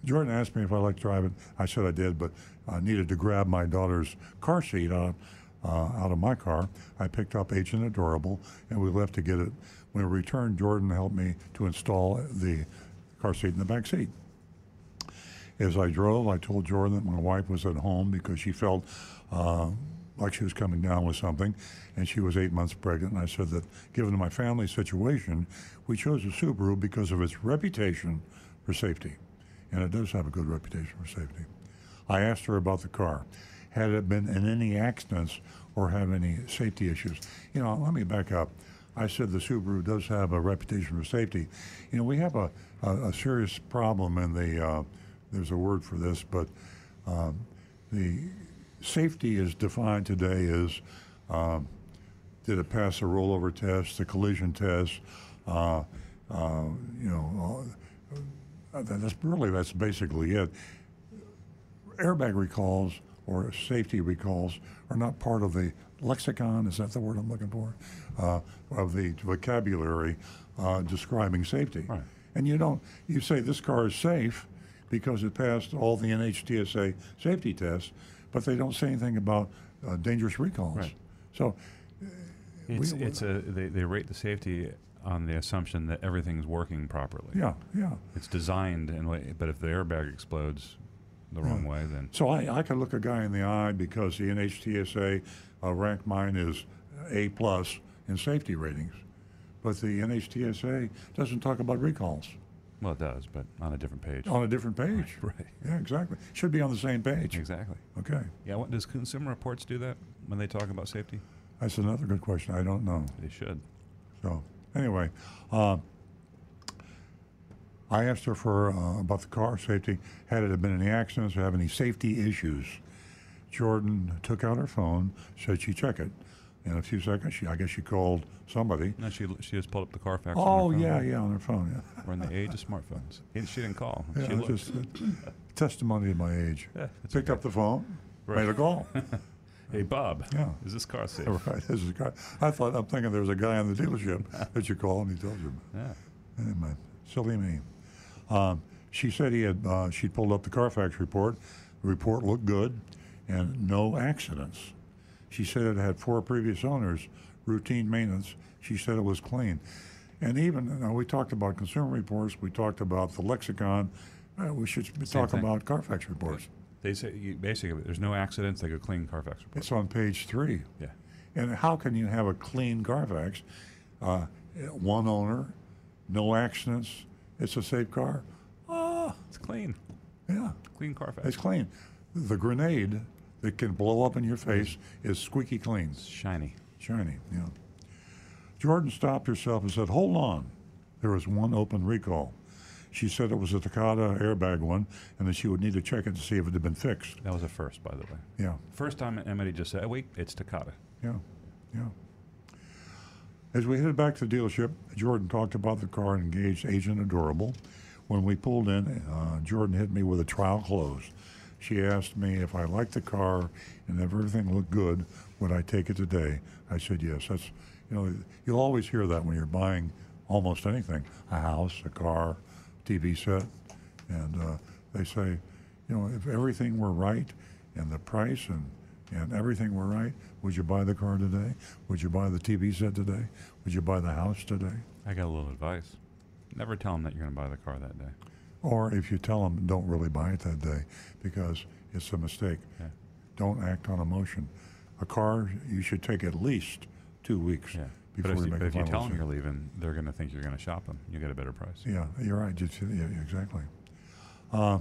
Jordan asked me if I liked driving. I said I did, but I needed to grab my daughter's car seat out, uh, out of my car. I picked up Agent Adorable, and we left to get it. When we returned, Jordan helped me to install the car seat in the back seat. As I drove, I told Jordan that my wife was at home because she felt uh, like she was coming down with something, and she was eight months pregnant. And I said that given my family situation, we chose a Subaru because of its reputation for safety, and it does have a good reputation for safety. I asked her about the car. Had it been in any accidents or have any safety issues? You know, let me back up. I said the Subaru does have a reputation for safety. You know, we have a, a, a serious problem in the, uh, there's a word for this, but um, the safety is defined today as um, did it pass the rollover test, the collision test, uh, uh, you know, uh, that's really, that's basically it. Airbag recalls or safety recalls are not part of the lexicon, is that the word I'm looking for? Uh, of the vocabulary uh, describing safety. Right. And you don't, you say this car is safe because it passed all the NHTSA safety tests, but they don't say anything about uh, dangerous recalls. Right. So It's we- it's a they, they rate the safety on the assumption that everything's working properly. Yeah, yeah. It's designed in way, but if the airbag explodes the wrong way, then So I, I can look a guy in the eye because the NHTSA uh, ranked mine is A plus in safety ratings, but the NHTSA doesn't talk about recalls well, it does, but on a different page. on a different page. (laughs) Right. Yeah, exactly. Should be on the same page. Exactly. Okay, Yeah. What does Consumer Reports do that when they talk about safety? that's another good question. I don't know. They should. So anyway, uh, I asked her for uh, about the car safety. Had it been any accidents or have any safety issues? Jordan took out her phone, said she'd check it. In a few seconds, she I guess she called somebody. No, she she just pulled up the Carfax. Oh on her phone. yeah, yeah, on her phone. Yeah, We're in the age of smartphones. She didn't call. (laughs) yeah she just uh, testimony of my age. Yeah, Picked okay. up the phone, Right. made a call. (laughs) Hey Bob. Yeah. Is this car safe? (laughs) right, this is guy. I thought I'm thinking there was a guy in the dealership that you call and he tells you. Yeah. Anyway, silly me. Um, she said he had. Uh, she pulled up the Carfax report. The report looked good, and no accidents. She said it had four previous owners, routine maintenance. She said it was clean, and even now we talked about consumer reports. We talked about the lexicon. Uh, we should talk thing. about Carfax reports. They say you, basically there's no accidents. They go clean Carfax report. It's on page three. Yeah. And how can you have a clean Carfax? Uh, one owner, no accidents. It's a safe car. Ah, It's clean. yeah. Clean Carfax. It's clean. The grenade that can blow up in your face is squeaky clean, It's shiny. shiny. Yeah. Jordan stopped herself and said, "Hold on, there was one open recall." She said it was a Takata airbag one, and that she would need to check it to see if it had been fixed. That was a first, by the way. Yeah, First time Emily just said, oh, "Wait, it's Takata." yeah, yeah. As we headed back to the dealership, Jordan talked about the car and engaged Agent Adorable. When we pulled in, uh, Jordan hit me with a trial close. She asked me if I liked the car and if everything looked good, would I take it today? I said yes. That's you know you'll always hear that when you're buying almost anything, a house, a car, TV set, and uh, they say, you know, if everything were right and the price and and everything were right, would you buy the car today? Would you buy the TV set today? Would you buy the house today? I got a little advice. Never tell them that you're going to buy the car that day. Or if you tell them, don't really buy it that day because it's a mistake. Yeah. Don't act on emotion. A car, you should take at least two weeks Yeah. before but if, you make but a if you tell them decision. you're leaving, they're going to think you're going to shop them. You get a better price. Yeah, you're right. Yeah, exactly. Uh,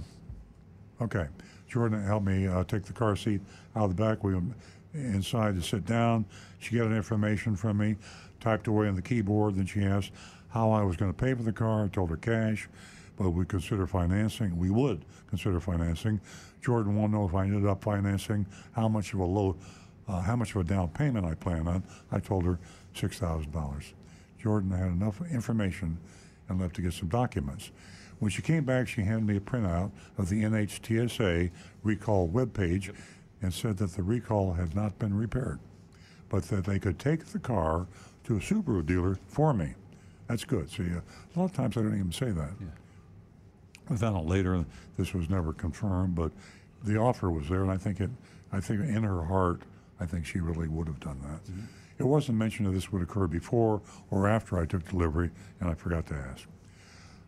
okay. Jordan helped me uh, take the car seat out of the back. We went inside to sit down. She got an information from me, typed away on the keyboard. Then she asked how I was going to pay for the car. I told her cash, but we consider financing. We would consider financing. Jordan to know if I ended up financing, how much of a low uh, how much of a down payment I plan on. I told her $6,000. Jordan had enough information and left to get some documents. When she came back, she handed me a printout of the NHTSA recall webpage and said that the recall had not been repaired, but that they could take the car to a Subaru dealer for me. That's good. See, a lot of times I don't even say that. I found out later this was never confirmed, but the offer was there, and I think it. I think in her heart, I think she really would have done that. It wasn't mentioned that this would occur before or after I took delivery, and I forgot to ask.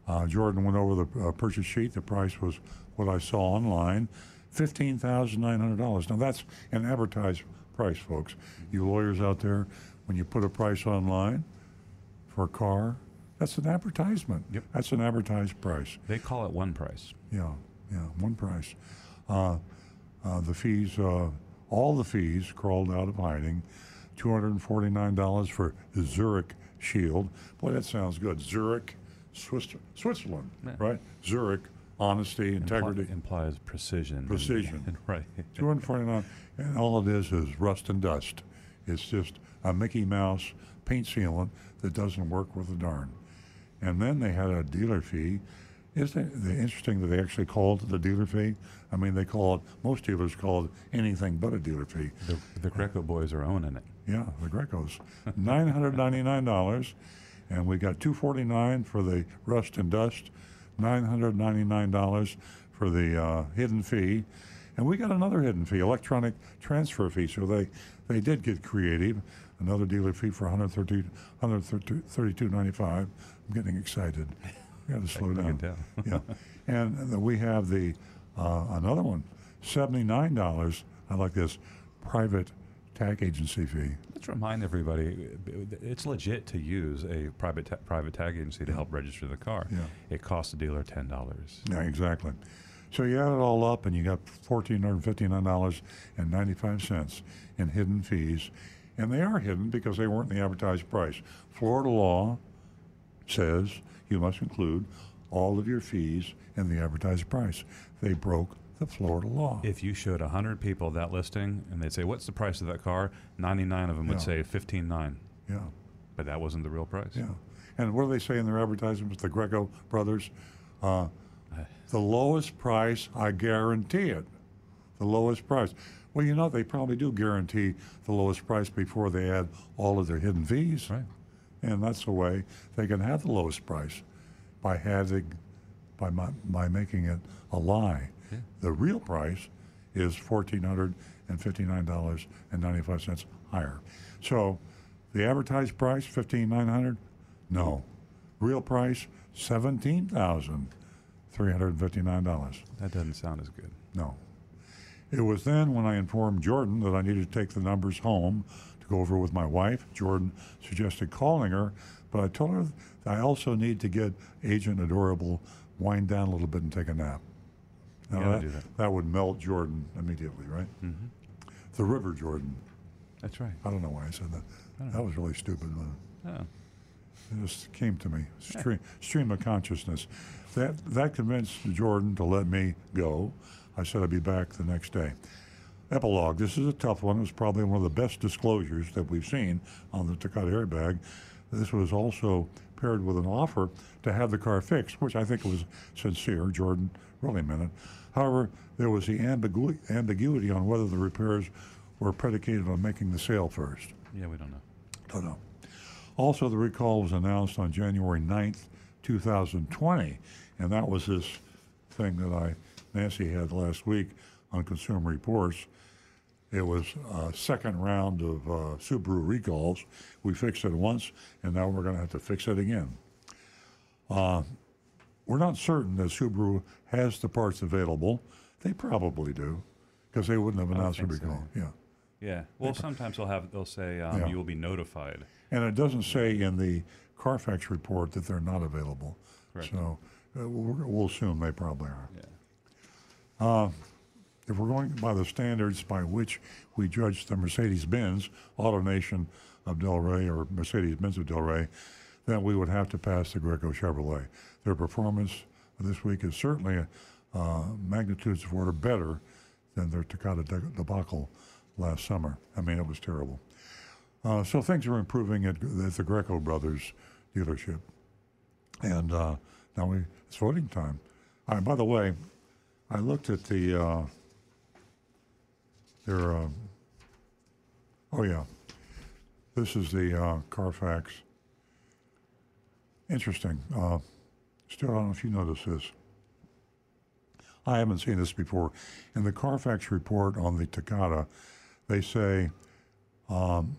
Uh, Jordan went over the uh, purchase sheet. The price was what I saw online, fifteen thousand nine hundred dollars. Now that's an advertised price, folks. You lawyers out there, when you put a price online for a car, that's an advertisement. Yep. That's an advertised price. They call it one price. Yeah, yeah, one price. Uh, uh, the fees, uh, all the fees crawled out of hiding. Two hundred and forty-nine dollars for Zurich Shield. Boy, that sounds good. Zurich, Swiss, Switzerland, Yeah. right? Zurich, honesty, integrity, Impli- implies precision. and- Precision. (laughs) right. Two hundred forty-nine, and all it is is rust and dust. It's just a Mickey Mouse paint sealant that doesn't work with a darn. And then they had a dealer fee. Isn't it interesting that they actually called it the dealer fee? I mean, they call it. Most dealers call it anything but a dealer fee. The, the Grieco boys are owning it. Yeah, the Griecos, nine hundred ninety-nine dollars, and we got two forty-nine for the rust and dust, nine hundred ninety-nine dollars for the uh, hidden fee, and we got another hidden fee, electronic transfer fee. So they they did get creative. Another dealer fee for 130 132.95. I'm getting excited. We got to slow down. (laughs) yeah, and we have the uh, another one, seventy-nine dollars. I like this private tag agency fee. Let's remind everybody, it's legit to use a private ta- private tag agency to help register the car. Yeah. It costs the dealer ten dollars. Yeah, exactly. So you add it all up, and you got fourteen hundred fifty-nine dollars and ninety-five cents in hidden fees, and they are hidden because they weren't in the advertised price. Florida law says you must include all of your fees in the advertised price. They broke the Florida law. If you showed hundred people that listing and they'd say, "What's the price of that car?" Ninety-nine of them would Yeah. say fifteen nine, yeah, but that wasn't the real price. yeah. And what do they say in their advertisements? The Grieco brothers, uh, the lowest price, I guarantee it. The lowest price. Well, you know, they probably do guarantee the lowest price before they add all of their hidden fees. Right. And that's the way they can have the lowest price by having, by, my, by making it a lie. Yeah. The real price is fourteen hundred and fifty-nine dollars and ninety-five cents higher. So, the advertised price fifteen nine hundred, no. Real price seventeen thousand three hundred and fifty-nine dollars. That doesn't sound as good. No. It was then when I informed Jordan that I needed to take the numbers home to go over with my wife. Jordan suggested calling her, but I told her that I also need to get Agent Adorable wind down a little bit and take a nap. Now that, do that. that would melt Jordan immediately, right? Mm-hmm. The River Jordan. That's right. I don't know why I said that. don't That was really stupid. Oh. it just came to me. Stream, stream of consciousness. That that convinced Jordan to let me go. I said I'd be back the next day. Epilogue. This is a tough one. It was probably one of the best disclosures that we've seen on the Takata airbag. This was also paired with an offer to have the car fixed, which I think was sincere. Jordan really meant it. However, there was the ambigu- ambiguity on whether the repairs were predicated on making the sale first. Yeah, we don't know. Don't know. Also, the recall was announced on January 9th, 2020, and that was this thing that I Nancy had last week on Consumer Reports. It was a second round of uh, Subaru recalls. We fixed it once, and now we're going to have to fix it again. Uh, we're not certain that Subaru has the parts available. They probably do, because they wouldn't have announced a think so. recall. Yeah. Yeah. Well, sometimes they'll have they'll say um, Yeah. you will be notified. And it doesn't say in the Carfax report that they're not available. Correct. So uh, we'll, we'll assume they probably are. Yeah. Uh, if we're going by the standards by which we judge the Mercedes-Benz AutoNation of Delray or Mercedes-Benz of Delray, then we would have to pass the Grieco Chevrolet. Their performance this week is certainly uh, magnitudes of order better than their Takata de- debacle last summer. I mean, it was terrible. Uh, so things are improving at, at the Grieco Brothers dealership, and uh, now we, it's voting time. Uh, by the way, I looked at the their. Uh, oh yeah, this is the uh, Carfax. Interesting. Uh, still, I don't know if you noticed this. I haven't seen this before. In the Carfax report on the Takata, they say um,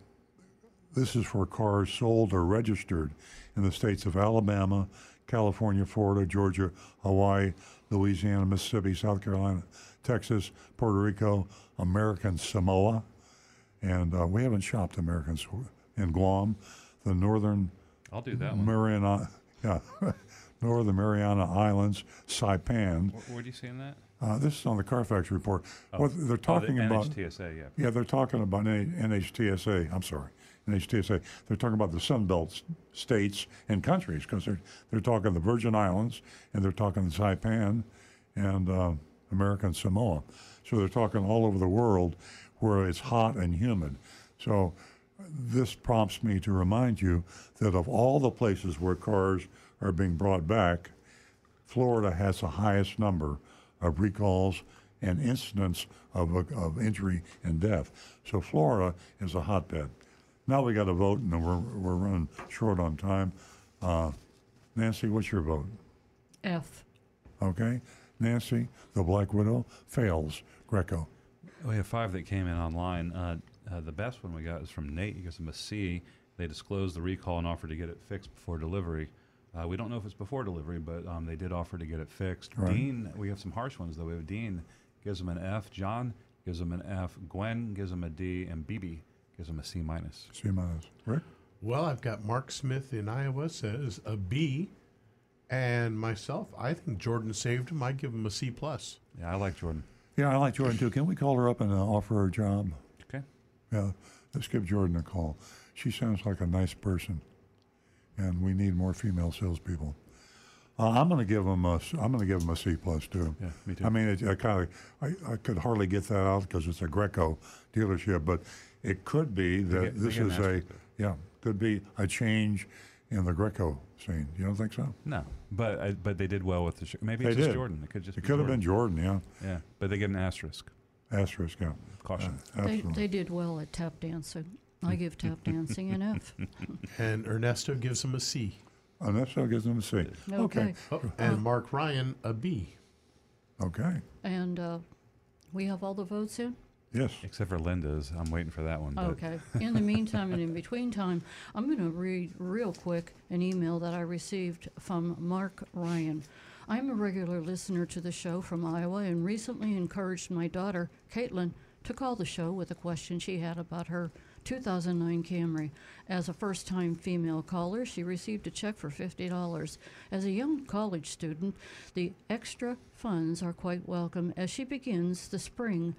this is for cars sold or registered in the states of Alabama, California, Florida, Georgia, Hawaii, Louisiana, Mississippi, South Carolina, Texas, Puerto Rico, American Samoa, and uh, we haven't shopped Americans in Guam, the Northern I'll do that one. Mariana, yeah, (laughs) Northern Mariana Islands, Saipan. Where, where do you see that? Uh, this is on the Carfax report. Oh. What they're Oh, the talking about. NHTSA, yeah. Yeah, they're talking about NHTSA. I'm sorry, NHTSA. They're talking about the Sun Belt states and countries because they're they're talking the Virgin Islands and they're talking Saipan and uh, American Samoa. So they're talking all over the world where it's hot and humid. So this prompts me to remind you that of all the places where cars are being brought back, Florida has the highest number of recalls and incidents of, of injury and death. So Florida is a hotbed. Now we got to vote, and we're, we're running short on time. Uh, Nancy, what's your vote? F. Okay. Nancy, the Black Widow, fails. Grieco. We have five that came in online. Uh, uh, the best one we got is from Nate. He gives them a C. They disclosed the recall and offered to get it fixed before delivery. Uh, we don't know if it's before delivery, but um, they did offer to get it fixed. Right. Dean, we have some harsh ones though. We have Dean gives them an F. John gives them an F. Gwen gives them a D, and BB gives them a C minus. C minus. Rick? Well, I've got Mark Smith in Iowa says a B, and myself, I think Jordan saved him. I give him a C plus. Yeah, I like Jordan. Yeah, I like Jordan too. Can we call her up and uh, offer her a job? Okay. Yeah, let's give Jordan a call. She sounds like a nice person, and we need more female salespeople. Uh, I'm going to give him a. s- I'm going to give him a C plus too. Yeah, me too. I mean, it, I kind of. I, I could hardly get that out because it's a Grieco dealership, but it could be that get- this is a. Yeah, could be a change in the Grieco scene. You don't think so? No, but I, but they did well with the. Sh- maybe They it's just did. Jordan. It could just. It be could have been Jordan. Yeah, Yeah, but they get an asterisk. asterisk. Yeah, Caution. Uh, They, absolutely. they did well at tap dancing. I give tap dancing an F. (laughs) And Ernesto gives him a C. Ernesto gives them a C. Okay. Oh, and Mark Ryan a B. Okay. And uh, we have all the votes in? Yes. Except for Linda's. I'm waiting for that one. but- Okay. In the meantime and in between time, I'm going to read real quick an email that I received from Mark Ryan. I'm a regular listener to the show from Iowa and recently encouraged my daughter, Caitlin, to call the show with a question she had about her 2009 Camry. As a first time female caller, she received a check for $50. As a young college student, the extra funds are quite welcome as she begins the spring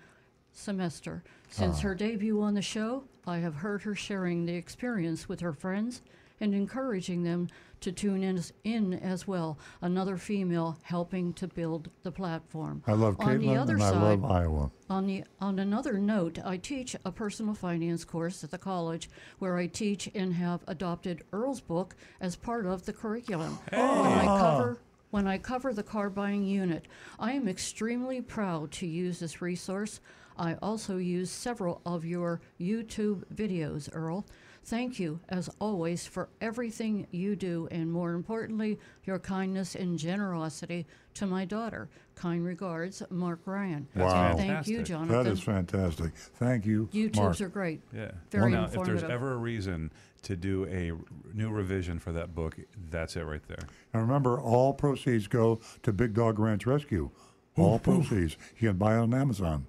semester. Since her ah. debut on the show, I have heard her sharing the experience with her friends and encouraging them to tune in as, in as well. Another female helping to build the platform. I love on the Caitlin other and I side, love Iowa. on the on another note, I teach a personal finance course at the college where I teach and have adopted Earl's book as part of the curriculum. When I ah. cover when I cover the car buying unit, I am extremely proud to use this resource. I also use several of your YouTube videos, Earl. Thank you, as always, for everything you do, and more importantly, your kindness and generosity to my daughter. Kind regards, Mark Ryan. That's Wow. And thank you. Jonathan. That is fantastic. Thank you, YouTubes Mark. are great. Yeah. Very now, if there's ever a reason to do a new revision for that book, that's it right there. And remember, all proceeds go to Big Dog Ranch Rescue. All proceeds. You can buy it on Amazon.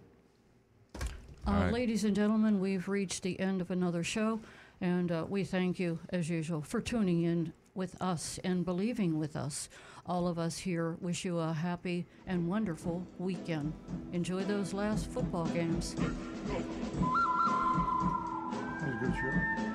Uh, right. Ladies and gentlemen, we've reached the end of another show, and uh, we thank you, as usual, for tuning in with us and believing with us. All of us here wish you a happy and wonderful weekend. Enjoy those last football games. That was a good show.